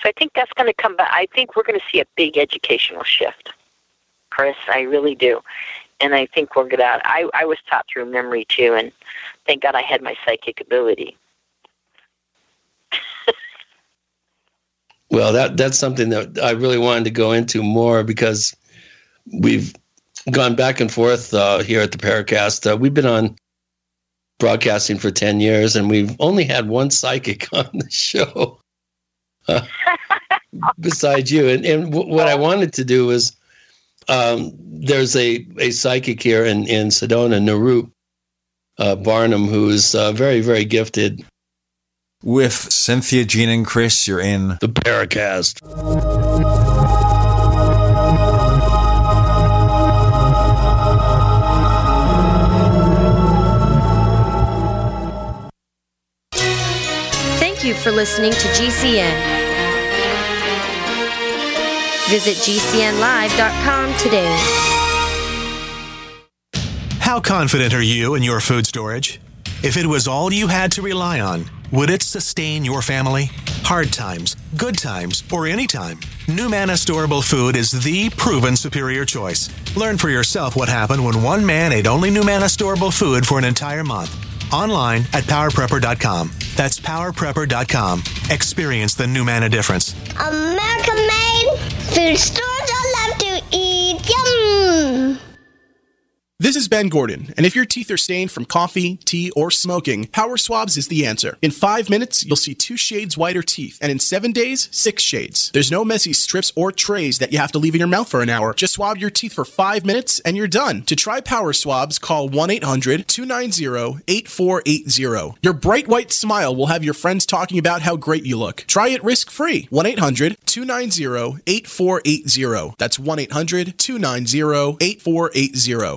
So I think that's going to come back. I think we're going to see a big educational shift, Chris. I really do. And I think we're going to, I, I was taught through memory too, and thank God I had my psychic ability. Well, that that's something that I really wanted to go into more because we've gone back and forth uh, here at the Paracast. Uh, we've been on broadcasting for 10 years and we've only had one psychic on the show uh, besides you. And, and w- what I wanted to do was um, there's a, a psychic here in, in Sedona, Naru uh, Barnum, who's uh, very, very gifted. With Cynthia, Gene, and Chris, you're in the Paracast. You for listening to GCN. Visit GCNlive.com today. How confident are you in your food storage? If it was all you had to rely on, would it sustain your family? Hard times, good times, or any time? NuManna Storable Food is the proven superior choice. Learn for yourself what happened when one man ate only NuManna Storable Food for an entire month. Online at powerprepper.com. That's powerprepper.com. Experience the NuManna difference. American made food stores I love to eat. Yum! This is Ben Gordon, and if your teeth are stained from coffee, tea, or smoking, Power Swabs is the answer. In five minutes, you'll see two shades whiter teeth, and in seven days, six shades. There's no messy strips or trays that you have to leave in your mouth for an hour. Just swab your teeth for five minutes, and you're done. To try Power Swabs, call 1 800 290 8480. Your bright white smile will have your friends talking about how great you look. Try it risk free. 1 800 290 8480. That's 1 800 290 8480.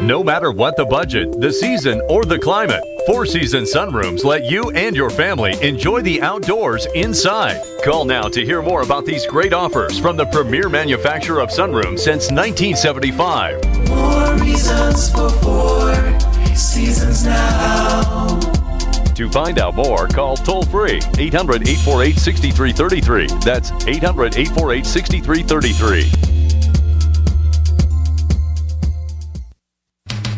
No matter what the budget, the season, or the climate, Four Season Sunrooms let you and your family enjoy the outdoors inside. Call now to hear more about these great offers from the premier manufacturer of sunrooms since 1975. More reasons for four seasons now. To find out more, call toll free 800 848 6333. That's 800 848 6333.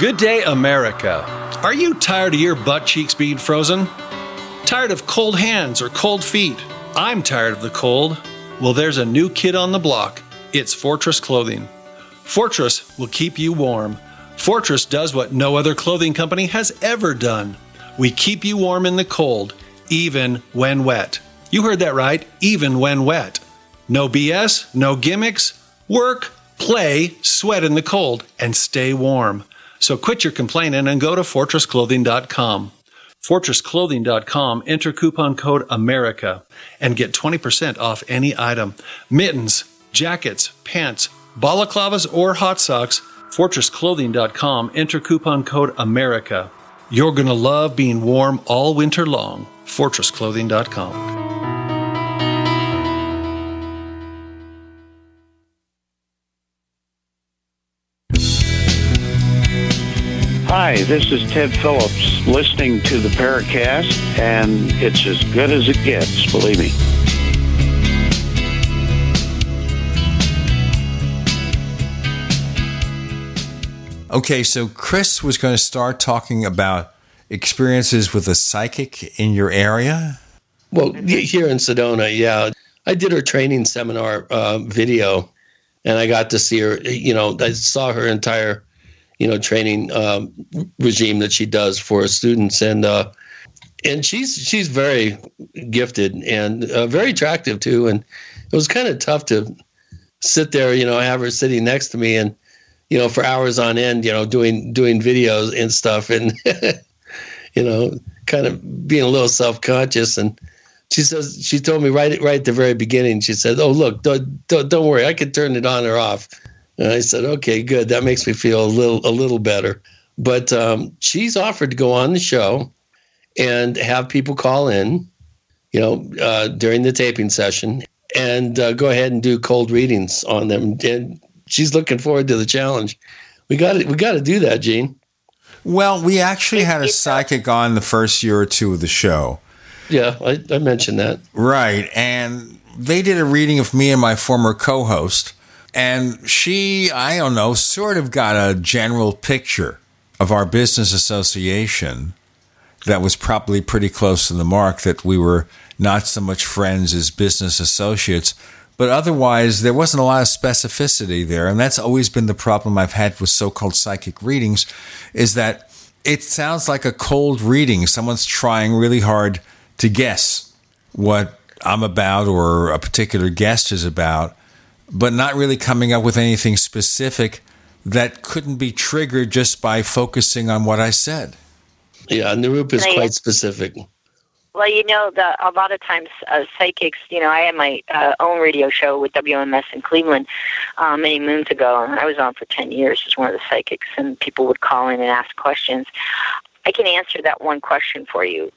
Good day, America. Are you tired of your butt cheeks being frozen? Tired of cold hands or cold feet? I'm tired of the cold. Well, there's a new kid on the block. It's Fortress Clothing. Fortress will keep you warm. Fortress does what no other clothing company has ever done. We keep you warm in the cold, even when wet. You heard that right, even when wet. No BS, no gimmicks. Work, play, sweat in the cold, and stay warm. So quit your complaining and go to fortressclothing.com. Fortressclothing.com, enter coupon code AMERICA and get 20% off any item. Mittens, jackets, pants, balaclavas, or hot socks. Fortressclothing.com, enter coupon code AMERICA. You're going to love being warm all winter long. Fortressclothing.com. Hi, this is Ted Phillips listening to the Paracast, and it's as good as it gets, believe me. Okay, so Chris was going to start talking about experiences with a psychic in your area. Well, here in Sedona, yeah. I did her training seminar uh, video, and I got to see her. You know, I saw her entire, you know, training um, regime that she does for students, and uh, and she's she's very gifted and uh, very attractive too. And it was kind of tough to sit there, you know, have her sitting next to me and you know for hours on end, you know, doing doing videos and stuff, and you know, kind of being a little self conscious and she says she told me right right at the very beginning. She said, "Oh, look, don't don't, don't worry, I can turn it on or off." And I said, "Okay, good. That makes me feel a little a little better." But um, she's offered to go on the show and have people call in, you know, uh, during the taping session and uh, go ahead and do cold readings on them. And she's looking forward to the challenge. We got to we got to do that, Gene. Well, we actually had a psychic on the first year or two of the show. Yeah, I, I mentioned that. Right. And they did a reading of me and my former co host. And she, I don't know, sort of got a general picture of our business association that was probably pretty close to the mark, that we were not so much friends as business associates. But otherwise, there wasn't a lot of specificity there. And that's always been the problem I've had with so called psychic readings is that it sounds like a cold reading. Someone's trying really hard to guess what I'm about or a particular guest is about but not really coming up with anything specific that couldn't be triggered just by focusing on what I said. Yeah, Narup is Can I- quite specific. Well, you know, the, a lot of times uh, psychics, you know, I had my uh, own radio show with WMS in Cleveland uh, many moons ago, and I was on for 10 years as one of the psychics, and people would call in and ask questions. I can answer that one question for you.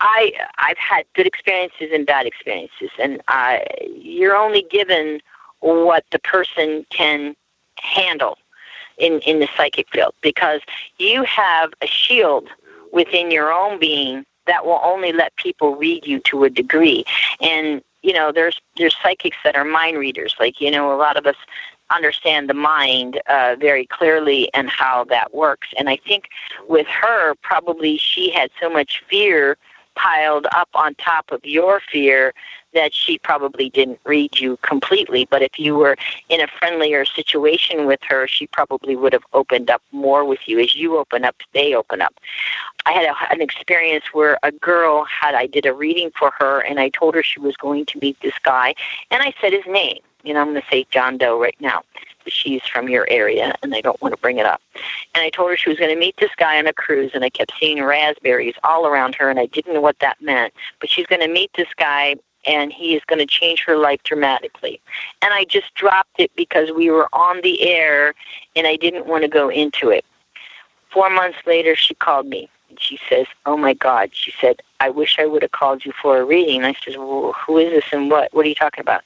I I've had good experiences and bad experiences, and uh, you're only given what the person can handle in in the psychic field because you have a shield within your own being that will only let people read you to a degree. And you know there's there's psychics that are mind readers. Like you know a lot of us understand the mind uh, very clearly and how that works. And i think with her probably she had so much fear piled up on top of your fear that she probably didn't read you completely. But if you were in a friendlier situation with her, she probably would have opened up more with you. As you open up, they open up. I had a, an experience where a girl had, I did a reading for her, and I told her she was going to meet this guy, and I said his name. You know, I'm going to say John Doe right now. She's from your area, and I don't want to bring it up. And I told her she was going to meet this guy on a cruise, and I kept seeing raspberries all around her, and I didn't know what that meant. But she's going to meet this guy, and he is going to change her life dramatically. And I just dropped it because we were on the air, and I didn't want to go into it. Four months later, she called me, and she says, "Oh my God!" She said, "I wish I would have called you for a reading." And I says, "Well, who is this, and what? What are you talking about?"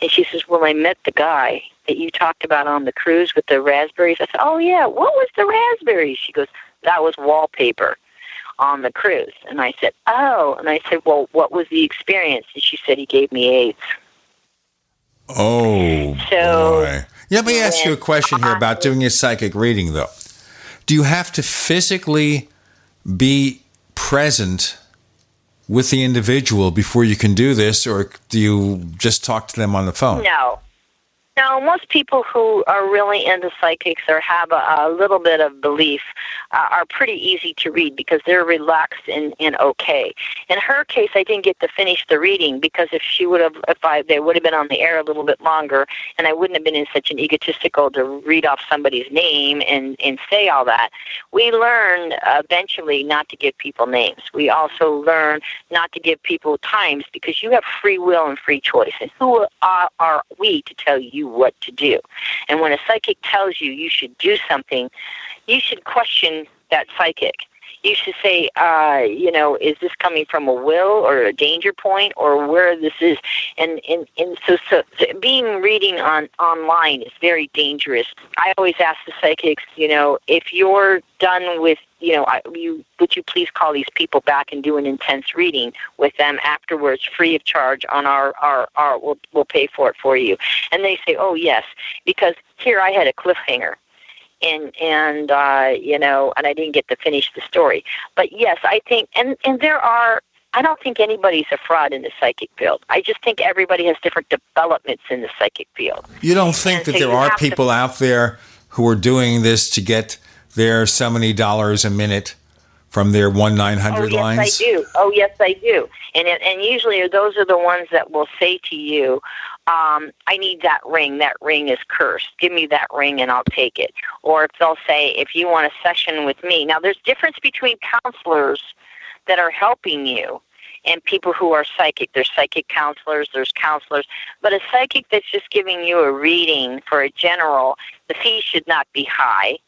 And she says, "Well, I met the guy that you talked about on the cruise with the raspberries." I said, "Oh yeah, what was the raspberries?" She goes, "That was wallpaper." On the cruise. And I said, Oh. And I said, Well, what was the experience? And she said, He gave me AIDS. Oh, So- boy. Let me ask you a question here about doing a psychic reading, though. Do you have to physically be present with the individual before you can do this, or do you just talk to them on the phone? No. No, most people who are really into psychics or have a, a little bit of belief uh, are pretty easy to read because they're relaxed and, and okay. In her case, I didn't get to finish the reading because if she would have, if I, they would have been on the air a little bit longer, and I wouldn't have been in such an egotistical to read off somebody's name and and say all that. We learn eventually not to give people names. We also learn not to give people times because you have free will and free choice. And who are, are we to tell you what to do? And when a psychic tells you you should do something, you should question that psychic. You should say, uh, you know, is this coming from a will or a danger point or where this is? And and, and so, so being reading on online is very dangerous. I always ask the psychics, you know, if you're done with, you know, I, you would you please call these people back and do an intense reading with them afterwards, free of charge on our our our we'll we'll pay for it for you. And they say, oh yes, because here I had a cliffhanger and and uh, you know, and I didn't get to finish the story. But yes, I think, and and there are. I don't think anybody's a fraud in the psychic field. I just think everybody has different developments in the psychic field. You don't think that so there are have to- people out there who are doing this to get their so many dollars a minute from their one nine Oh hundred yes, lines? I do. Oh yes, I do. And it, and usually those are the ones that will say to you, um, "I need that ring. That ring is cursed. Give me that ring, and I'll take it." Or if they'll say, "If you want a session with me." Now, there's difference between counselors that are helping you and people who are psychic. There's psychic counselors, there's counselors, but a psychic that's just giving you a reading for a general, the fee should not be high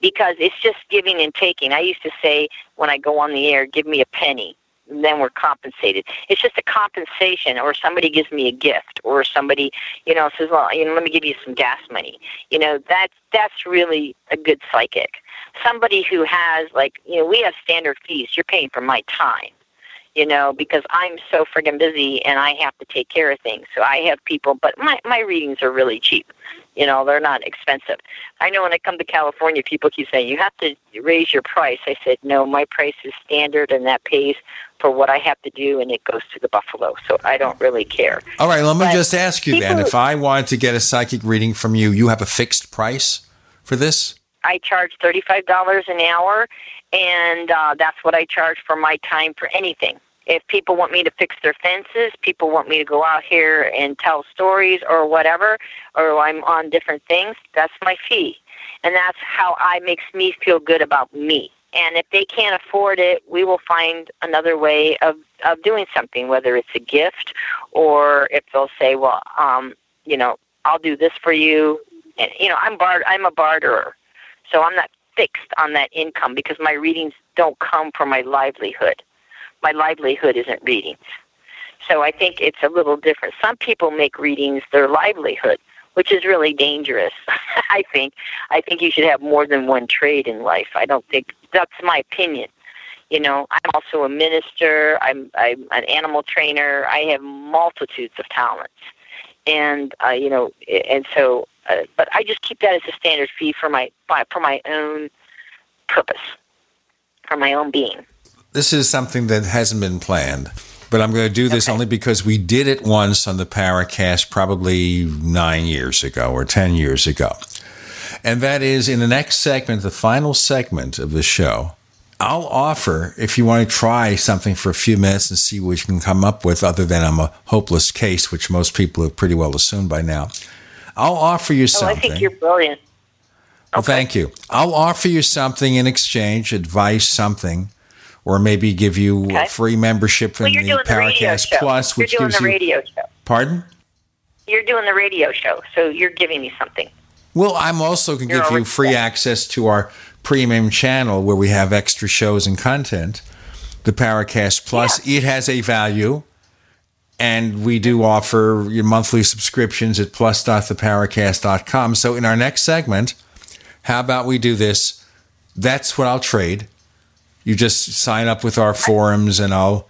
because it's just giving and taking. I used to say when I go on the air, give me a penny. And then we're compensated. It's just a compensation, or somebody gives me a gift, or somebody, you know, says, "Well, you know, let me give you some gas money." You know, that's that's really a good psychic. Somebody who has, like, you know, we have standard fees. You're paying for my time you know, because I'm so friggin' busy and I have to take care of things. So I have people, but my my readings are really cheap. You know, they're not expensive. I know when I come to California, people keep saying you have to raise your price. I said no, my price is standard, and that pays for what I have to do, and it goes to the buffalo. So I don't really care. All right, let me But just ask you then: if I wanted to get a psychic reading from you, you have a fixed price for this? I charge thirty five dollars an hour, and uh, that's what I charge for my time for anything. If people want me to fix their fences, people want me to go out here and tell stories or whatever, or I'm on different things, that's my fee. And that's how I makes me feel good about me. And if they can't afford it, we will find another way of, of doing something, whether it's a gift or if they'll say, well, um, you know, I'll do this for you. And, you know, I'm bar- I'm a barterer. So I'm not fixed on that income because my readings don't come from my livelihood. My livelihood isn't readings. So I think it's a little different. Some people make readings their livelihood, which is really dangerous. I think I think you should have more than one trade in life. I don't think that's my opinion. You know, I'm also a minister. I'm I'm an animal trainer. I have multitudes of talents, and uh, you know, and so. Uh, but I just keep that as a standard fee for my for my own purpose, for my own being. This is something that hasn't been planned, but I'm going to do this okay. only because we did it once on the Paracast probably nine years ago or ten years ago. And that is in the next segment, the final segment of the show. I'll offer, if you want to try something for a few minutes and see what you can come up with, other than I'm a hopeless case, which most people have pretty well assumed by now. I'll offer you something. Oh, I think you're brilliant. Okay. Well, thank you. I'll offer you something in exchange, advice, something, or maybe give you okay. a free membership well, in the Paracast Plus, which gives you. radio show. Pardon? You're doing the radio show, so you're giving me something. Well, I'm also going to give you free access to our premium channel where we have extra shows and content, the Paracast Plus. Yeah. It has a value, and we do offer your monthly subscriptions at plus.theparacast.com. So, in our next segment, how about we do this? That's what I'll trade. You just sign up with our forums, and I'll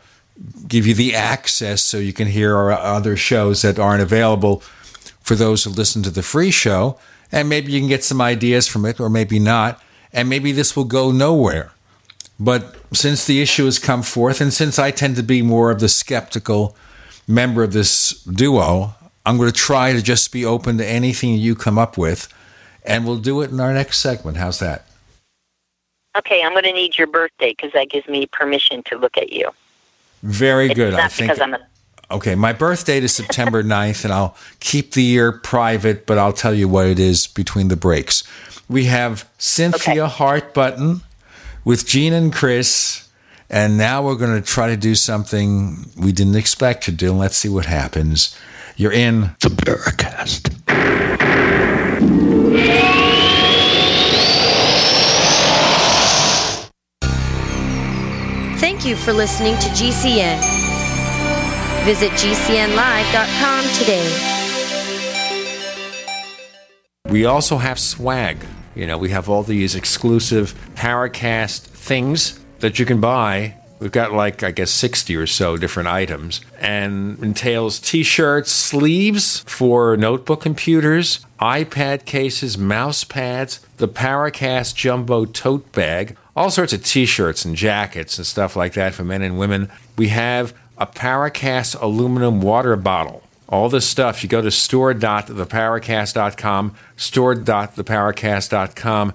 give you the access so you can hear our other shows that aren't available for those who listen to the free show and maybe you can get some ideas from it, or maybe not, and maybe this will go nowhere. But since the issue has come forth, and since I tend to be more of the skeptical member of this duo, I'm going to try to just be open to anything you come up with, and we'll do it in our next segment. How's that? Okay, I'm going to need your birthday because that gives me permission to look at you. Very it's good. I think. A Okay, my birthday is September 9th, and I'll keep the year private, but I'll tell you what it is between the breaks. We have Cynthia okay. Hart-Button with Gene and Chris, and now we're going to try to do something we didn't expect to do. Let's see what happens. You're in the Paracast. Thank you for listening to GCN. Visit GCNlive.com today. We also have swag. You know, we have all these exclusive Paracast things that you can buy. We've got like, I guess, 60 or so different items and entails t shirts, sleeves for notebook computers, iPad cases, mouse pads, the Paracast Jumbo tote bag, all sorts of t shirts and jackets and stuff like that for men and women. We have a Paracast aluminum water bottle. All this stuff, you go to store.theparacast.com, store.theparacast.com.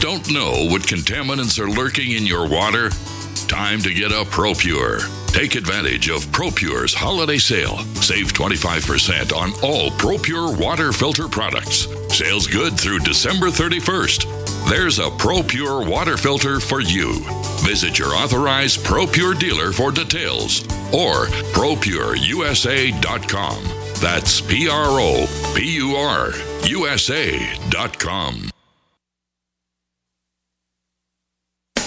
Don't know what contaminants are lurking in your water? Time to get a ProPure. Take advantage of ProPure's holiday sale. Save 25% on all ProPure water filter products. Sales good through December 31st. There's a ProPure water filter for you. Visit your authorized ProPure dealer for details. or ProPureUSA.com. That's P R O P U R USA.com.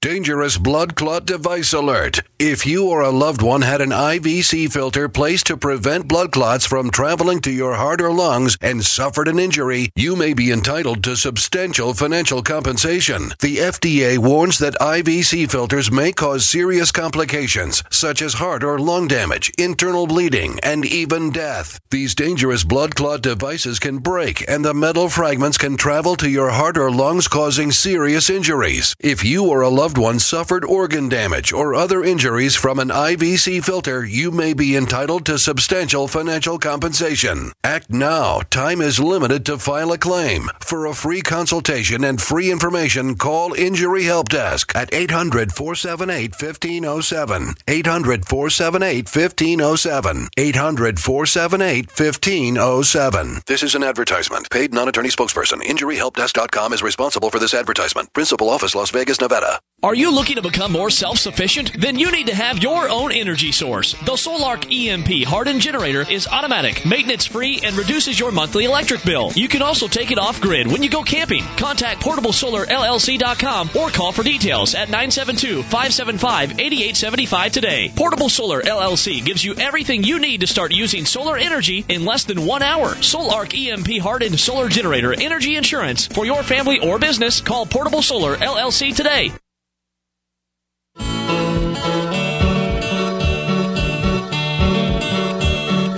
Dangerous blood clot device alert. If you or a loved one had an IVC filter placed to prevent blood clots from traveling to your heart or lungs and suffered an injury, you may be entitled to substantial financial compensation. The FDA warns that IVC filters may cause serious complications such as heart or lung damage, internal bleeding, and even death. These dangerous blood clot devices can break and the metal fragments can travel to your heart or lungs causing serious injuries. If you or a loved one suffered organ damage or other injuries from an IVC filter, you may be entitled to substantial financial compensation. Act now. Time is limited to file a claim. For a free consultation and free information, call Injury Help Desk at 800 478 1507. 800 478 1507. 800 478 1507. This is an advertisement. Paid non attorney spokesperson. InjuryHelpDesk.com is responsible for this advertisement. Principal office, Las Vegas, Nevada. Are you looking to become more self-sufficient? Then you need to have your own energy source. The Sol-Ark EMP hardened generator is automatic, maintenance-free, and reduces your monthly electric bill. You can also take it off grid when you go camping. Contact PortableSolarLLC.com or call for details at 972-575-8875 today. Portable Solar LLC gives you everything you need to start using solar energy in less than one hour. Sol-Ark EMP hardened solar generator energy insurance for your family or business. Call Portable Solar LLC today.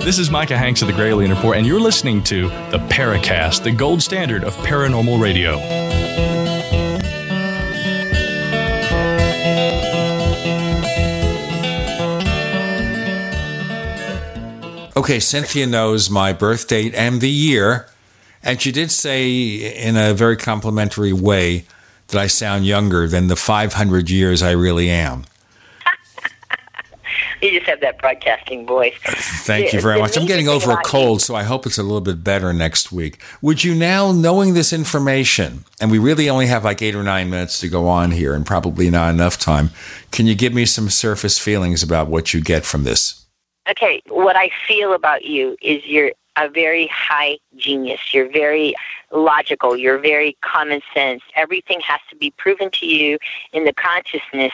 This is Micah Hanks of the Gralien Report, and you're listening to the Paracast, the gold standard of paranormal radio. Okay, Cynthia knows my birth date and the year, and she did say in a very complimentary way that I sound younger than the 500 years I really am. You just have that broadcasting voice. Thank you very much. I'm getting over a cold, so I hope it's a little bit better next week. Would you now, knowing this information, and we really only have like eight or nine minutes to go on here and probably not enough time, can you give me some surface feelings about what you get from this? Okay, what I feel about you is you're a very high genius. You're very logical. You're very common sense. Everything has to be proven to you in the consciousness.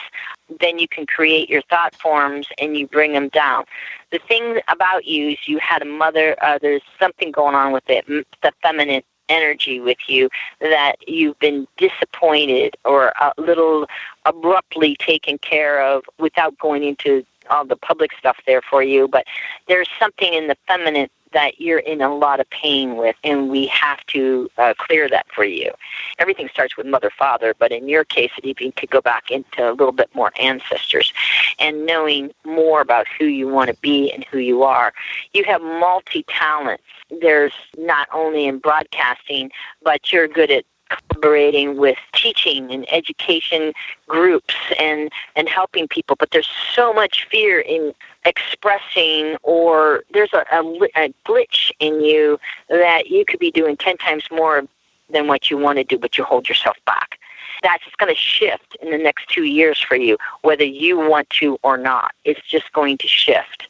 Then you can create your thought forms and you bring them down. The thing about you is you had a mother, uh, there's something going on with it, the feminine energy with you that you've been disappointed or a little abruptly taken care of without going into all the public stuff there for you, but there's something in the feminine that you're in a lot of pain with, and we have to uh, clear that for you. Everything starts with mother, father, but in your case, it even could go back into a little bit more ancestors and knowing more about who you want to be and who you are. You have multi talents. There's not only in broadcasting, but you're good at collaborating with teaching and education groups and and helping people but there's so much fear in expressing or there's a, a, a glitch in you that you could be doing 10 times more than what you want to do but you hold yourself back. That's going to shift in the next two years for you whether you want to or not. It's just going to shift.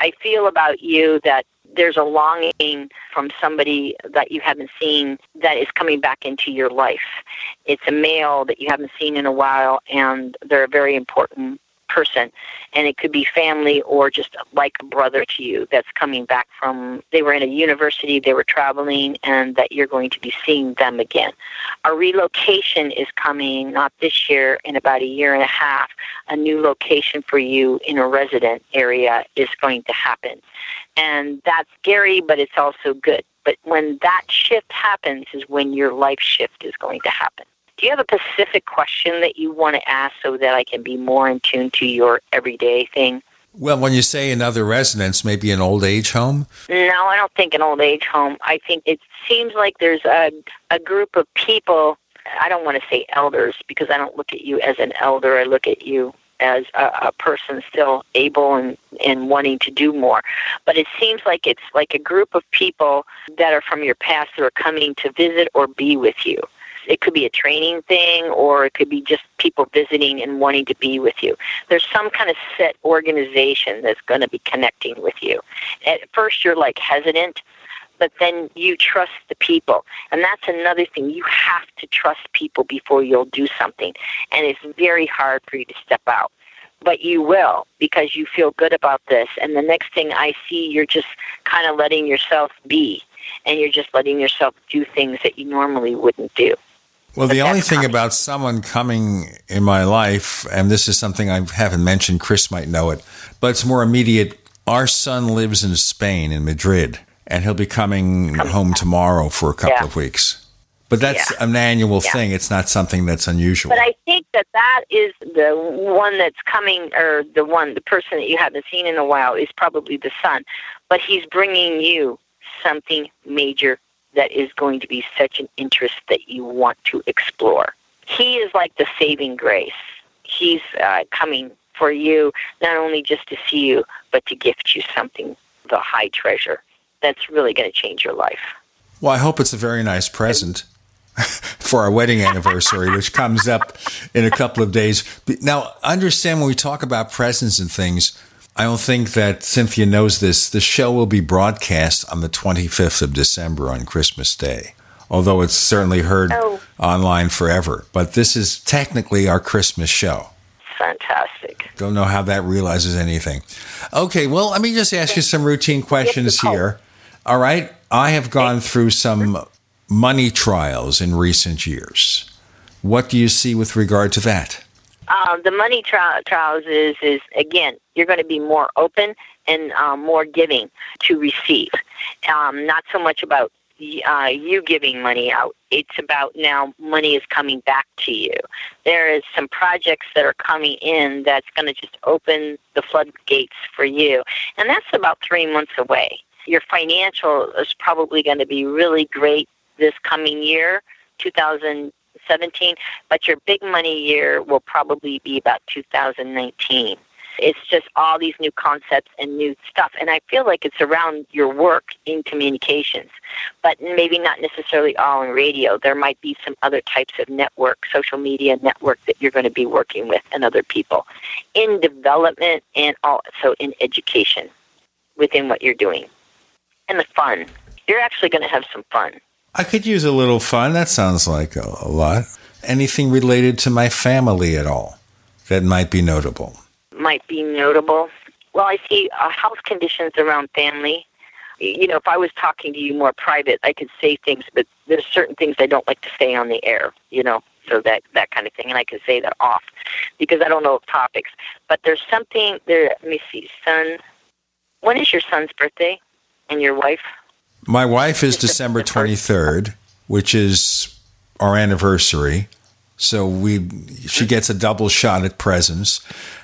I feel about you that there's a longing from somebody that you haven't seen that is coming back into your life. It's a male that you haven't seen in a while, and they're a very important person and it could be family or just like a brother to you that's coming back from they were in a university they were traveling and that you're going to be seeing them again. A relocation is coming not this year in about a year and a half. A new location for you in a resident area is going to happen. And that's scary but it's also good. But when that shift happens is when your life shift is going to happen do you have a specific question that you want to ask so that I can be more in tune to your everyday thing? Well, when you say another residence, maybe an old age home? No, I don't think an old age home. I think it seems like there's a a group of people. I don't want to say elders because I don't look at you as an elder. I look at you as a, a person still able and, and wanting to do more. But it seems like it's like a group of people that are from your past that are coming to visit or be with you. It could be a training thing or it could be just people visiting and wanting to be with you. There's some kind of set organization that's going to be connecting with you. At first, you're like hesitant, but then you trust the people. And that's another thing. You have to trust people before you'll do something. And it's very hard for you to step out. But you will because you feel good about this. And the next thing I see, you're just kind of letting yourself be. And you're just letting yourself do things that you normally wouldn't do. Well, the only thing about someone coming in my life, and this is something I haven't mentioned, Chris might know it, but it's more immediate. Our son lives in Spain, in Madrid, and he'll be coming home tomorrow for a couple Yeah. of weeks. But that's Yeah. an annual Yeah. thing. It's not something that's unusual. But I think that that is the one that's coming, or the one, the person that you haven't seen in a while is probably the son. But he's bringing you something major that is going to be such an interest that you want to explore. He is like the saving grace. He's uh, coming for you, not only just to see you, but to gift you something, the high treasure that's really going to change your life. Well, I hope it's a very nice present for our wedding anniversary, which comes up in a couple of days. Now, understand when we talk about presents and things, I don't think that Cynthia knows this. The show will be broadcast on the 25th of December on Christmas Day, although it's certainly heard Oh. online forever. But this is technically our Christmas show. Fantastic. Don't know how that realizes anything. Okay, well, let me just ask you some routine questions here. All right. I have gone through some money trials in recent years. What do you see with regard to that? Um, the money tri- trials is is again you're going to be more open and um, more giving to receive. Um, not so much about uh, you giving money out. It's about now money is coming back to you. There is some projects that are coming in that's going to just open the floodgates for you. And that's about three months away. Your financial is probably going to be really great this coming year 2017 but your big money year will probably be about 2019. It's just all these new concepts and new stuff. And I feel like it's around your work in communications, but maybe not necessarily all in radio. There might be some other types of network, social media network that you're going to be working with and other people in development and also in education within what you're doing. And the fun. You're actually going to have some fun. I could use a little fun. That sounds like a, a lot. Anything related to my family at all that might be notable? might be notable. Well, I see uh, health conditions around family. You know, if I was talking to you more private, I could say things, but there's certain things I don't like to say on the air. You know, so that that kind of thing, and I can say that off because I don't know topics. But there's something there. Let me see, son. When is your son's birthday, and your wife? My wife is December 23rd, which is our anniversary. So we she gets a double shot at presents.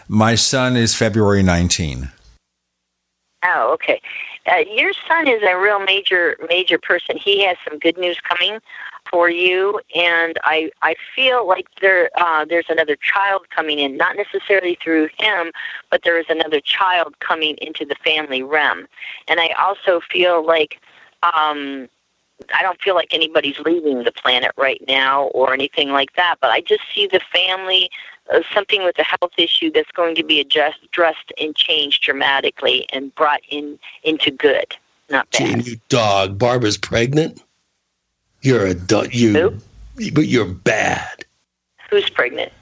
My son is February 19. Oh, okay. Uh, your son is a real major major person. He has some good news coming for you, and I I feel like there uh, there's another child coming in, not necessarily through him, but there is another child coming into the family realm, and I also feel like. Um, I don't feel like anybody's leaving the planet right now or anything like that, but I just see the family, uh, something with a health issue that's going to be adjust, addressed and changed dramatically and brought in into good, not bad. Gee, you dog. Barbara's pregnant. You're a dog. You, but you're bad. Who's pregnant?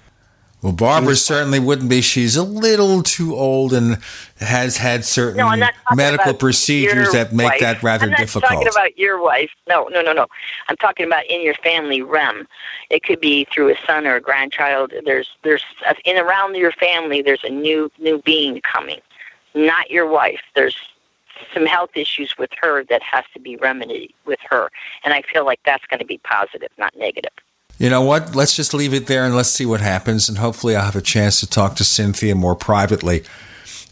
Well, Barbara certainly wouldn't be. She's a little too old and has had certain No, I'm not talking medical procedures that make wife. that rather difficult. I'm not difficult. talking about your wife. No, no, no, no. I'm talking about in your family realm. It could be through a son or a grandchild. There's, there's in around your family. There's a new, new being coming. Not your wife. There's some health issues with her that has to be remedied with her, and I feel like that's going to be positive, not negative. You know what? Let's just leave it there and let's see what happens. And hopefully, I'll have a chance to talk to Cynthia more privately.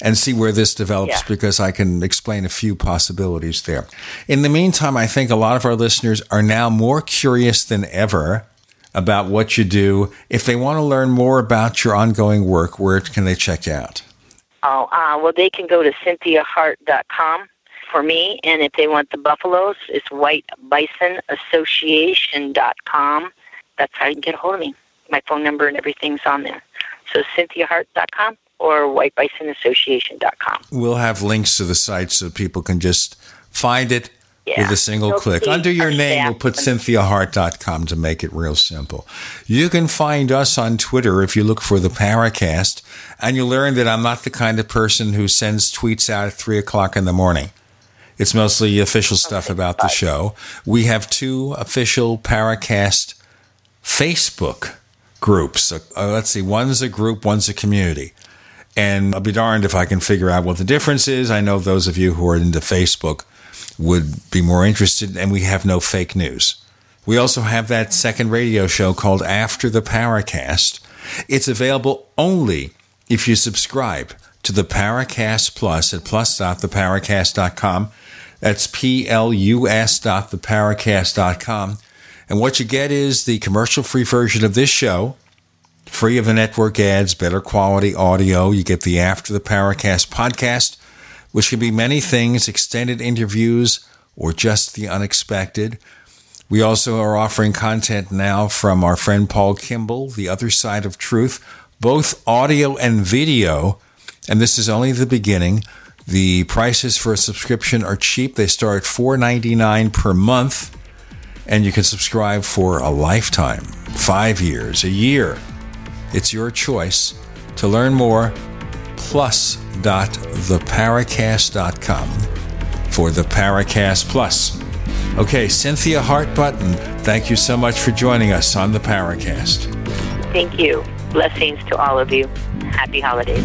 And see where this develops Yeah. because I can explain a few possibilities there. In the meantime, I think a lot of our listeners are now more curious than ever about what you do. If they want to learn more about your ongoing work, where can they check out? Oh, uh, well, they can go to cynthiahart.com for me, and if they want the buffaloes, it's whitebisonassociation.com. That's how you can get a hold of me. My phone number and everything's on there. So cynthiahart.com or whitebisonassociation.com. We'll have links to the site so people can just find it Yeah. with a single click. Under your name, we'll put cynthiahart.com to make it real simple. You can find us on Twitter if you look for the Paracast, and you'll learn that I'm not the kind of person who sends tweets out at 3 o'clock in the morning. It's mostly official stuff about the show. We have two official Paracast Facebook groups. Uh, let's see, one's a group, one's a community. And I'll be darned if I can figure out what the difference is. I know those of you who are into Facebook would be more interested, and we have no fake news. We also have that second radio show called After the Paracast. It's available only if you subscribe to the Paracast Plus at plus.theparacast.com. That's P-L-U-S dot theparacast.com. And what you get is the commercial-free version of this show, free of the network ads, better quality audio. You get the After the Paracast podcast, which can be many things extended interviews or just the unexpected. We also are offering content now from our friend Paul Kimball, The Other Side of Truth, both audio and video. And this is only the beginning. The prices for a subscription are cheap. They start at $4.99 per month, and you can subscribe for a lifetime, five years, a year. It's your choice. To learn more, plus.theparacast.com for the Paracast Plus. Okay, Cynthia Hart Button, thank you so much for joining us on the Paracast. Thank you. Blessings to all of you. Happy holidays.